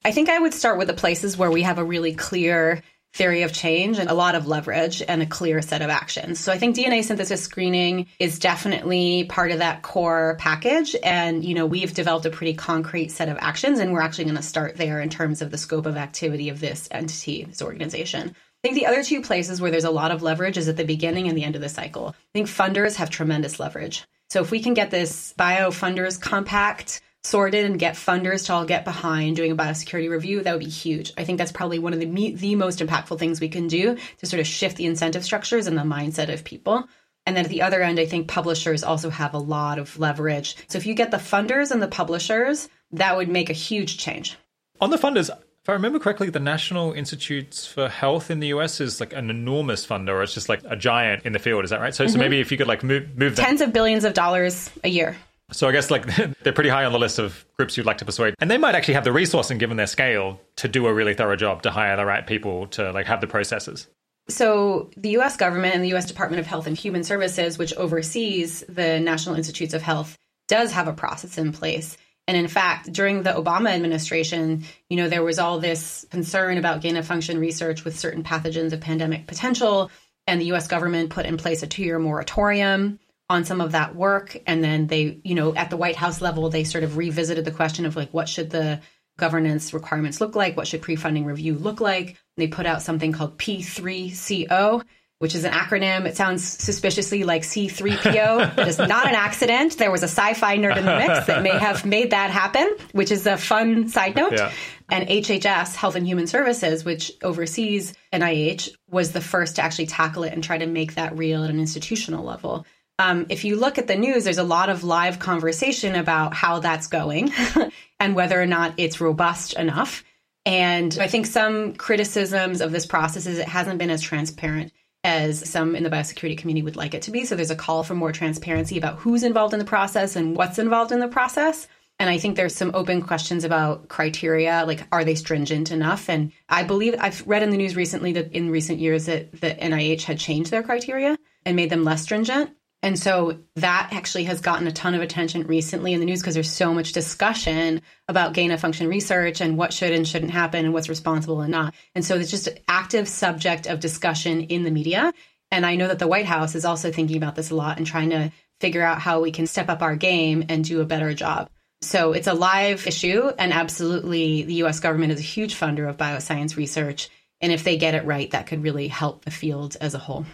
I think I would start with the places where we have a really clear theory of change and a lot of leverage and a clear set of actions. So I think DNA synthesis screening is definitely part of that core package. And, you know, we've developed a pretty concrete set of actions and we're actually going to start there in terms of the scope of activity of this entity, this organization. Think the other two places where there's a lot of leverage is at the beginning and the end of the cycle. I think funders have tremendous leverage. So if we can get this bio funders compact sorted and get funders to all get behind doing a biosecurity review, that would be huge. I think that's probably one of the the most impactful things we can do to sort of shift the incentive structures and the mindset of people. And then at the other end, I think publishers also have a lot of leverage. So if you get the funders and the publishers, that would make a huge change. On the funders, if I remember correctly, the National Institutes for Health in the US is like an enormous funder, or it's just like a giant in the field. Is that right? So, mm-hmm. so maybe if you could like move move tens of billions of dollars a year. So I guess like <laughs> they're pretty high on the list of groups you'd like to persuade, and they might actually have the resource and given their scale to do a really thorough job to hire the right people to like have the processes. So the US government and the US Department of Health and Human Services, which oversees the National Institutes of Health, does have a process in place and in fact, during the Obama administration, you know, there was all this concern about gain of function research with certain pathogens of pandemic potential. And the US government put in place a two year moratorium on some of that work. And then they, you know, at the White House level, they sort of revisited the question of like, what should the governance requirements look like? What should pre funding review look like? They put out something called P3CO, which is an acronym. It sounds suspiciously like C3PO. But it is not an accident. There was a sci fi nerd in the mix that may have made that happen, which is a fun side note. Yeah. And HHS, Health and Human Services, which oversees NIH, was the first to actually tackle it and try to make that real at an institutional level. Um, if you look at the news, there's a lot of live conversation about how that's going <laughs> and whether or not it's robust enough. And I think some criticisms of this process is it hasn't been as transparent as some in the biosecurity community would like it to be. So there's a call for more transparency about who's involved in the process and what's involved in the process. And I think there's some open questions about criteria, like are they stringent enough? And I believe I've read in the news recently that in recent years that the NIH had changed their criteria and made them less stringent. And so that actually has gotten a ton of attention recently in the news because there's so much discussion about gain of function research and what should and shouldn't happen and what's responsible and not. And so it's just an active subject of discussion in the media. And I know that the White House is also thinking about this a lot and trying to figure out how we can step up our game and do a better job. So it's a live issue, and absolutely the US government is a huge funder of bioscience research. And if they get it right, that could really help the field as a whole.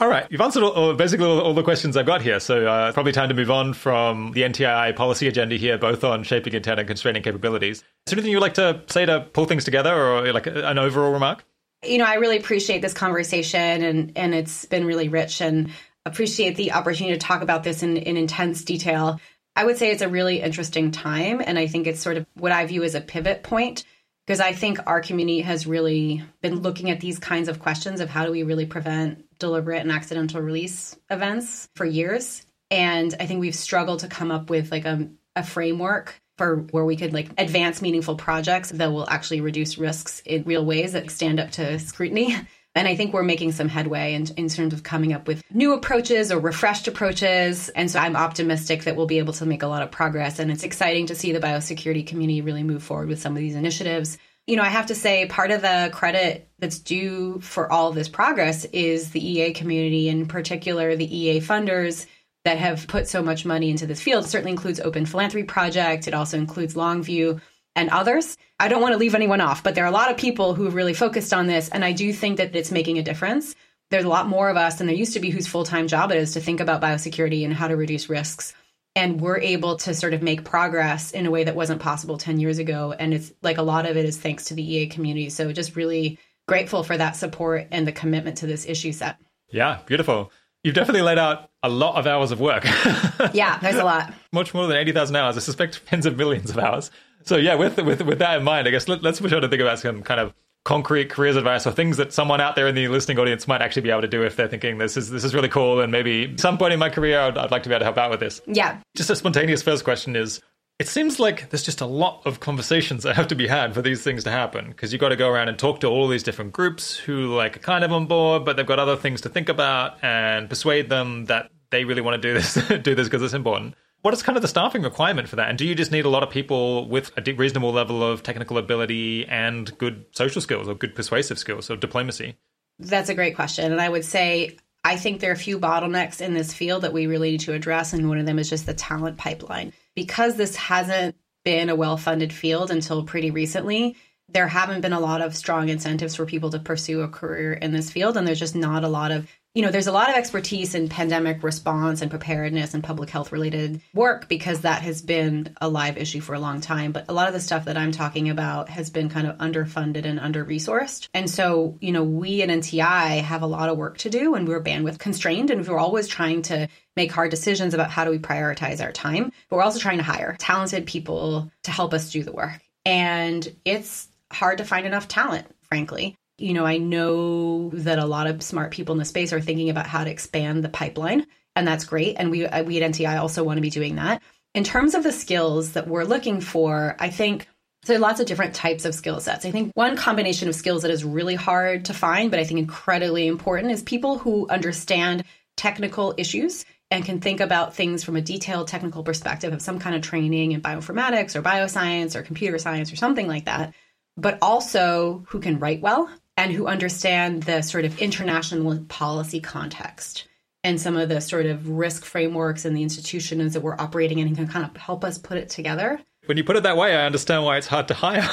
All right, you've answered all, all, basically all, all, the questions I've got here. So uh, probably time to move on from the NTI policy agenda here, both on shaping intent and constraining capabilities. Is there anything you'd like to say to pull things together, or like an overall remark? You know, I really appreciate this conversation, and and it's been really rich, and appreciate the opportunity to talk about this in, in intense detail. I would say it's a really interesting time, and I think it's sort of what I view as a pivot point because I think our community has really been looking at these kinds of questions of how do we really prevent deliberate and accidental release events for years. And I think we've struggled to come up with like a, a framework for where we could like advance meaningful projects that will actually reduce risks in real ways that stand up to scrutiny. And I think we're making some headway in, in terms of coming up with new approaches or refreshed approaches. And so I'm optimistic that we'll be able to make a lot of progress. And it's exciting to see the biosecurity community really move forward with some of these initiatives. You know, I have to say, part of the credit that's due for all this progress is the EA community, in particular, the EA funders that have put so much money into this field. It certainly includes Open Philanthropy Project. It also includes Longview and others. I don't want to leave anyone off, but there are a lot of people who have really focused on this, and I do think that it's making a difference. There's a lot more of us than there used to be whose full time job it is to think about biosecurity and how to reduce risks. And we're able to sort of make progress in a way that wasn't possible 10 years ago. And it's like a lot of it is thanks to the EA community. So just really grateful for that support and the commitment to this issue set. Yeah, beautiful. You've definitely laid out a lot of hours of work. <laughs> yeah, there's a lot. Much more than 80,000 hours. I suspect tens of millions of hours. So yeah, with with with that in mind, I guess let, us push on to think about some kind of concrete careers advice or things that someone out there in the listening audience might actually be able to do if they're thinking this is this is really cool and maybe some point in my career I'd, I'd like to be able to help out with this. Yeah. Just a spontaneous first question is it seems like there's just a lot of conversations that have to be had for these things to happen because you've got to go around and talk to all these different groups who like are kind of on board but they've got other things to think about and persuade them that they really want to do this <laughs> do this because it's important what is kind of the staffing requirement for that? And do you just need a lot of people with a reasonable level of technical ability and good social skills or good persuasive skills or diplomacy? That's a great question. And I would say I think there are a few bottlenecks in this field that we really need to address. And one of them is just the talent pipeline. Because this hasn't been a well funded field until pretty recently, there haven't been a lot of strong incentives for people to pursue a career in this field. And there's just not a lot of you know, there's a lot of expertise in pandemic response and preparedness and public health related work because that has been a live issue for a long time. But a lot of the stuff that I'm talking about has been kind of underfunded and under resourced. And so, you know, we at NTI have a lot of work to do and we're bandwidth constrained and we're always trying to make hard decisions about how do we prioritize our time. But we're also trying to hire talented people to help us do the work. And it's hard to find enough talent, frankly you know, I know that a lot of smart people in the space are thinking about how to expand the pipeline, and that's great. And we uh, we at NTI also want to be doing that. In terms of the skills that we're looking for, I think so there are lots of different types of skill sets. I think one combination of skills that is really hard to find, but I think incredibly important, is people who understand technical issues and can think about things from a detailed technical perspective of some kind of training in bioinformatics or bioscience or computer science or something like that, but also who can write well and who understand the sort of international policy context and some of the sort of risk frameworks and the institutions that we're operating in and can kind of help us put it together. When you put it that way, I understand why it's hard to hire.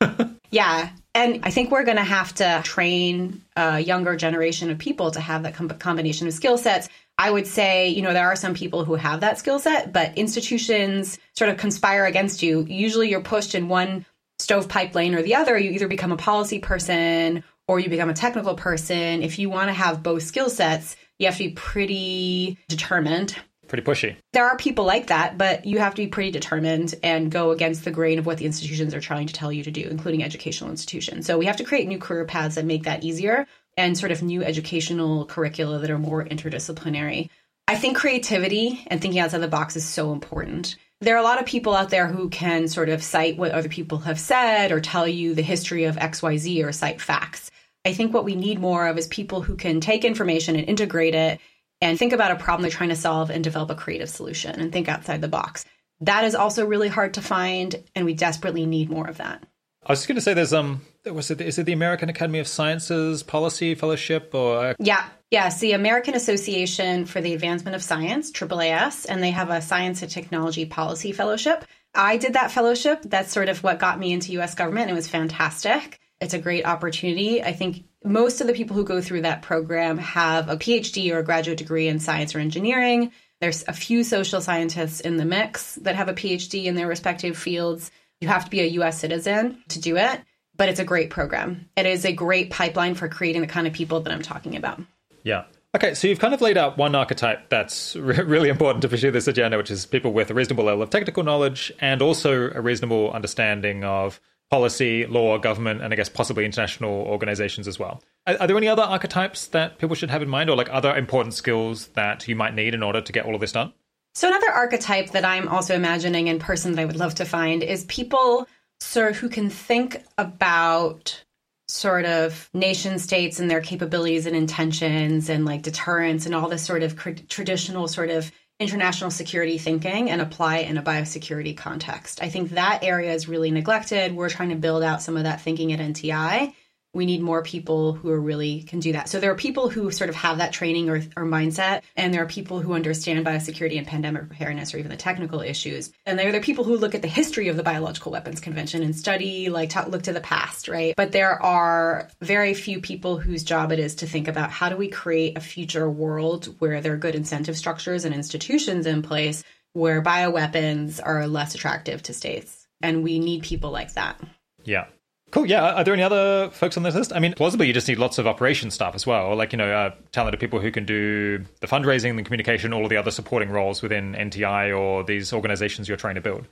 <laughs> yeah. And I think we're going to have to train a younger generation of people to have that com- combination of skill sets. I would say, you know, there are some people who have that skill set, but institutions sort of conspire against you. Usually you're pushed in one stovepipe lane or the other. You either become a policy person or you become a technical person. If you want to have both skill sets, you have to be pretty determined. Pretty pushy. There are people like that, but you have to be pretty determined and go against the grain of what the institutions are trying to tell you to do, including educational institutions. So we have to create new career paths that make that easier and sort of new educational curricula that are more interdisciplinary. I think creativity and thinking outside the box is so important there are a lot of people out there who can sort of cite what other people have said or tell you the history of XYZ or cite facts. I think what we need more of is people who can take information and integrate it and think about a problem they're trying to solve and develop a creative solution and think outside the box. That is also really hard to find, and we desperately need more of that. I was just going to say, there's um, was it is it the American Academy of Sciences Policy Fellowship or yeah, Yes, the American Association for the Advancement of Science, AAAS, and they have a Science and Technology Policy Fellowship. I did that fellowship. That's sort of what got me into US government. It was fantastic. It's a great opportunity. I think most of the people who go through that program have a PhD or a graduate degree in science or engineering. There's a few social scientists in the mix that have a PhD in their respective fields. You have to be a US citizen to do it, but it's a great program. It is a great pipeline for creating the kind of people that I'm talking about. Yeah. Okay, so you've kind of laid out one archetype that's re- really important to pursue this agenda, which is people with a reasonable level of technical knowledge and also a reasonable understanding of policy, law, government, and I guess possibly international organizations as well. Are, are, there any other archetypes that people should have in mind, or like other important skills that you might need in order to get all of this done? So, another archetype that I'm also imagining in person that I would love to find is people, sir, who can think about sort of nation states and their capabilities and intentions and like deterrence and all this sort of traditional sort of international security thinking and apply it in a biosecurity context. I think that area is really neglected. We're trying to build out some of that thinking at NTI we need more people who are really can do that. So there are people who sort of have that training or, or mindset, and there are people who understand biosecurity and pandemic preparedness or even the technical issues. And there are people who look at the history of the Biological Weapons Convention and study, like, talk, look to the past, right? But there are very few people whose job it is to think about how do we create a future world where there are good incentive structures and institutions in place where bioweapons are less attractive to states. And we need people like that. Yeah. Cool. Yeah. Are there any other folks on this list? I mean, plausibly, you just need lots of operation staff as well, like you know, uh, talented people who can do the fundraising, the communication, all of the other supporting roles within NTI or these organizations you're trying to build.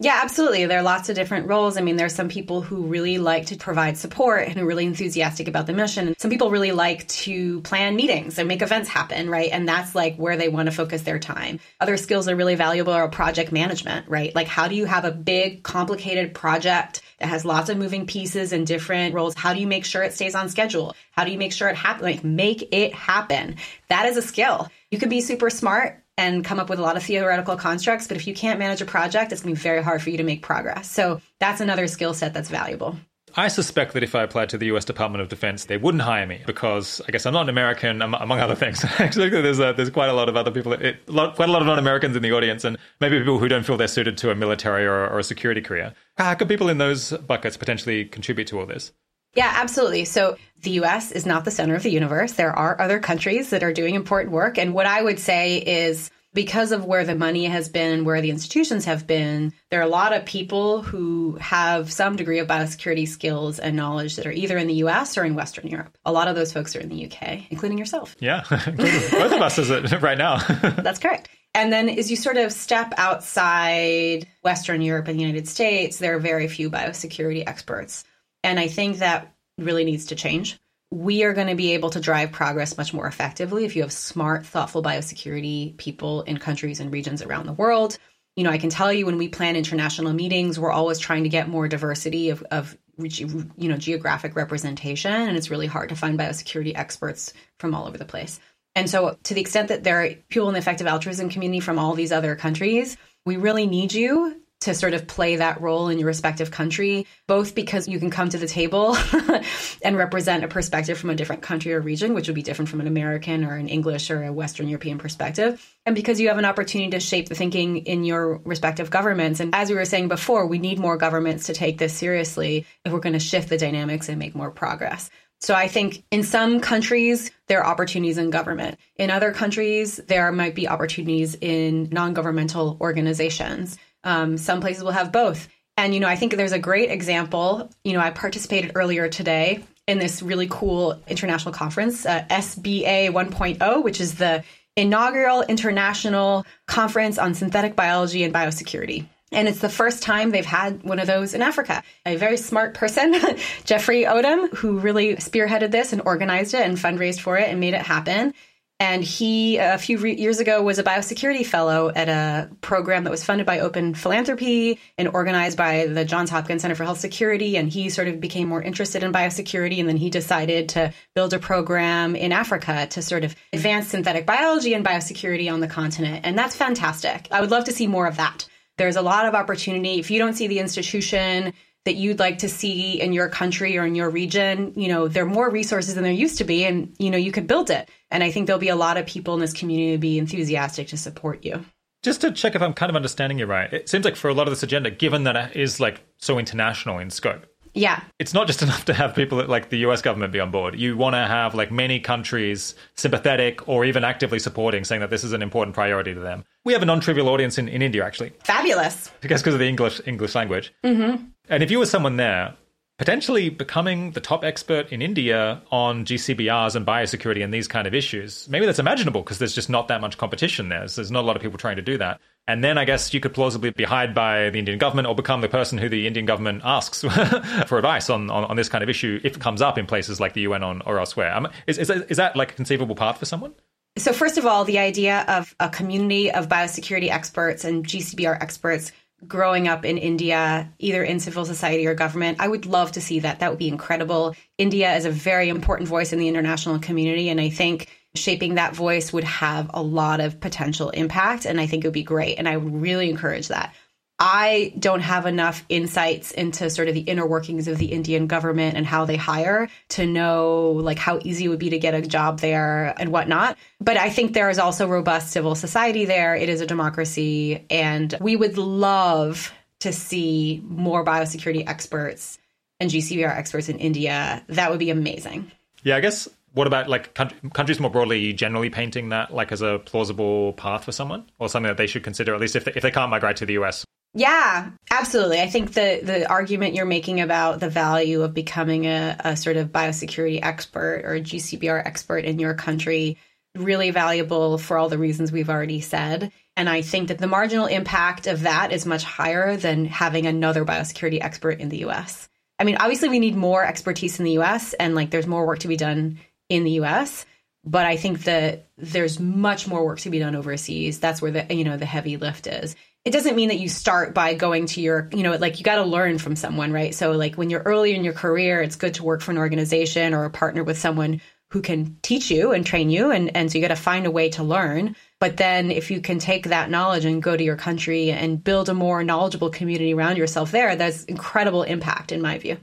Yeah, absolutely. There are lots of different roles. I mean, there are some people who really like to provide support and are really enthusiastic about the mission. Some people really like to plan meetings and make events happen, right? And that's like where they want to focus their time. Other skills that are really valuable are project management, right? Like, how do you have a big, complicated project that has lots of moving pieces and different roles? How do you make sure it stays on schedule? How do you make sure it happens? Like, make it happen. That is a skill. You could be super smart and come up with a lot of theoretical constructs. But if you can't manage a project, it's going to be very hard for you to make progress. So that's another skill set that's valuable. I suspect that if I applied to the US Department of Defense, they wouldn't hire me because I guess I'm not an American, among other things. <laughs> Actually, there's a, there's quite a lot of other people, it, lot, quite a lot of non-Americans in the audience, and maybe people who don't feel they're suited to a military or, or a security career. How could people in those buckets potentially contribute to all this? Yeah, absolutely. So the US is not the center of the universe. There are other countries that are doing important work. And what I would say is because of where the money has been, where the institutions have been, there are a lot of people who have some degree of biosecurity skills and knowledge that are either in the US or in Western Europe. A lot of those folks are in the UK, including yourself. Yeah, <laughs> both of us is it right now. <laughs> That's correct. And then as you sort of step outside Western Europe and the United States, there are very few biosecurity experts. And I think that really needs to change. We are going to be able to drive progress much more effectively if you have smart, thoughtful biosecurity people in countries and regions around the world. You know, I can tell you when we plan international meetings, we're always trying to get more diversity of, of you know, geographic representation, and it's really hard to find biosecurity experts from all over the place. And so, to the extent that there are people in the effective altruism community from all these other countries, we really need you to sort of play that role in your respective country, both because you can come to the table <laughs> and represent a perspective from a different country or region, which would be different from an American or an English or a Western European perspective, and because you have an opportunity to shape the thinking in your respective governments. And as we were saying before, we need more governments to take this seriously if we're going to shift the dynamics and make more progress. So I think in some countries, there are opportunities in government. In other countries, there might be opportunities in non governmental organizations. Um, some places will have both. And, you know, I think there's a great example. You know, I participated earlier today in this really cool international conference, uh, SBA 1.0, which is the inaugural international conference on synthetic biology and biosecurity. And it's the first time they've had one of those in Africa. A very smart person, <laughs> Jeffrey Odom, who really spearheaded this and organized it and fundraised for it and made it happen. And he, a few re- years ago, was a biosecurity fellow at a program that was funded by Open Philanthropy and organized by the Johns Hopkins Center for Health Security. And he sort of became more interested in biosecurity. And then he decided to build a program in Africa to sort of advance synthetic biology and biosecurity on the continent. And that's fantastic. I would love to see more of that. There's a lot of opportunity. If you don't see the institution that you'd like to see in your country or in your region, you know, there are more resources than there used to be, and, you know, you could build it. And I think there'll be a lot of people in this community to be enthusiastic to support you. Just to check if I'm kind of understanding you right, it seems like for a lot of this agenda, given that it is like so international in scope, yeah. It's not just <laughs> enough to have people like the US government be on board. You want to have like many countries sympathetic or even actively supporting, saying that this is an important priority to them. We have a non-trivial audience in, in India, actually. Fabulous. I guess because of the English English language. Mm-hmm. And if you were someone there, potentially becoming the top expert in India on GCBRs and biosecurity and these kind of issues, maybe that's imaginable because there's just not that much competition there. So there's not a lot of people trying to do that. And then I guess you could plausibly be hired by the Indian government or become the person who the Indian government asks <laughs> for advice on, on, on, this kind of issue if it comes up in places like the UN on, or elsewhere. Um, is, is, is that like a conceivable path for someone? So, first of all, the idea of a community of biosecurity experts and GCBR experts growing up in India, either in civil society or government. I would love to see that. That would be incredible. India is a very important voice in the international community. And I think shaping that voice would have a lot of potential impact. And I think it would be great. And I would really encourage that. I don't have enough insights into sort of the inner workings of the Indian government and how they hire to know like how easy it would be to get a job there and whatnot. But I think there is also robust civil society there. It is a democracy. And we would love to see more biosecurity experts and GCBR experts in India. That would be amazing. Yeah, I guess what about like countries more broadly generally painting that like as a plausible path for someone or something that they should consider at least if they, if they can't migrate to the us yeah, absolutely. I think the the argument you're making about the value of becoming a, a sort of biosecurity expert or a GCBR expert in your country really valuable for all the reasons we've already said. And I think that the marginal impact of that is much higher than having another biosecurity expert in the US. I mean, obviously we need more expertise in the US and like there's more work to be done in the US, but I think that there's much more work to be done overseas. That's where the you know the heavy lift is it doesn't mean that you start by going to your, you know, like you got to learn from someone, right? So, like when you're early in your career, it's good to work for an organization or a partner with someone who can teach you and train you. And, and so you got to find a way to learn. But then if you can take that knowledge and go to your country and build a more knowledgeable community around yourself there, that's incredible impact in my view.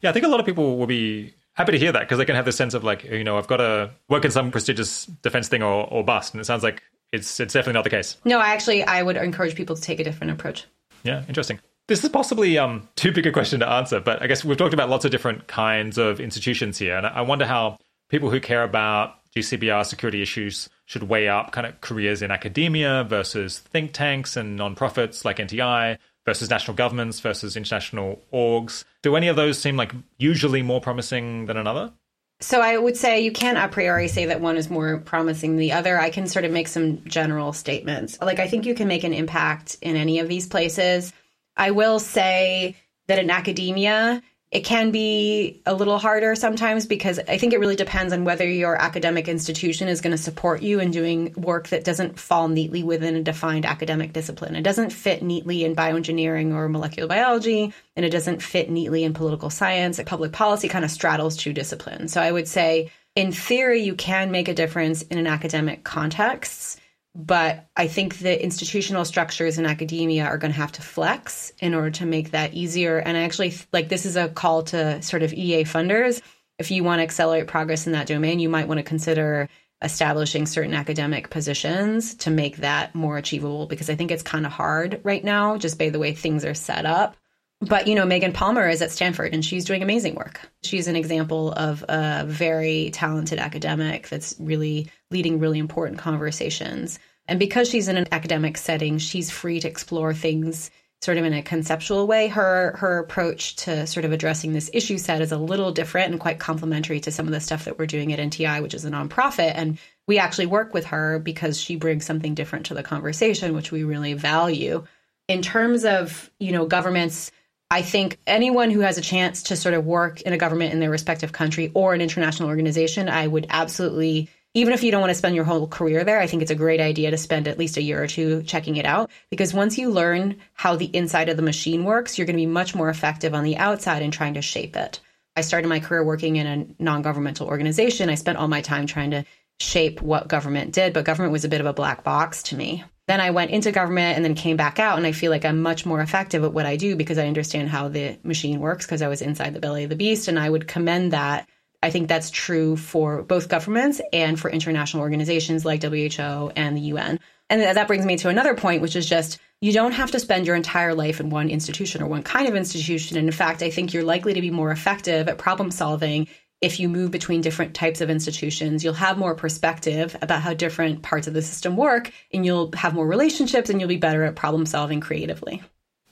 Yeah, I think a lot of people will be happy to hear that because they can have this sense of like, you know, I've got to work in some prestigious defense thing or, or bust. And it sounds like it's it's definitely not the case. No, I actually I would encourage people to take a different approach. Yeah, interesting. This is possibly um, too big a question to answer, but I guess we've talked about lots of different kinds of institutions here, and I wonder how people who care about GCBR security issues should weigh up kind of careers in academia versus think tanks and nonprofits like NTI versus national governments versus international orgs. Do any of those seem like usually more promising than another? So I would say you can't a priori say that one is more promising than the other. I can sort of make some general statements. Like I think you can make an impact in any of these places. I will say that in academia, it can be a little harder sometimes because I think it really depends on whether your academic institution is going to support you in doing work that doesn't fall neatly within a defined academic discipline. It doesn't fit neatly in bioengineering or molecular biology, and it doesn't fit neatly in political science. Public policy kind of straddles two disciplines. So I would say, in theory, you can make a difference in an academic context but I think the institutional structures in academia are going to have to flex in order to make that easier. And I actually like this is a call to sort of EA funders. If you want to accelerate progress in that domain, you might want to consider establishing certain academic positions to make that more achievable because I think it's kind of hard right now just by the way things are set up. But you know, Megan Palmer is at Stanford and she's doing amazing work. She's an example of a very talented academic that's really leading really important conversations. And because she's in an academic setting, she's free to explore things sort of in a conceptual way. Her her approach to sort of addressing this issue set is a little different and quite complementary to some of the stuff that we're doing at NTI, which is a nonprofit. And we actually work with her because she brings something different to the conversation, which we really value. In terms of, you know, governments I think anyone who has a chance to sort of work in a government in their respective country or an international organization, I would absolutely, even if you don't want to spend your whole career there, I think it's a great idea to spend at least a year or two checking it out. Because once you learn how the inside of the machine works, you're going to be much more effective on the outside in trying to shape it. I started my career working in a non governmental organization. I spent all my time trying to shape what government did, but government was a bit of a black box to me. Then I went into government and then came back out, and I feel like I'm much more effective at what I do because I understand how the machine works because I was inside the belly of the beast. And I would commend that. I think that's true for both governments and for international organizations like WHO and the UN. And that brings me to another point, which is just you don't have to spend your entire life in one institution or one kind of institution. And in fact, I think you're likely to be more effective at problem solving if you move between different types of institutions, you'll have more perspective about how different parts of the system work, and you'll have more relationships and you'll be better at problem solving creatively.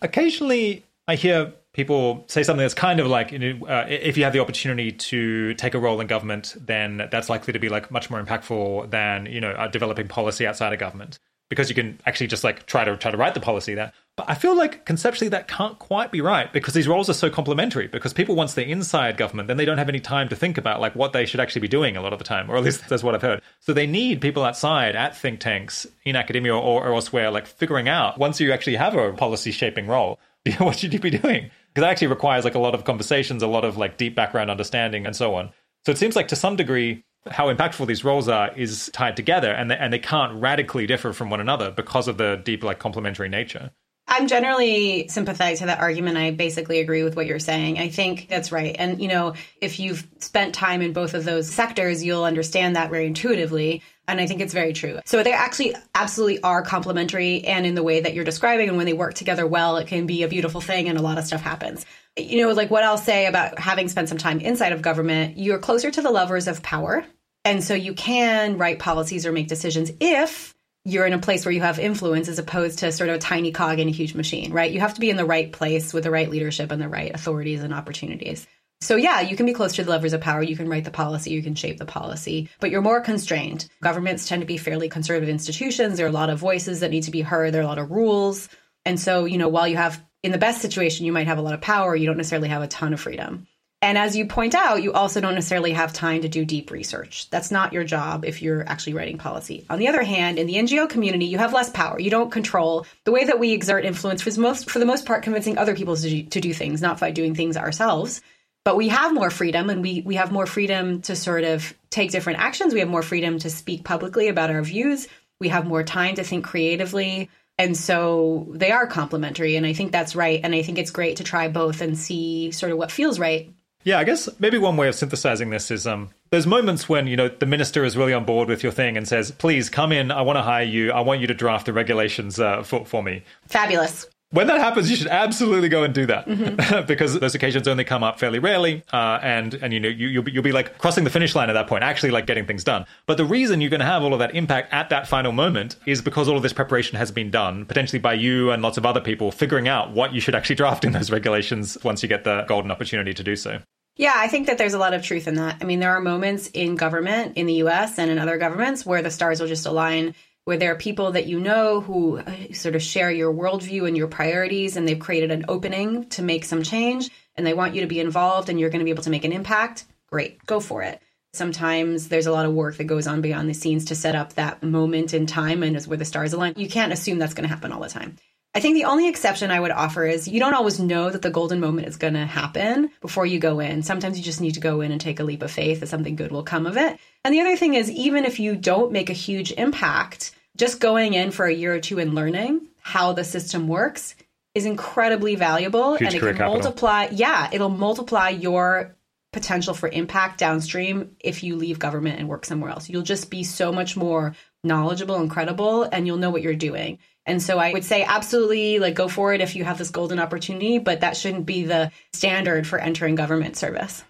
Occasionally, I hear people say something that's kind of like you know, uh, if you have the opportunity to take a role in government, then that's likely to be like much more impactful than you know developing policy outside of government. Because you can actually just like try to try to write the policy there. But I feel like conceptually that can't quite be right because these roles are so complementary. Because people, once they're inside government, then they don't have any time to think about like what they should actually be doing a lot of the time, or at least that's what I've heard. So they need people outside at think tanks in academia or, or elsewhere, like figuring out once you actually have a policy shaping role, <laughs> what should you be doing? Because that actually requires like a lot of conversations, a lot of like deep background understanding, and so on. So it seems like to some degree how impactful these roles are is tied together and they, and they can't radically differ from one another because of the deep like complementary nature. I'm generally sympathetic to that argument. I basically agree with what you're saying. I think that's right. And, you know, if you've spent time in both of those sectors, you'll understand that very intuitively. And I think it's very true. So they actually absolutely are complementary. And in the way that you're describing, and when they work together well, it can be a beautiful thing and a lot of stuff happens. You know, like what I'll say about having spent some time inside of government, you're closer to the levers of power. And so you can write policies or make decisions if you're in a place where you have influence as opposed to sort of a tiny cog in a huge machine, right? You have to be in the right place with the right leadership and the right authorities and opportunities. So, yeah, you can be close to the levers of power. You can write the policy, you can shape the policy, but you're more constrained. Governments tend to be fairly conservative institutions. There are a lot of voices that need to be heard, there are a lot of rules. And so, you know, while you have, in the best situation, you might have a lot of power, you don't necessarily have a ton of freedom. And as you point out, you also don't necessarily have time to do deep research. That's not your job if you're actually writing policy. On the other hand, in the NGO community, you have less power. You don't control the way that we exert influence the most, for the most part, convincing other people to do, to do things, not by doing things ourselves. But we have more freedom and we, we have more freedom to sort of take different actions. We have more freedom to speak publicly about our views. We have more time to think creatively. And so they are complementary. And I think that's right. And I think it's great to try both and see sort of what feels right yeah, I guess maybe one way of synthesizing this is um, there's moments when you know the minister is really on board with your thing and says, "Please come in. I want to hire you. I want you to draft the regulations uh, for for me." Fabulous. When that happens, you should absolutely go and do that mm-hmm. <laughs> because those occasions only come up fairly rarely, uh, and and you know you, you'll be, you'll be like crossing the finish line at that point, actually like getting things done. But the reason you're going to have all of that impact at that final moment is because all of this preparation has been done, potentially by you and lots of other people figuring out what you should actually draft in those regulations once you get the golden opportunity to do so. Yeah, I think that there's a lot of truth in that. I mean, there are moments in government in the US and in other governments where the stars will just align, where there are people that you know who uh, sort of share your worldview and your priorities, and they've created an opening to make some change, and they want you to be involved, and you're going to be able to make an impact. Great, go for it. Sometimes there's a lot of work that goes on beyond the scenes to set up that moment in time and is where the stars align. You can't assume that's going to happen all the time. I think the only exception I would offer is you don't always know that the golden moment is going to happen before you go in. Sometimes you just need to go in and take a leap of faith that something good will come of it. And the other thing is, even if you don't make a huge impact, just going in for a year or two and learning how the system works is incredibly valuable huge and it can capital. multiply yeah it'll multiply your potential for impact downstream if you leave government and work somewhere else you'll just be so much more knowledgeable and credible and you'll know what you're doing and so I would say absolutely like go for it if you have this golden opportunity, but that shouldn't be the standard for entering government service.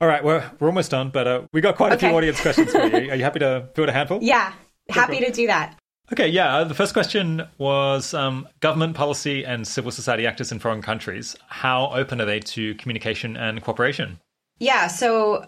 All right, we're, we're almost done, but uh, we got quite a okay. few audience questions for you. <laughs> Are you happy to field a handful? Yeah, happy to do that. Okay, yeah. Uh, the first question was um, government policy and civil society actors in foreign countries. How open are they to communication and cooperation? Yeah, so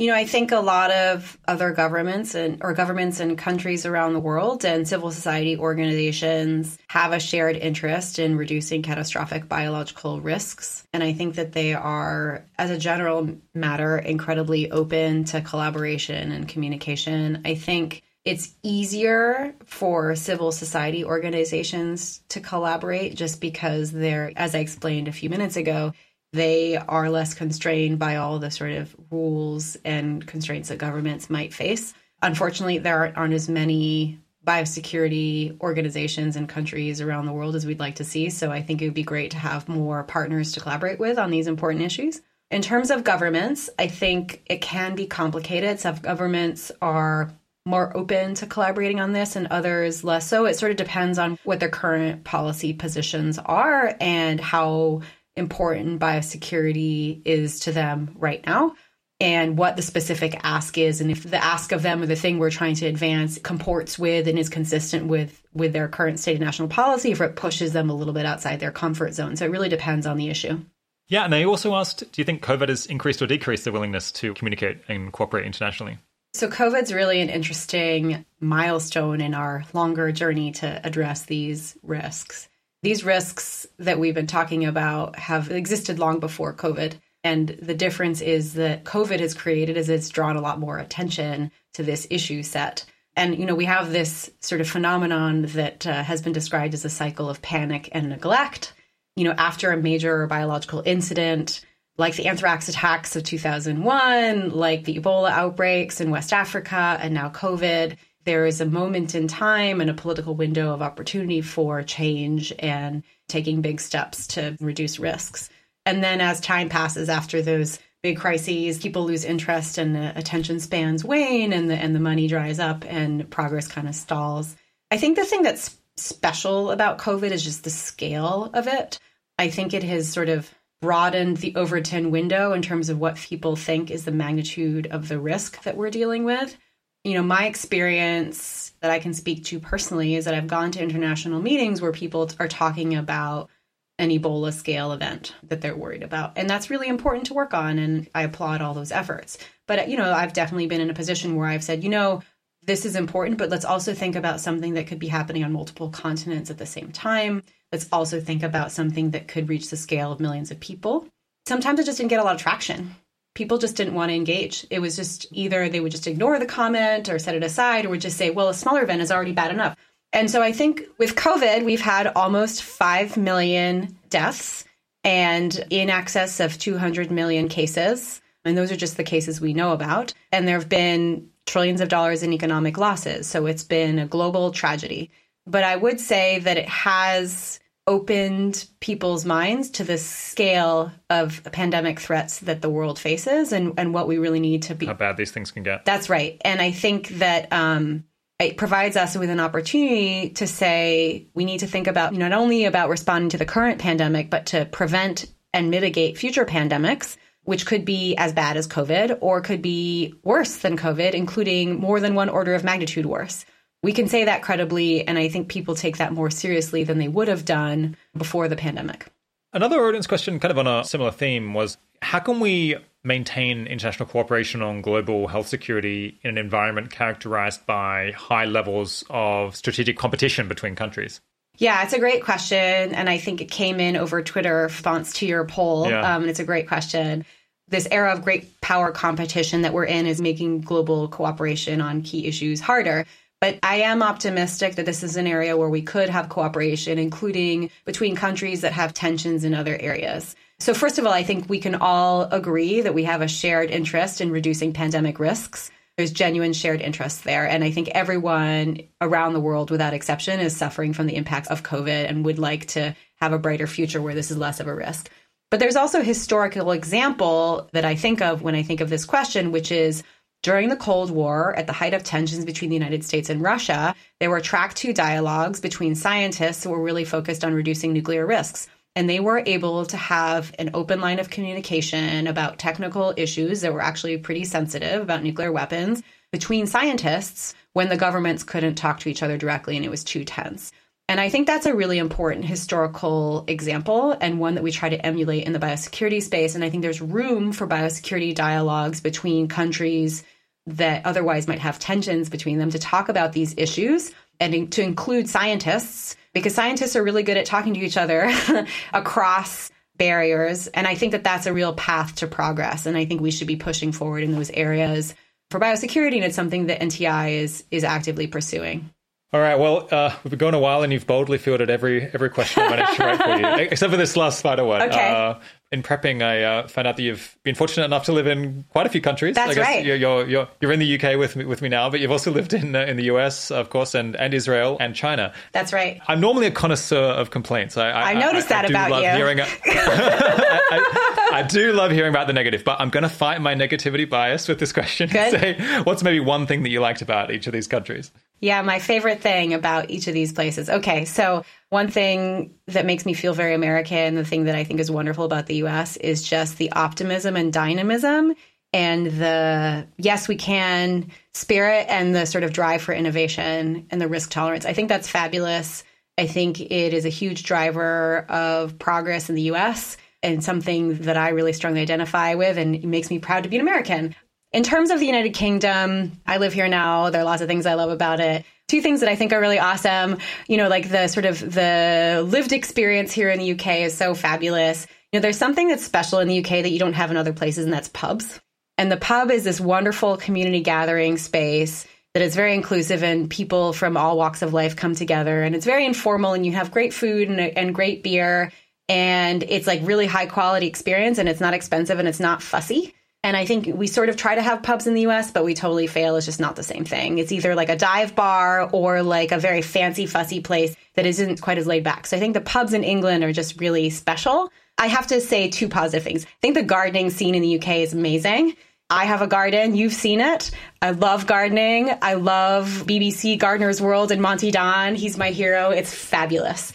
you know, I think a lot of other governments and or governments and countries around the world and civil society organizations have a shared interest in reducing catastrophic biological risks. And I think that they are, as a general matter, incredibly open to collaboration and communication. I think it's easier for civil society organizations to collaborate just because they're, as I explained a few minutes ago, they are less constrained by all the sort of rules and constraints that governments might face. Unfortunately, there aren't, aren't as many biosecurity organizations and countries around the world as we'd like to see. So I think it would be great to have more partners to collaborate with on these important issues. In terms of governments, I think it can be complicated. Some governments are more open to collaborating on this and others less so. It sort of depends on what their current policy positions are and how important biosecurity is to them right now and what the specific ask is. And if the ask of them or the thing we're trying to advance comports with and is consistent with with their current state of national policy if it pushes them a little bit outside their comfort zone. So it really depends on the issue. Yeah. And they also asked do you think covid has increased or decreased their willingness to communicate and cooperate internationally So, COVID's really an interesting milestone in our longer journey to address these risks. These risks that we've been talking about have existed long before COVID. And the difference is that COVID has created is it's drawn a lot more attention to this issue set. And, you know, we have this sort of phenomenon that uh, has been described as a cycle of panic and neglect. You know, after a major biological incident, like the anthrax attacks of 2001, like the Ebola outbreaks in West Africa, and now COVID, there is a moment in time and a political window of opportunity for change and taking big steps to reduce risks. And then as time passes after those big crises, people lose interest and the attention spans wane and the and the money dries up and progress kind of stalls. I think the thing that's special about COVID is just the scale of it. I think it has sort of broadened the Overton window in terms of what people think is the magnitude of the risk that we're dealing with. You know, my experience that I can speak to personally is that I've gone to international meetings where people are talking about an Ebola scale event that they're worried about. And that's really important to work on. And I applaud all those efforts. But, you know, I've definitely been in a position where I've said, you know, this is important, but let's also think about something that could be happening on multiple continents at the same time. Let's also think about something that could reach the scale of millions of people. Sometimes it just didn't get a lot of traction. People just didn't want to engage. It was just either they would just ignore the comment or set it aside or would just say, well, a smaller event is already bad enough. And so I think with COVID, we've had almost 5 million deaths and in excess of 200 million cases. And those are just the cases we know about. And there have been trillions of dollars in economic losses. So it's been a global tragedy. But I would say that it has opened people's minds to the scale of pandemic threats that the world faces and, and what we really need to be. How bad these things can get. That's right. And I think that um, it provides us with an opportunity to say we need to think about not only about responding to the current pandemic, but to prevent and mitigate future pandemics which could be as bad as COVID or could be worse than COVID, including more than one order of magnitude worse. We can say that credibly, and I think people take that more seriously than they would have done before the pandemic. Another audience question, kind of on a similar theme, was how can we maintain international cooperation on global health security in an environment characterized by high levels of strategic competition between countries? Yeah, it's a great question. And I think it came in over Twitter response to your poll. Yeah. Um, and it's a great question. This era of great power competition that we're in is making global cooperation on key issues harder. But I am optimistic that this is an area where we could have cooperation, including between countries that have tensions in other areas. So, first of all, I think we can all agree that we have a shared interest in reducing pandemic risks there's genuine shared interests there. And I think everyone around the world, without exception, is suffering from the impacts of COVID and would like to have a brighter future where this is less of a risk. But there's also a historical example that I think of when I think of this question, which is during the Cold War, at the height of tensions between the United States and Russia, there were track two dialogues between scientists who were really focused on reducing nuclear risks and they were able to have an open line of communication about technical issues that were actually pretty sensitive about nuclear weapons between scientists when the governments couldn't talk to each other directly and it was too tense. And I think that's a really important historical example and one that we try to emulate in the biosecurity space. And I think there's room for biosecurity dialogues between countries that otherwise might have tensions between them to talk about these issues and to include scientists because scientists are really good at talking to each other <laughs> across barriers. And I think that that's a real path to progress. And I think we should be pushing forward in those areas for biosecurity. And it's something that NTI is, is actively pursuing. All right. Well, uh, we've been going a while, and you've boldly fielded every every question I managed to write for you, <laughs> except for this last spider one. Okay. Uh, in prepping, I uh, found out that you've been fortunate enough to live in quite a few countries. That's I guess right. You're, you're, you're, you're in the UK with me, with me now, but you've also lived in uh, in the US, of course, and, and Israel and China. That's right. I'm normally a connoisseur of complaints. I, I, I noticed I, that about love you. Hearing a, <laughs> I, I, do love hearing about the negative, but I'm going to fight my negativity bias with this question Good. say, what's maybe one thing that you liked about each of these countries? Yeah, my favorite thing about each of these places. Okay, so one thing that makes me feel very American, the thing that I think is wonderful about the US is just the optimism and dynamism and the yes, we can spirit and the sort of drive for innovation and the risk tolerance. I think that's fabulous. I think it is a huge driver of progress in the US and something that I really strongly identify with and makes me proud to be an American. In terms of the United Kingdom, I live here now. There are lots of things I love about it. Two things that I think are really awesome, you know, like the sort of the lived experience here in the UK is so fabulous. You know, there's something that's special in the UK that you don't have in other places, and that's pubs. And the pub is this wonderful community gathering space that is very inclusive and people from all walks of life come together and it's very informal and you have great food and, and great beer and it's like really high quality experience and it's not expensive and it's not fussy. And I think we sort of try to have pubs in the US, but we totally fail. It's just not the same thing. It's either like a dive bar or like a very fancy, fussy place that isn't quite as laid back. So I think the pubs in England are just really special. I have to say two positive things. I think the gardening scene in the UK is amazing. I have a garden. You've seen it. I love gardening. I love BBC Gardener's World and Monty Don. He's my hero. It's fabulous.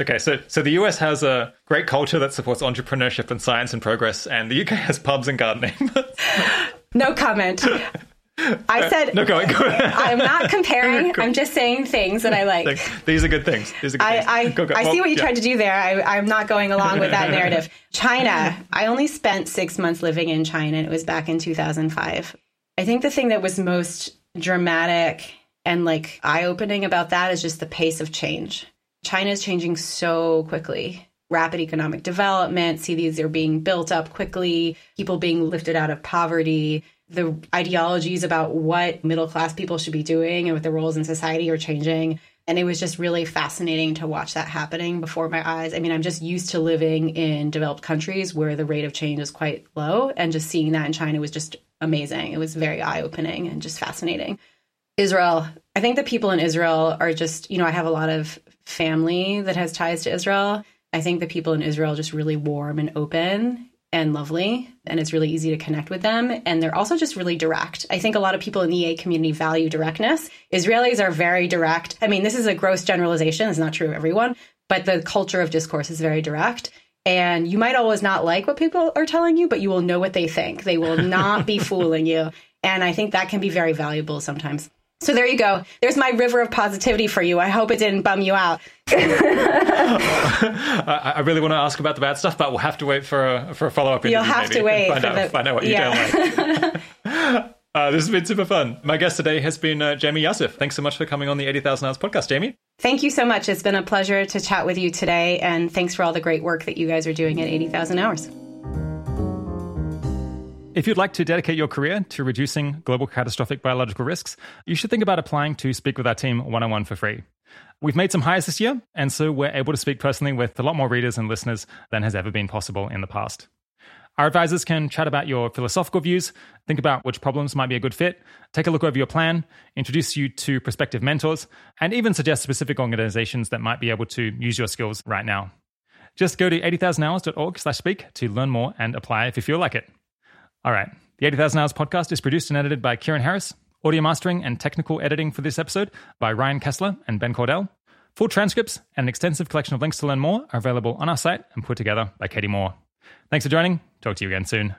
Okay, so so the US has a great culture that supports entrepreneurship and science and progress, and the UK has pubs and gardening. <laughs> no comment. I uh, said no. Go, go. I'm not comparing. I'm just saying things that I like. These are good things. These are good I, things. I, go, go. I see what you yeah. tried to do there. I, I'm not going along with that narrative. <laughs> China. I only spent six months living in China, and it was back in 2005. I think the thing that was most dramatic and like eye opening about that is just the pace of change. China is changing so quickly. Rapid economic development, cities are being built up quickly, people being lifted out of poverty. The ideologies about what middle class people should be doing and what their roles in society are changing. And it was just really fascinating to watch that happening before my eyes. I mean, I'm just used to living in developed countries where the rate of change is quite low. And just seeing that in China was just amazing. It was very eye opening and just fascinating. Israel, I think the people in Israel are just, you know, I have a lot of family that has ties to Israel. I think the people in Israel are just really warm and open and lovely, and it's really easy to connect with them. And they're also just really direct. I think a lot of people in the EA community value directness. Israelis are very direct. I mean, this is a gross generalization, it's not true of everyone, but the culture of discourse is very direct. And you might always not like what people are telling you, but you will know what they think. They will not be <laughs> fooling you. And I think that can be very valuable sometimes. So there you go. There's my river of positivity for you. I hope it didn't bum you out. <laughs> I, I really want to ask about the bad stuff, but we'll have to wait for a for a follow up. You'll have maybe, to wait. Find out, the, find out what you yeah. don't like. <laughs> uh, this has been super fun. My guest today has been uh, Jaime Yassif. Thanks so much for coming on the 80,000 Hours podcast, Jaime. Thank you so much. It's been a pleasure to chat with you today. And thanks for all the great work that you guys are doing at 80,000 Hours. If you'd like to dedicate your career to reducing global catastrophic biological risks, you should think about applying to speak with our team one on one for free. We've made some hires this year, and so we're able to speak personally with a lot more readers and listeners than has ever been possible in the past. Our advisors can chat about your philosophical views, think about which problems might be a good fit, take a look over your plan, introduce you to prospective mentors, and even suggest specific organizations that might be able to use your skills right now. Just go to 80000hours.org slash speak to learn more and apply if you feel like it. All right. The 80,000 Hours podcast is produced and edited by Keiran Harris. Audio mastering and technical editing for this episode by Ryan Kessler and Ben Cordell. Full transcripts and an extensive collection of links to learn more are available on our site and put together by Katie Moore. Thanks for joining. Talk to you again soon.